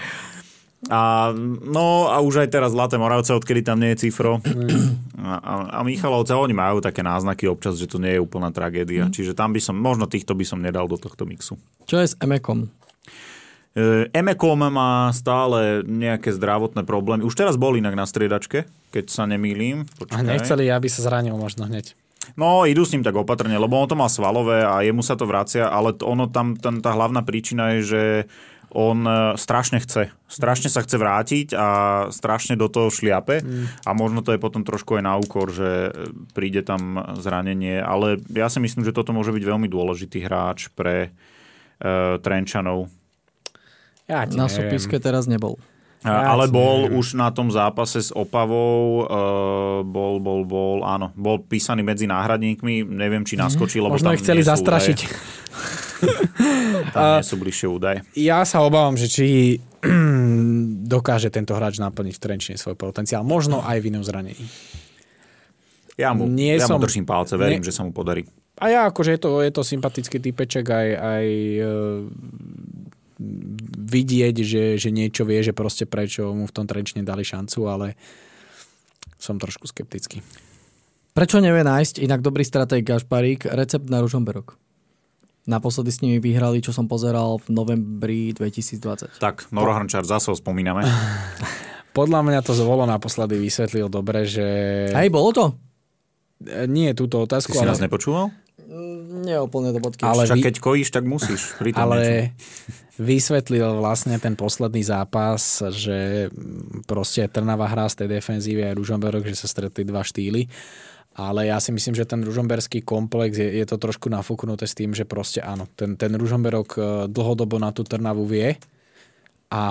a, no a už aj teraz Zlaté Moravce, odkedy tam nie je cifro. A, a, a Michalovce, oni majú také náznaky občas, že to nie je úplná tragédia. Mm. Čiže tam by som, možno týchto by som nedal do tohto mixu. Čo je s Emekom? E, Emekom má stále nejaké zdravotné problémy. Už teraz bol inak na striedačke, keď sa nemýlim. Počkaj. A nechceli, aby sa zranil možno hneď. No, idú s ním tak opatrne, lebo on to má svalové a jemu sa to vracia, ale ono tam, ten, tá hlavná príčina je, že on e, strašne chce. Strašne sa chce vrátiť a strašne do toho šliape mm. a možno to je potom trošku aj na úkor, že príde tam zranenie, ale ja si myslím, že toto môže byť veľmi dôležitý hráč pre uh, Trenčanov. Ja na súpiske teraz nebol. Ja ale bol neviem. už na tom zápase s Opavou, uh, bol, bol, bol, áno, bol písaný medzi náhradníkmi, neviem, či naskočil, lebo Možno tam ich chceli zastrašiť. tam nie sú bližšie údaje. Ja sa obávam, že či dokáže tento hráč naplniť v Trenčine svoj potenciál. Možno aj v inom zranení. Ja mu, nie ja som, mu držím palce, verím, nie, že sa mu podarí. A ja akože je to, je to sympatický typeček aj, aj vidieť, že, že niečo vie, že proste prečo mu v tom Trenčine dali šancu, ale som trošku skeptický. Prečo nevie nájsť inak dobrý stratég Gašparík recept na Ružomberok? Naposledy s nimi vyhrali, čo som pozeral v novembri 2020. Tak, Noro Hrnčár, zase ho spomíname. Podľa mňa to zvolo naposledy vysvetlil dobre, že... Hej, bolo to? E, nie túto otázku. Ty si ale... nás nepočúval? Mm, nie úplne do bodky. Ale Však vy... keď kojíš, tak musíš. ale niečo vysvetlil vlastne ten posledný zápas, že proste Trnava hrá z tej defenzívy aj Ružomberok, že sa stretli dva štýly. Ale ja si myslím, že ten ružomberský komplex je, je to trošku nafúknuté s tým, že proste áno, ten, ten ružomberok e, dlhodobo na tú Trnavu vie a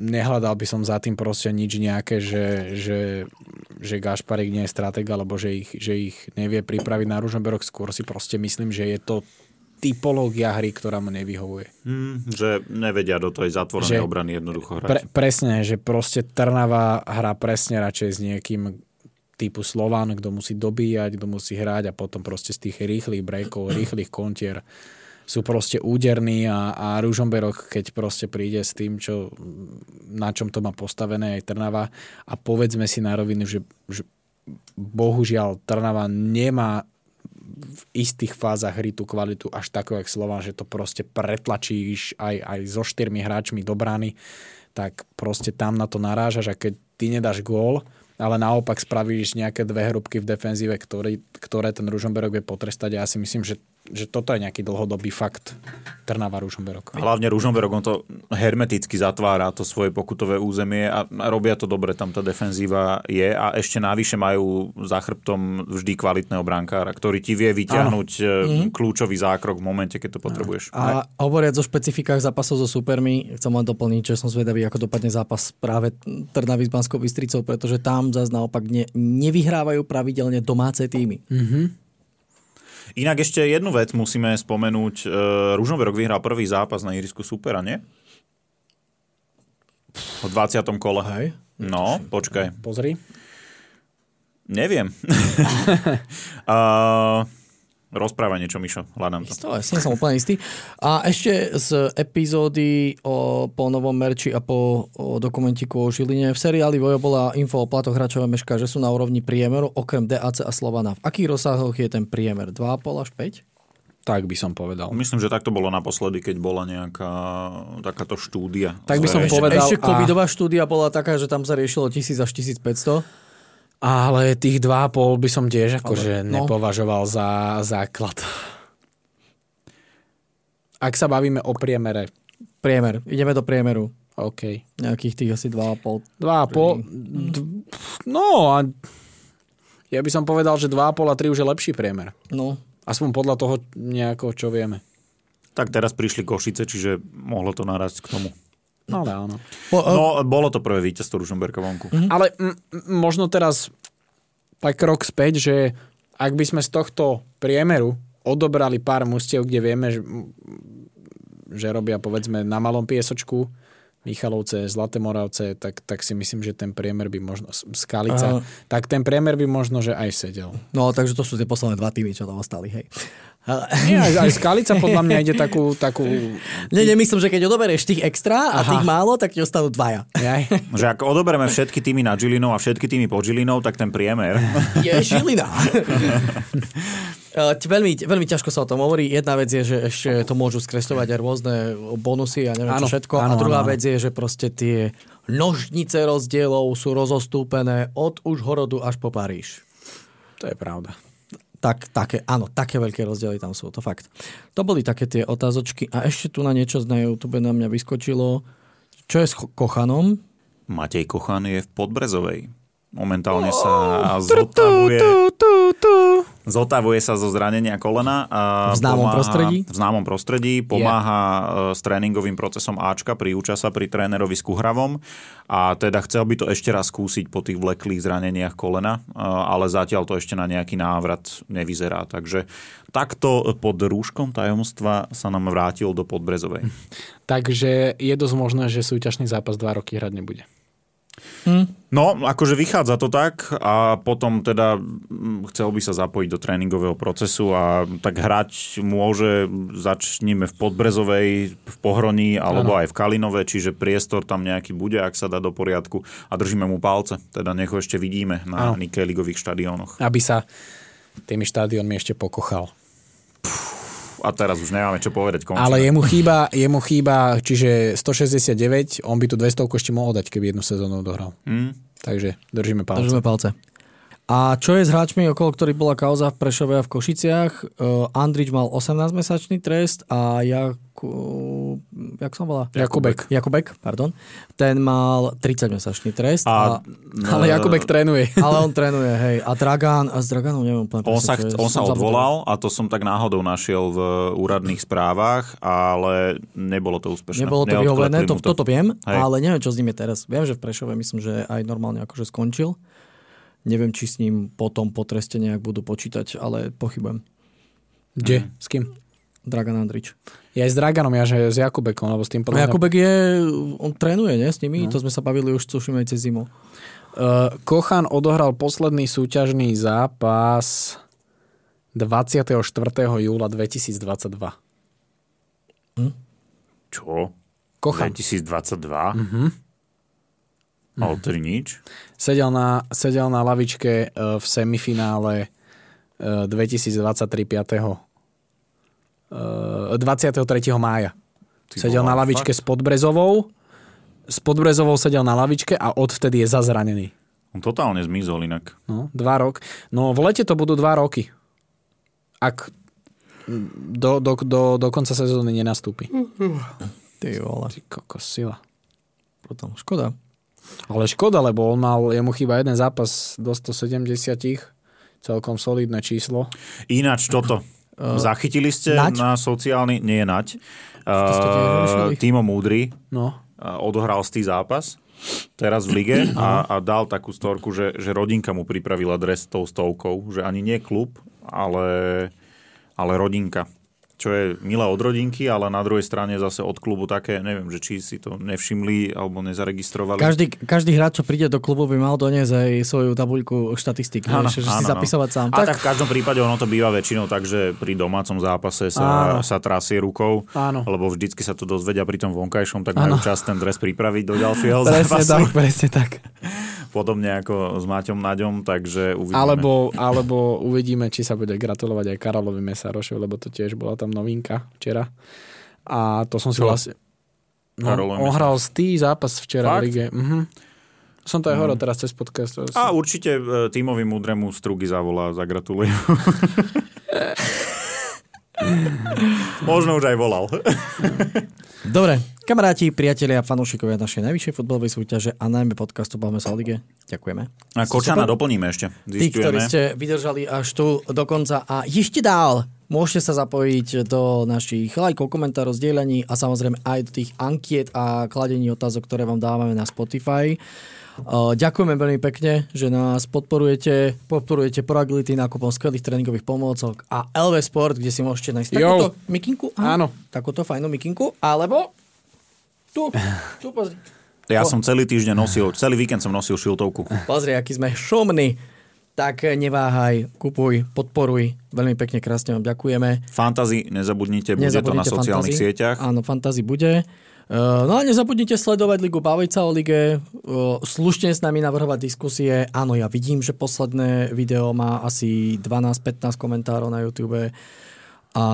nehľadal by som za tým proste nič nejaké, že, že, že Gašparik nie je strateg, alebo že ich, že ich nevie pripraviť na Ružomberok. Skôr si proste myslím, že je to typológia hry, ktorá mu nevyhovuje. Mm, že nevedia do tej zatvorenej že obrany jednoducho hrať. Pre, presne, že proste Trnava hrá presne radšej s niekým typu Slovan, kto musí dobíjať, kto musí hrať a potom proste z tých rýchlych breakov, rýchlych kontier sú proste úderní a, a Ružomberok, keď proste príde s tým, čo, na čom to má postavené aj Trnava a povedzme si na rovinu, že, že bohužiaľ Trnava nemá v istých fázach hry tú kvalitu až takú, jak Slován, že to proste pretlačíš aj, aj so štyrmi hráčmi do brány, tak proste tam na to narážaš a keď ty nedáš gól, ale naopak spravíš nejaké dve hrubky v defenzíve, ktoré, ktoré ten Ružomberok vie potrestať. Ja si myslím, že že toto je nejaký dlhodobý fakt Trnava Ružomberok. Hlavne Ružomberok, on to hermeticky zatvára to svoje pokutové územie a robia to dobre, tam tá defenzíva je a ešte navyše majú za chrbtom vždy kvalitného brankára, ktorý ti vie vyťahnuť ano. Mhm. kľúčový zákrok v momente, keď to potrebuješ. A hovoriac o špecifikách zápasov so supermi, chcem len doplniť, že som zvedavý, ako dopadne zápas práve Trnavy s Banskou Bystricou, pretože tam zase naopak ne, nevyhrávajú pravidelne domáce týmy. Mm-hmm. Inak ešte jednu vec musíme spomenúť. E, Ružomberok vyhral prvý zápas na ihrisku supera, nie? V 20. kole. Hej. No, počkaj. Pozri. Neviem. uh, Rozprávaj niečo, Mišo, hľadám to. Isto, ja som úplne istý. A ešte z epizódy o, po novom merči a po o dokumentiku o Žiline. V seriáli Vojo bola info o platoch hráčov Meška, že sú na úrovni priemeru, okrem DAC a Slovana. V akých rozsahoch je ten priemer? 2,5 až 5? Tak by som povedal. Myslím, že tak to bolo naposledy, keď bola nejaká takáto štúdia. Tak by som ešte, povedal... Ešte covidová a... štúdia bola taká, že tam sa riešilo 1000 až 1500. Ale tých 2,5 by som tiež akože no. nepovažoval za základ. Ak sa bavíme o priemere. Priemer. Ideme do priemeru. OK. Nejakých tých asi 2,5. 2,5. No a ja by som povedal, že 2,5 a 3 už je lepší priemer. No. Aspoň podľa toho nejako, čo vieme. Tak teraz prišli Košice, čiže mohlo to narásť k tomu. No, ale áno. Uh... No, bolo to prvé víťazstvo Ružomberka vonku. Mm-hmm. Ale m- možno teraz tak krok späť, že ak by sme z tohto priemeru odobrali pár mustiev, kde vieme, že, že robia povedzme na malom piesočku, Michalovce, Zlaté Moravce, tak, tak si myslím, že ten priemer by možno, Skalica, uh, tak ten priemer by možno, že aj sedel. No, takže to sú tie posledné dva týmy, čo tam ostali, hej. Nie, aj, aj Skalica podľa mňa ide takú... takú... Nie, nemyslím, že keď odoberieš tých extra a Aha. tých málo, tak ti ostanú dvaja. Aj. Že ak odoberieme všetky týmy na Žilinou a všetky týmy pod Žilinou, tak ten priemer... Je Žilina. Eh, veľmi, veľmi ťažko sa o tom hovorí. Jedna vec je, že ešte to môžu skresľovať aj rôzne bonusy a neviem ano, čo všetko. Ano, a druhá ano, vec je, že proste tie nožnice rozdielov sú rozostúpené od už horodu až po Paríž. To je pravda tak, také, áno, také veľké rozdiely tam sú, to fakt. To boli také tie otázočky a ešte tu na niečo na YouTube na mňa vyskočilo. Čo je s Kochanom? Matej Kochan je v Podbrezovej. Momentálne sa zotavuje, zotavuje sa zo zranenia kolena. A v známom pomáha, prostredí? V známom prostredí. Pomáha yeah. s tréningovým procesom Ačka, priúča sa pri trénerovi s Kuhravom a teda chcel by to ešte raz skúsiť po tých vleklých zraneniach kolena, ale zatiaľ to ešte na nejaký návrat nevyzerá. Takže takto pod rúškom tajomstva sa nám vrátil do Podbrezovej. Takže je dosť možné, že súťažný zápas dva roky hrať nebude. Hmm. No, akože vychádza to tak a potom teda chcel by sa zapojiť do tréningového procesu a tak hrať môže, začníme v Podbrezovej, v Pohroní alebo ano. aj v Kalinove, čiže priestor tam nejaký bude, ak sa dá do poriadku a držíme mu palce, teda nech ho ešte vidíme na Nikeligových štadiónoch. Aby sa tými štadiónmi ešte pokochal. Puh a teraz už nemáme čo povedať. Končíme. Ale jemu chýba, jemu chýba, čiže 169, on by tu 200 ešte mohol dať, keby jednu sezónu dohral. Mm. Takže držíme palce. Držíme palce. A čo je s hráčmi, okolo ktorých bola kauza v Prešove a v Košiciach? Uh, Andrič mal 18-mesačný trest a Jaku... Jak som volá? Jakubek. Jakubek, pardon. Ten mal 30-mesačný trest. A, a, ale Jakubek trénuje. Ale on trénuje, hej. A Dragan, a s Draganom neviem úplne On sa, on sa odvolal a to som tak náhodou našiel v úradných správach, ale nebolo to úspešné. Nebolo to vyhovené, to, to. toto viem, hej. ale neviem, čo s ním je teraz. Viem, že v Prešove myslím, že aj normálne akože skončil. Neviem, či s ním potom po treste nejak budú počítať, ale pochybujem. Kde? Mm. S kým? Dragan Andrič. Ja aj s Draganom, ja že s Jakubekom, lebo s tým podľa... Jakubek je, on trénuje, nie, s nimi? No. To sme sa bavili už, tuším, aj cez zimu. Uh, Kochan odohral posledný súťažný zápas 24. júla 2022. Hm? Čo? Kochan. 2022? Mhm. Ale to nič. Sedel na, sedel na lavičke e, v semifinále 2023 5. 23. mája. Ty sedel na lavičke fakt? s Podbrezovou. S Podbrezovou sedel na lavičke a odvtedy je zazranený. On totálne zmizol inak. No, dva rok. No v lete to budú dva roky. Ak do, do, do, do konca sezóny nenastúpi. Ty vole. Ty kokos, sila. Potom škoda. Ale škoda, lebo on mal, jemu chýba jeden zápas do 170 celkom solidné číslo. Ináč toto. Uh, Zachytili ste Nať? na sociálny... Nie je riešili? Uh, Timo Múdry No. uh, odohral stý zápas teraz v lige a, a dal takú storku, že, že rodinka mu pripravila dres s tou stovkou, že ani nie klub, ale, ale rodinka. Čo je milé od rodinky, ale na druhej strane zase od klubu také, neviem, že či si to nevšimli alebo nezaregistrovali. Každý, každý hráč, čo príde do klubu, by mal doniesť aj svoju tabuľku štatistik, Áno, vieš, že si áno, zapisovať sám. A tak, v každom prípade ono to býva väčšinou tak, že pri domácom zápase Áno. sa, sa trasie rukou, Áno. lebo vždycky sa to dozvedia pri tom vonkajšom, tak majú čas ten dres pripraviť do ďalšieho Presne zápasu. tak, presne tak. Podobne ako s Maťom Naďom, takže uvidíme. Alebo, alebo uvidíme, či sa bude gratulovať aj Karolovi Mesarošovi, lebo to tiež bola tam novinka včera. A to som si Čo? vlastne... No, on hral stý zápas včera v Fakt? lige. Mhm. Som to aj hovoril teraz cez podcast. A určite e, Tímovi Múdremu Strugy zavolá a zagratulujú. Možno už aj volal. Dobre, kamaráti, priatelia, fanúšikovia našej najvyššej futbalovej súťaže a najmä podcastu Bavme sa o lige. Ďakujeme. A Kočana super. doplníme ešte. Tí, ktorí Zistujeme. ste vydržali až tu do konca a ešte dál, môžete sa zapojiť do našich lajkov, komentárov, zdieľaní a samozrejme aj do tých ankiet a kladení otázok, ktoré vám dávame na Spotify. Ďakujeme veľmi pekne, že nás podporujete, podporujete Proagility nákupom skvelých tréningových pomôcok a LV Sport, kde si môžete nájsť takúto mikinku. Aha, Áno. Takúto fajnú mikinku, alebo tu, tu pozri. Ja som celý týždeň nosil, celý víkend som nosil šiltovku. Pozri, aký sme šomní. Tak neváhaj, kupuj, podporuj. Veľmi pekne, krásne vám ďakujeme. Fantasy, nezabudnite, bude to na Nezabudnite sociálnych fantasy. sieťach. Áno, fantasy bude. Uh, No a nezabudnite sledovať Ligu, baviť sa o lige, uh, slušne s nami navrhovať diskusie. Áno, ja vidím, že posledné video má asi 12-15 komentárov na YouTube. A,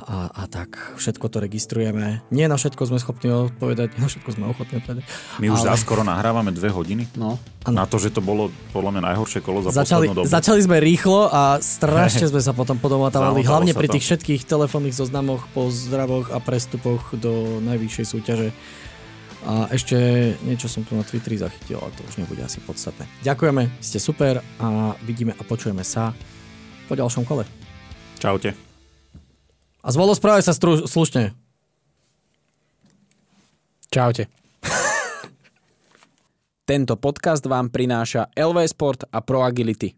a, a tak, všetko to registrujeme. Nie na všetko sme schopní odpovedať, nie na všetko sme ochotní odpovedať. My už Ale- skoro nahrávame dve hodiny. No. Na to, že to bolo podľa mňa najhoršie kolo za Začali, poslednú dobu. začali sme rýchlo a strašne sme sa potom podomotávali, Zamotalo hlavne pri to. tých všetkých telefónnych zoznamoch, pozdravoch a prestupoch do najvyššej súťaže. A ešte niečo som tu na Twitteri zachytil, ale to už nebude asi podstatné. Ďakujeme, ste super a vidíme a počujeme sa po ďalšom kole. Čaute. A zvolo správaj sa stru- slušne. Čaute. Tento podcast vám prináša LV Sport a Pro Agility.